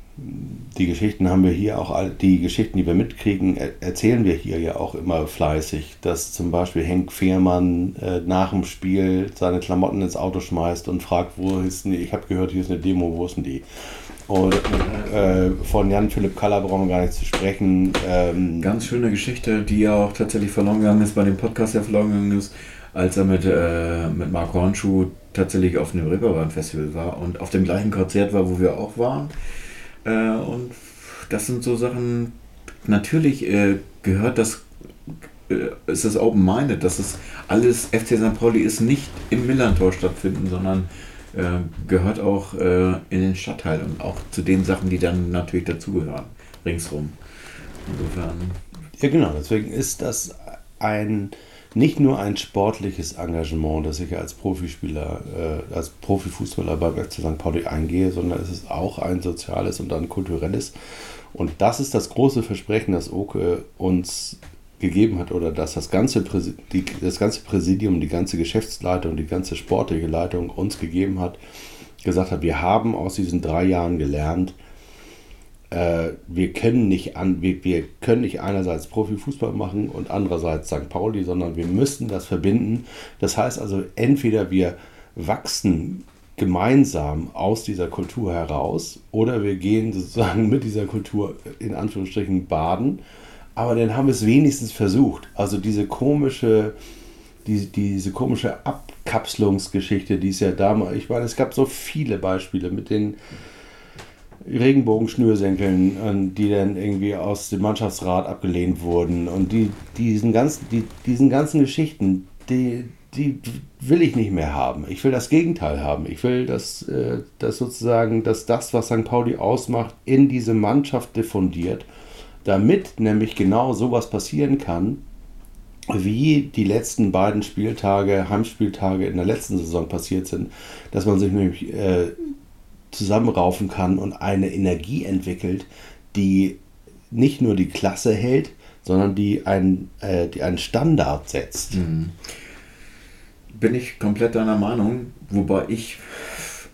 die Geschichten haben wir hier auch, die Geschichten, die wir mitkriegen, erzählen wir hier ja auch immer fleißig, dass zum Beispiel Henk Fehrmann äh, nach dem Spiel seine Klamotten ins Auto schmeißt und fragt, wo ist denn die, ich habe gehört, hier ist eine Demo, wo ist denn die? Und äh, von Jan-Philipp Kaller brauchen wir gar nicht zu sprechen. Ähm, Ganz schöne Geschichte, die ja auch tatsächlich verloren gegangen ist, bei dem Podcast ja verloren gegangen ist, als er mit, äh, mit Marco Hornschuh tatsächlich auf einem Reeperbahn Festival war und auf dem gleichen Konzert war, wo wir auch waren. Äh, und das sind so Sachen, natürlich äh, gehört das, äh, ist das open-minded, dass es alles FC St. Pauli ist nicht im Millantor stattfinden, sondern äh, gehört auch äh, in den Stadtteil und auch zu den Sachen, die dann natürlich dazugehören, ringsrum. Insofern. Ja, genau, deswegen ist das ein nicht nur ein sportliches Engagement, das ich als Profispieler, äh, als Profifußballer bei FC St. Pauli eingehe, sondern es ist auch ein soziales und ein kulturelles. Und das ist das große Versprechen, das Oke uns gegeben hat oder dass das ganze, die, das ganze Präsidium, die ganze Geschäftsleitung, die ganze sportliche Leitung uns gegeben hat, gesagt hat, wir haben aus diesen drei Jahren gelernt, äh, wir können nicht an, wir, wir können nicht einerseits Profifußball machen und andererseits St. Pauli, sondern wir müssen das verbinden. Das heißt also, entweder wir wachsen gemeinsam aus dieser Kultur heraus oder wir gehen sozusagen mit dieser Kultur in Anführungsstrichen baden. Aber dann haben wir es wenigstens versucht. Also diese komische, die, diese komische Abkapselungsgeschichte, die es ja damals, ich meine, es gab so viele Beispiele mit den Regenbogen-Schnürsenkeln, die dann irgendwie aus dem Mannschaftsrat abgelehnt wurden. Und die, diesen, ganzen, die, diesen ganzen Geschichten, die, die will ich nicht mehr haben. Ich will das Gegenteil haben. Ich will, dass, äh, dass sozusagen, dass das, was St. Pauli ausmacht, in diese Mannschaft diffundiert, damit nämlich genau sowas passieren kann, wie die letzten beiden Spieltage, Heimspieltage in der letzten Saison passiert sind, dass man sich nämlich äh, zusammenraufen kann und eine Energie entwickelt, die nicht nur die Klasse hält, sondern die, ein, äh, die einen Standard setzt. Mhm. Bin ich komplett deiner Meinung, wobei ich,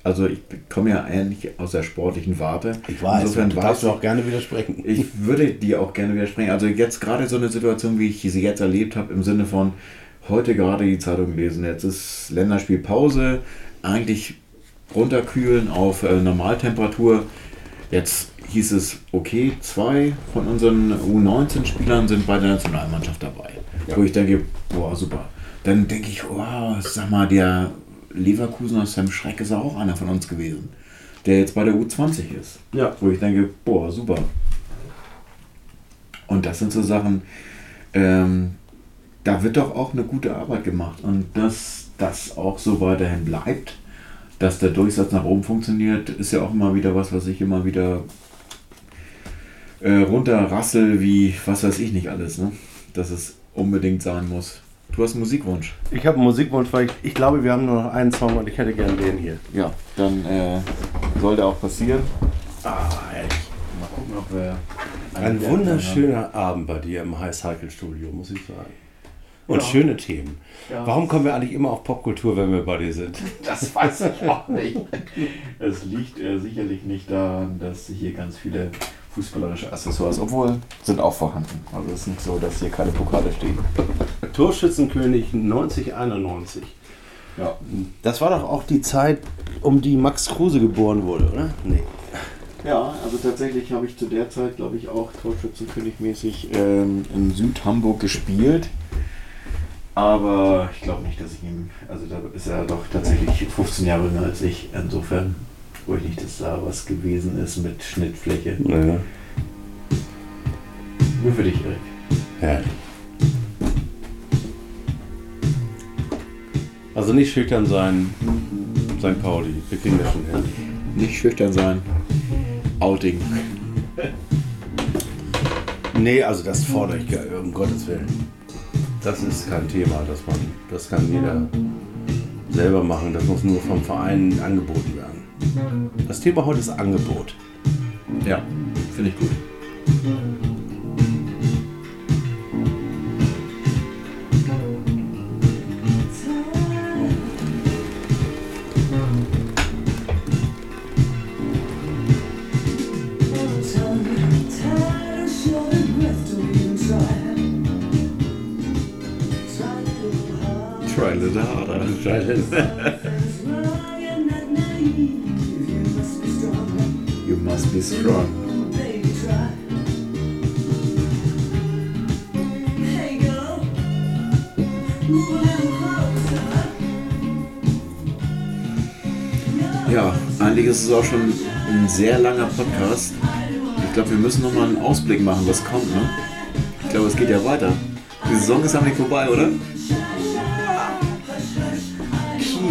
also ich komme ja eigentlich aus der sportlichen Warte. Ich weiß, Insofern du darfst du auch gerne widersprechen. (laughs) Ich würde dir auch gerne widersprechen. Also jetzt gerade so eine Situation, wie ich sie jetzt erlebt habe, im Sinne von heute gerade die Zeitung gelesen, jetzt ist Länderspielpause, eigentlich runterkühlen auf äh, Normaltemperatur. Jetzt hieß es, okay, zwei von unseren U19-Spielern sind bei der Nationalmannschaft dabei. Ja. Wo ich denke, boah, super. Dann denke ich, wow, sag mal, der Leverkusener Sam Schreck ist auch einer von uns gewesen, der jetzt bei der U20 ist. Ja. Wo ich denke, boah, super. Und das sind so Sachen, ähm, da wird doch auch eine gute Arbeit gemacht. Und dass das auch so weiterhin bleibt, dass der Durchsatz nach oben funktioniert, ist ja auch immer wieder was, was ich immer wieder äh, runterrassel, wie was weiß ich nicht alles, ne? Dass es unbedingt sein muss. Du hast einen Musikwunsch. Ich habe einen Musikwunsch, weil ich, ich glaube, wir haben nur noch einen Song und ich hätte gern den hier. Ja, dann äh, soll der auch passieren. Ah, echt. Mal gucken, ob wir. Ein wunderschöner Abend bei dir im High Cycle Studio, muss ich sagen. Und Ja. schöne Themen. Ja. Warum kommen wir eigentlich immer auf Popkultur, wenn wir bei dir sind? (laughs) Das weiß ich auch nicht. Es liegt äh, sicherlich nicht daran, dass hier ganz viele fußballerische Accessoires, obwohl sind auch vorhanden. Also es ist nicht so, dass hier keine Pokale stehen. Torschützenkönig 9091. Ja. Das war doch auch die Zeit, um die Max Kruse geboren wurde, oder? Nee. Ja, also tatsächlich habe ich zu der Zeit, glaube ich, auch Torschützenkönigmäßig ähm, in Südhamburg gespielt. Aber ich glaube nicht, dass ich ihm, also da ist er doch tatsächlich 15 Jahre jünger als ich. Insofern glaube ich nicht, dass da was gewesen ist mit Schnittfläche. Ja. Nur für dich, Erik. Herrlich. Also nicht schüchtern sein, St. Pauli. Wir kriegen das schon hin. Nicht schüchtern sein. Outing. Nee, also das fordere ich gar um Gottes Willen. Das ist kein Thema, dass man, das kann jeder selber machen. Das muss nur vom Verein angeboten werden. Das Thema heute ist Angebot. Ja, finde ich gut. Little harder. You must be strong. Ja, eigentlich ist es auch schon ein sehr langer Podcast. Ich glaube, wir müssen noch mal einen Ausblick machen, was kommt, ne? Ich glaube, es geht ja weiter. Die Saison ist nicht vorbei, oder?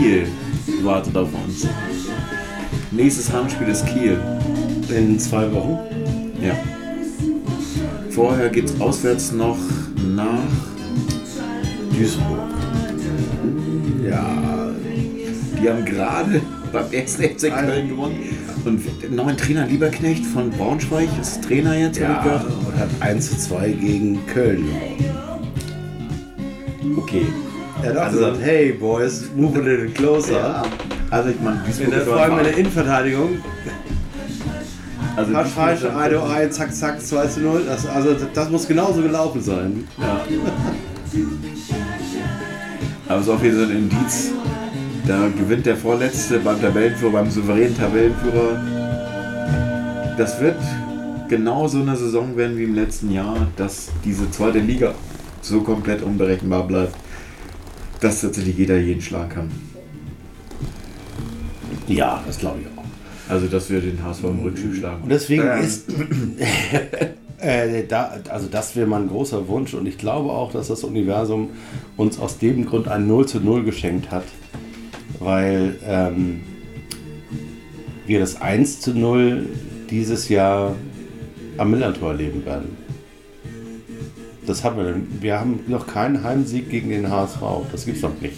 Kiel wartet auf uns. Nächstes Heimspiel ist Kiel. In zwei Wochen? Ja. Vorher geht's auswärts noch nach. Duisburg. Ja. Die haben gerade beim 1. FC Köln gewonnen. Und neuen Trainer Lieberknecht von Braunschweig ist Trainer jetzt, Ja, und hat 1 zu 2 gegen Köln gewonnen. Okay. Er hat Also- gesagt, hey Boys, move a little closer. Ja. Also ich meine, In Duisburg der, ist vor allem in der Innenverteidigung. also Hat falsch, ist 1 zu 1, zack, zack, 2 zu 0. Das, also das, muss genauso gelaufen sein. Ja. Aber so viel so ein Indiz. Da gewinnt der Vorletzte beim Tabellenführer, beim souveränen Tabellenführer. Das wird genau so eine Saison werden wie im letzten Jahr, dass diese zweite Liga so komplett unberechenbar bleibt, dass tatsächlich jeder jeden schlagen kann. Ja, das glaube ich auch. Also, dass wir den HSV im Rückspiel schlagen. Und deswegen Ähm. ist, (laughs) äh, da, also das wäre mein großer Wunsch und ich glaube auch, dass das Universum uns aus dem Grund ein 0 zu 0 geschenkt hat, weil ähm, wir das 1 zu 0 dieses Jahr am Millantor erleben werden. Das haben wir, denn- wir haben noch keinen Heimsieg gegen den HSV. Das gibt's noch nicht.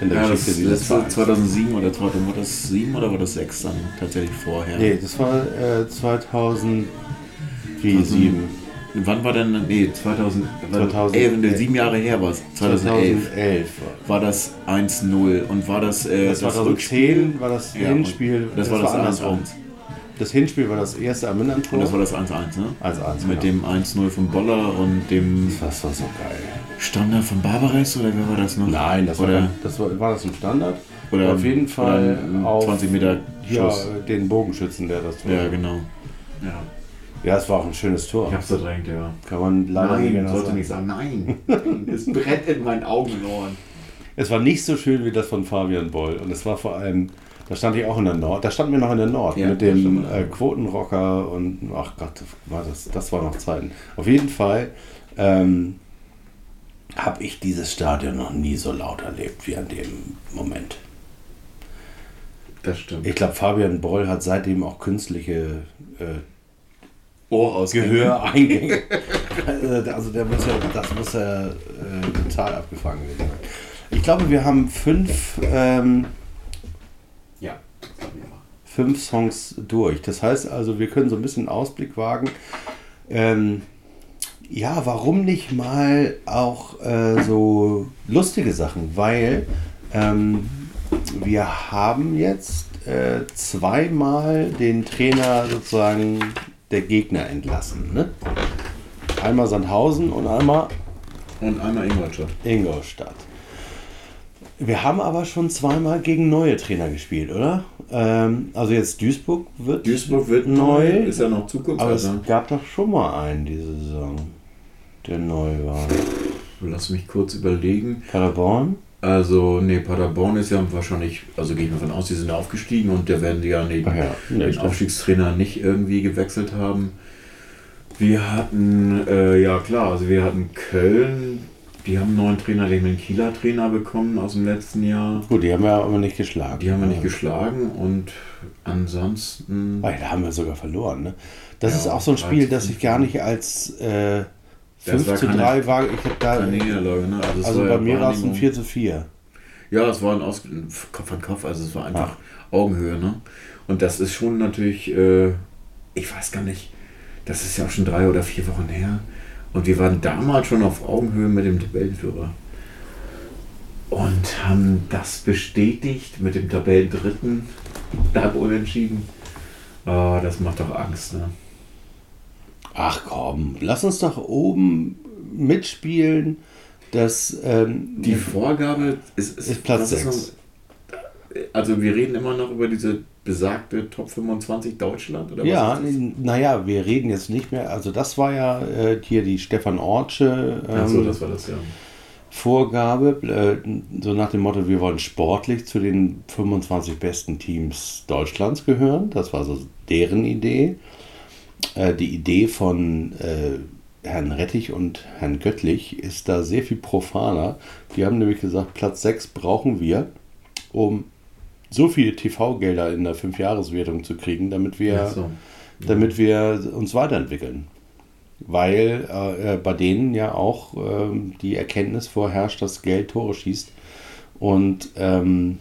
In der Ja, das Geschichte dieses letzte Vereins. 2007 oder 2000, war das 7 oder war das 6 dann tatsächlich vorher? Nee, das war äh, 2000 wie sieben. Wann war denn, nee, 2000, 2011. 2011, nee, sieben Jahre her war es, 2011, 2011 war das 1-0 und war das, äh, Das 2010 war das Ja, Hinspiel. und das war das andersrum. 1-1 Das Hinspiel war das erste am Millantor. und das war das 1-1, ne? 1-1. Mit genau. dem 1-0 von Boller und dem Das war so geil. Standard von Barbares oder wer war das noch? Nein, das war, oder, das war, war das ein Standard. oder auf jeden Fall auf 20 Meter ja, Schuss. den Bogenschützen, der das Ja, genau. Ja. Ja, es war auch ein schönes Tor. Ich hab's verdrängt, ja. Kann man leider nicht Nein, mehr sollte sagen. nicht sagen. Nein. es brennt in meinen Augen und Ohren. Es war nicht so schön wie das von Fabian Boll. Und es war vor allem, da stand ich auch in der Nord, da standen wir noch in der Nord Ja, mit dem äh, Quotenrocker und ach Gott, war das, das war noch Zeiten. Auf jeden Fall ähm, habe ich dieses Stadion noch nie so laut erlebt wie an dem Moment. Das stimmt. Ich glaube, Fabian Boll hat seitdem auch künstliche äh, Ohrausgänge. Gehöreingänge. (laughs) Also, also der muss ja, das muss ja äh, total abgefangen werden. Ich glaube, wir haben fünf, ähm. Fünf Songs durch. Das heißt also, wir können so ein bisschen Ausblick wagen. Ähm, ja, warum nicht mal auch äh, so lustige Sachen? Weil ähm, wir haben jetzt äh, zweimal den Trainer sozusagen der Gegner entlassen. Ne? Einmal Sandhausen und einmal Und einmal Ingolstadt. Ingolstadt. Wir haben aber schon zweimal gegen neue Trainer gespielt, oder? Ähm, also jetzt Duisburg wird Duisburg wird neu. Ist ja noch Zukunft. aber es Also. gab doch schon mal einen diese Saison, der neu war. Lass mich kurz überlegen. Paderborn? Also, nee, Paderborn ist ja wahrscheinlich, also gehe ich mal von aus, die sind aufgestiegen und der werden die ja Ach ja, nee, den stimmt. Aufstiegstrainer nicht irgendwie gewechselt haben. Wir hatten, äh, ja klar, also wir hatten Köln, die haben einen neuen Trainer, die haben einen Kieler Trainer bekommen aus dem letzten Jahr. Gut, die haben wir aber nicht geschlagen. Die haben wir nicht geschlagen und ansonsten. Weil da haben wir sogar verloren. Ne? Das Ja, ist auch so ein Spiel, 13, das ich gar nicht als äh, Das 5 war zu keine- 3 war. Ich hab da, Niederlage, ne? also war bei mir war es ein Wahrnehmung. 4 zu 4. Ja, es war ein Aus Kopf an Kopf, also es war einfach Augenhöhe, ne? Und das ist schon natürlich, äh, ich weiß gar nicht, das ist ja auch schon drei oder vier Wochen her. Und wir waren damals schon auf Augenhöhe mit dem Tabellenführer. Und haben das bestätigt mit dem Tabellendritten. Da unentschieden. Oh, das macht doch Angst, ne? Ach komm, lass uns doch oben mitspielen. Das, ähm, Die Vorgabe ist, Ist Platz was sechs. noch- also wir reden immer noch über diese besagte Top 25 Deutschland oder ja, naja, wir reden jetzt nicht mehr. Also, das war ja äh, hier die Stefan Ortsche ähm, so, das war das ja. Vorgabe, äh, so nach dem Motto, wir wollen sportlich zu den 25 besten Teams Deutschlands gehören. Das war so deren Idee. Äh, die Idee von äh, Herrn Rettich und Herrn Göttlich ist da sehr viel profaner. Die haben nämlich gesagt, Platz 6 brauchen wir, um so viele TV-Gelder in der Fünfjahreswertung zu kriegen, damit wir so. damit wir uns weiterentwickeln. Weil äh, bei denen ja auch ähm, die Erkenntnis vorherrscht, dass Geld Tore schießt. Und ähm,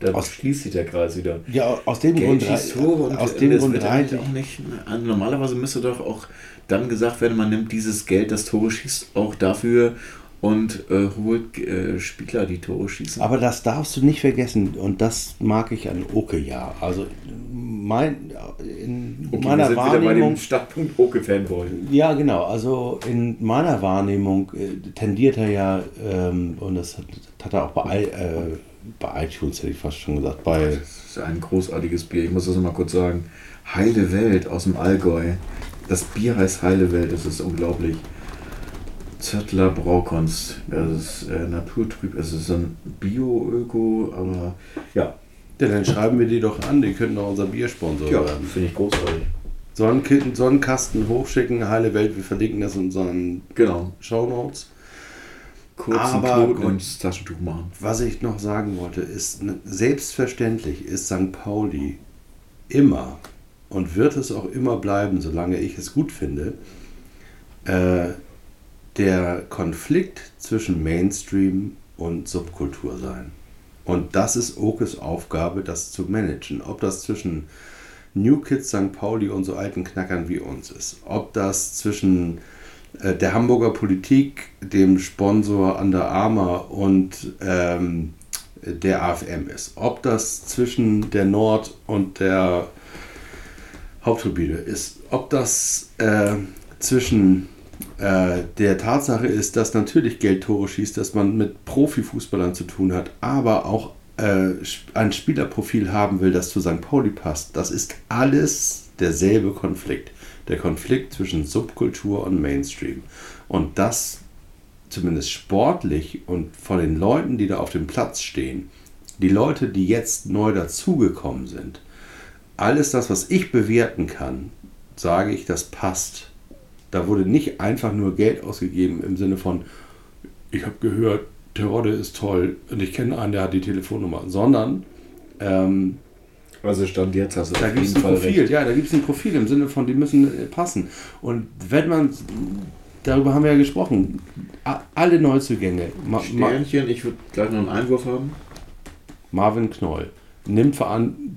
Da Aus- schließt sich der Kreis wieder. ja, aus dem Geld Grund, schießt Tore und aus dem das Grund wird eigentlich auch nicht. Normalerweise müsste doch auch dann gesagt werden, man nimmt dieses Geld, das Tore schießt, auch dafür und äh, holt äh, Spieler, die Tore schießen. Aber das darfst du nicht vergessen und das mag ich an Oke ja. Also mein, in Okay, meiner wir sind wieder bei Wahrnehmung dem Startpunkt Oke-Fanboy. Ja, genau. Also in meiner Wahrnehmung äh, tendiert er ja, ähm, und das hat, hat er auch bei, äh, bei iTunes, hätte ich fast schon gesagt, bei, Das ist ein großartiges Bier. Ich muss das mal kurz sagen. Heile Welt aus dem Allgäu. Das Bier heißt Heile Welt. Das ist unglaublich. Zöttler Braukunst. Das ist äh, naturtrüb. Es ist ein Bio-Öko, aber ja, ja, dann schreiben wir die doch an, die könnten doch unser Biersponsor ja werden. finde ich großartig. Sollen Ki- sollen einen Kasten hochschicken, heile Welt, wir verlinken das in unseren Genau. Shownotes. Kurzen Aber Knoten ins Taschentuch machen. Was ich noch sagen wollte, ist, ne- selbstverständlich ist St. Pauli immer und wird es auch immer bleiben, solange ich es gut finde, äh, der Konflikt zwischen Mainstream und Subkultur sein. Und das ist Okes Aufgabe, das zu managen. Ob das zwischen New Kids St. Pauli und so alten Knackern wie uns ist. Ob das zwischen äh, der Hamburger Politik, dem Sponsor Under Armour und ähm, der AFM ist. Ob das zwischen der Nord und der Haupttribüne ist. Ob das äh, zwischen äh, der Tatsache ist, dass natürlich Geld Tore schießt, dass man mit Profifußballern zu tun hat, aber auch äh, ein Spielerprofil haben will, das zu St. Pauli passt. Das ist alles derselbe Konflikt. Der Konflikt zwischen Subkultur und Mainstream. Und das zumindest sportlich und von den Leuten, die da auf dem Platz stehen, die Leute, die jetzt neu dazugekommen sind, alles das, was ich bewerten kann, sage ich, das passt. Da wurde nicht einfach nur Geld ausgegeben im Sinne von, ich habe gehört, Terodde ist toll und ich kenne einen, der hat die Telefonnummer, sondern Ähm, Also Stand jetzt hast du da gibt es ein Fall Profil, recht. ja, da gibt es ein Profil im Sinne von, die müssen äh, passen. Und wenn man, darüber haben wir ja gesprochen, alle Neuzugänge, Ma Ma Sternchen, ich würde gleich noch einen Einwurf haben. Marvin Knoll, nimmt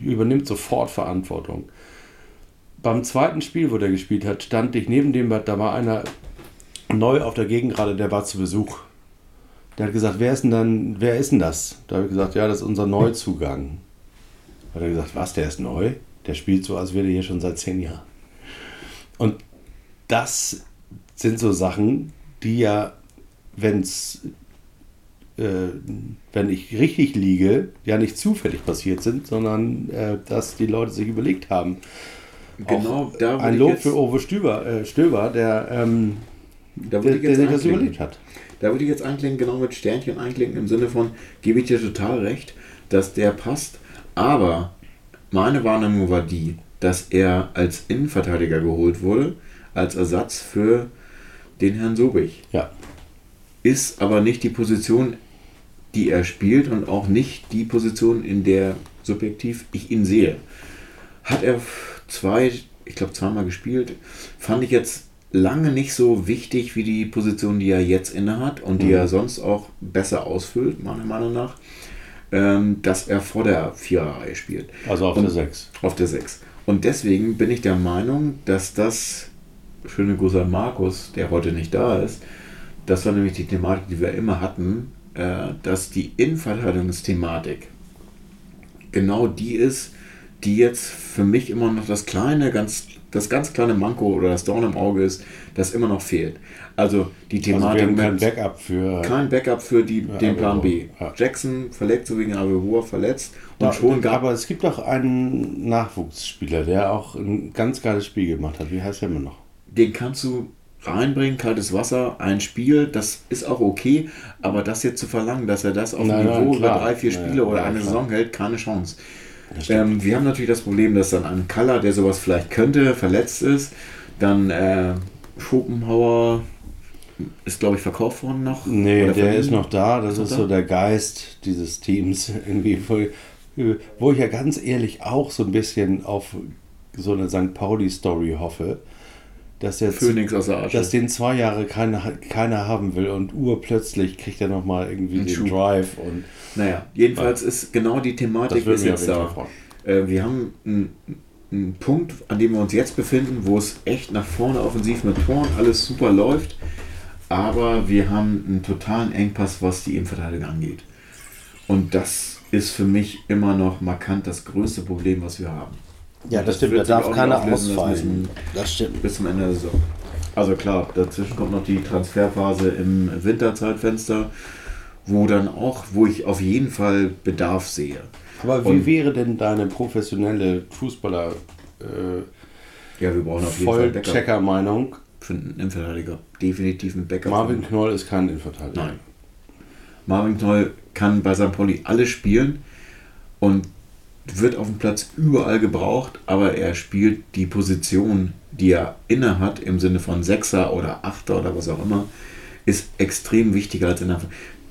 übernimmt sofort Verantwortung. Beim zweiten Spiel, wo der gespielt hat, stand ich neben dem, da war einer neu auf der Gegengrade, der war zu Besuch. Der hat gesagt, wer ist denn dann, wer ist denn das? Da habe ich gesagt, ja, das ist unser Neuzugang. Hat er gesagt, was, der ist neu? Der spielt so, als wäre der hier schon seit zehn Jahren. Und das sind so Sachen, die ja, wenn's, äh, wenn ich richtig liege, ja nicht zufällig passiert sind, sondern äh, dass die Leute sich überlegt haben. Genau, Auch da ein Lob für Uwe Stöber, äh, Stöber der, ähm, Da der, würde ich der jetzt sich das überlegt hat. Da würde ich jetzt einklinken, genau mit Sternchen einklinken, im Sinne von, gebe ich dir total recht, dass der passt. Aber meine Wahrnehmung war die, dass er als Innenverteidiger geholt wurde, als Ersatz für den Herrn Sobich. Ja. Ist aber nicht die Position, die er spielt und auch nicht die Position, in der subjektiv ich ihn sehe. Hat er zwei, ich glaube zweimal gespielt, fand ich jetzt lange nicht so wichtig wie die Position, die er jetzt innehat und die Mhm. er sonst auch besser ausfüllt, meiner Meinung nach, ähm, dass er vor der Viererreihe spielt. Also auf Und- der 6. Auf der 6. Und deswegen bin ich der Meinung, dass das, schöne Grüße an Markus, der heute nicht da ist, das war nämlich die Thematik, die wir immer hatten, äh, dass die Innenverteidigungsthematik genau die ist, die jetzt für mich immer noch das kleine, ganz, das ganz kleine Manko oder das Dorn im Auge ist, das immer noch fehlt. Also die Also wir Thematik haben kein Backup für. kein Backup für die, Ja, den Plan B. Ja. Jackson verletzt, so wegen Averoa verletzt und Ja, schon gab aber es gibt auch einen Nachwuchsspieler, der auch ein ganz geiles Spiel gemacht hat. Wie heißt der immer noch? den kannst du reinbringen, kaltes Wasser, ein Spiel, das ist auch okay, aber das jetzt zu verlangen, dass er das auf Nein, dem nein, Niveau über klar. drei, vier Spiele ja, oder eine klar. Saison hält, keine Chance. Ähm, wir haben natürlich das Problem, dass dann ein Kaller, der sowas vielleicht könnte, verletzt ist. Dann äh, Schopenhauer ist, glaube ich, verkauft worden noch. Nee, der verliehen. ist noch da. Das Ist ist so der Geist dieses Teams. (laughs) Irgendwie, wo ich ja ganz ehrlich auch so ein bisschen auf so eine St. Pauli-Story hoffe, dass jetzt Phoenix aus der Asche. dass den zwei Jahre keiner, keiner haben will und urplötzlich kriegt er nochmal irgendwie Einen den Schub. Drive und Naja, jedenfalls ist genau die Thematik ist jetzt da. Äh, wir haben einen, einen Punkt, an dem wir uns jetzt befinden, wo es echt nach vorne offensiv mit Toren alles super läuft. Aber wir haben einen totalen Engpass, was die Innenverteidigung angeht. Und das ist für mich immer noch markant das größte Problem, was wir haben. Ja, das Das stimmt, da darf keiner ausfallen. Das stimmt. Bis zum Ende der Saison. Also klar, dazwischen kommt noch die Transferphase im Winterzeitfenster, wo dann auch, wo ich auf jeden Fall Bedarf sehe. Aber wie Und- wäre denn deine professionelle Fußballer äh, Ja, wir brauchen auf jeden Fall Backup. Vollchecker-Meinung? für einen Innenverteidiger. Definitiv ein Backup. Marvin Knoll ist kein Innenverteidiger. Nein. Marvin Knoll kann bei St. Pauli alles spielen und wird auf dem Platz überall gebraucht, aber er spielt die Position, die er inne hat, im Sinne von Sechser oder Achter oder was auch immer, ist extrem wichtiger als in der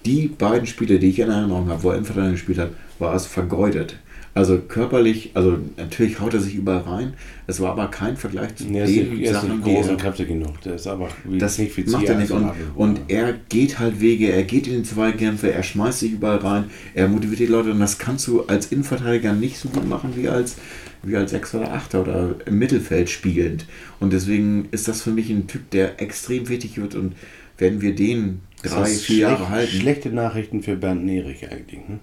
Die beiden Spiele, die ich in Erinnerung habe, wo er Innenverteidiger gespielt hat, war es vergeudet. Also körperlich, also natürlich haut er sich überall rein, es war aber kein Vergleich zu Nee, er ist den er ist Sachen, die groß er und kräftig genug. Der ist aber das macht er nicht. Und, und er geht halt Wege, er geht in die Zweikämpfe, er schmeißt sich überall rein, er motiviert die Leute und das kannst du als Innenverteidiger nicht so gut machen wie als, wie als Sechser oder Achter oder im Mittelfeld spielend. Und deswegen ist das für mich ein Typ, der extrem wichtig wird und wenn wir den drei, vier Jahre halten. Schlechte Nachrichten für Bernd Nerich eigentlich. Ne?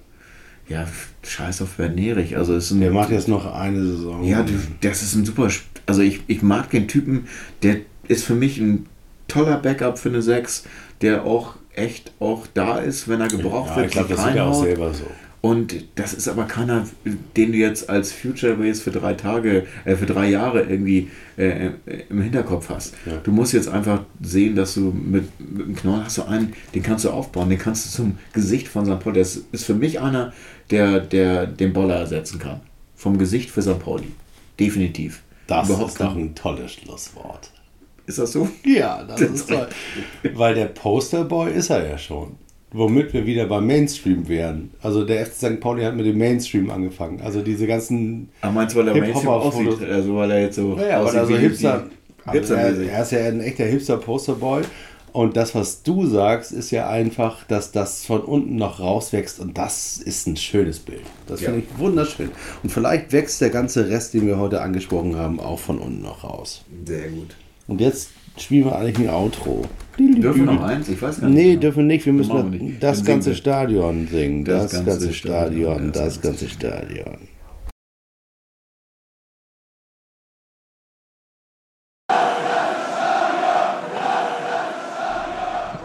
Ja, scheiß auf Bernd Nerich. Also es ist ein, Der macht jetzt noch eine Saison. Ja, du- das ist ein super. Also ich, ich mag den Typen, der ist für mich ein toller Backup für eine 6, der auch echt auch da ist, wenn er gebraucht ja, wird. ich glaube, das sieht er auch selber so. Und das ist aber keiner, den du jetzt als Future Base für drei Tage, äh, für drei Jahre irgendwie äh, äh, im Hinterkopf hast. Ja. Du musst jetzt einfach sehen, dass du mit, mit dem Knoll hast du einen, den kannst du aufbauen, den kannst du zum Gesicht von St. Pauli. Das ist für mich einer, der, der den Boller ersetzen kann. Vom Gesicht für St. Pauli. Definitiv. Das Überhaupt ist doch ein tolles Schlusswort. Ist das so? Ja, das (laughs) ist toll. Weil der Posterboy ist er ja schon. Womit wir wieder beim Mainstream wären. Also der FC St. Pauli hat mit dem Mainstream angefangen. Also diese ganzen. Aber meinst du, weil der Mainstream aussieht? Also weil er jetzt so. Naja, aussieht weil er so wie- Hipster. wie- Also er, er ist ja ein echter Hipster-Posterboy. Und das, was du sagst, ist ja einfach, dass das von unten noch rauswächst. Und das ist ein schönes Bild. Das Ja. finde ich wunderschön. Und vielleicht wächst der ganze Rest, den wir heute angesprochen haben, auch von unten noch raus. Sehr gut. Und jetzt spielen wir eigentlich ein Outro. Dürfen wir noch eins? Ich weiß gar nicht. Nee, genau. dürfen nicht. Wir müssen wir nicht. das ganze. Stadion singen. Das, Das ganze, Stadion, das, ganze Stadion.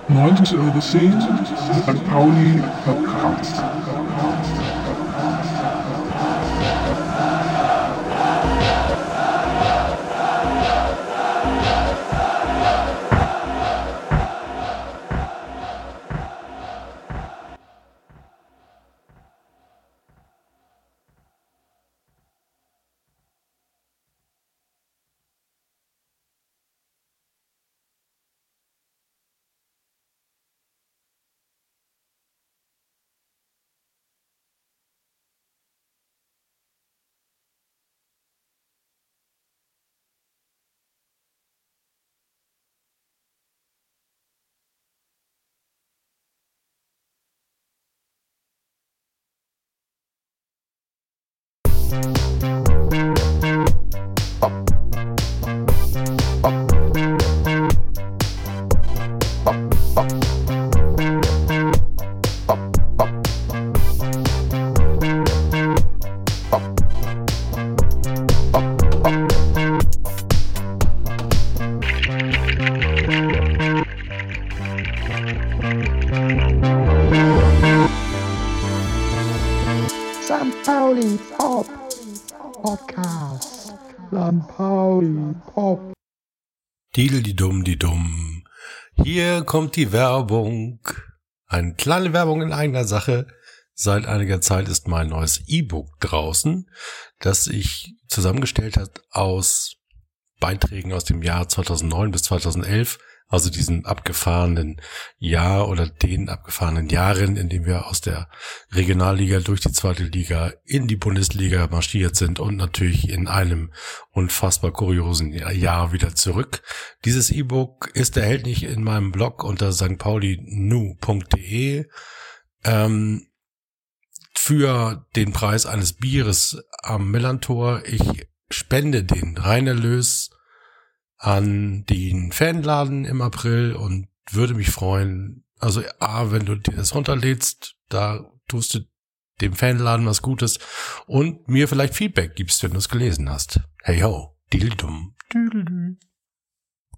Neuntes Übersehen, St. Pauli Podcast. St. die dumm, die dumm. Hier kommt die Werbung. Eine kleine Werbung in eigener Sache. Seit einiger Zeit ist mein neues E-Book draußen, das ich zusammengestellt hat aus Beiträgen aus dem Jahr 2009 bis 2011, also diesem abgefahrenen Jahr oder den abgefahrenen Jahren, in dem wir aus der Regionalliga durch die zweite Liga in die Bundesliga marschiert sind und natürlich in einem unfassbar kuriosen Jahr wieder zurück. Dieses E-Book ist erhältlich in meinem Blog unter stpaulinu.de ähm, für den Preis eines Bieres am Millantor. Ich spende den Reinerlös an den Fanladen im April und würde mich freuen, also A, wenn du dir das runterlädst, da tust du dem Fanladen was Gutes und mir vielleicht Feedback gibst, wenn du es gelesen hast. Hey ho, Dildum. Düdeldü.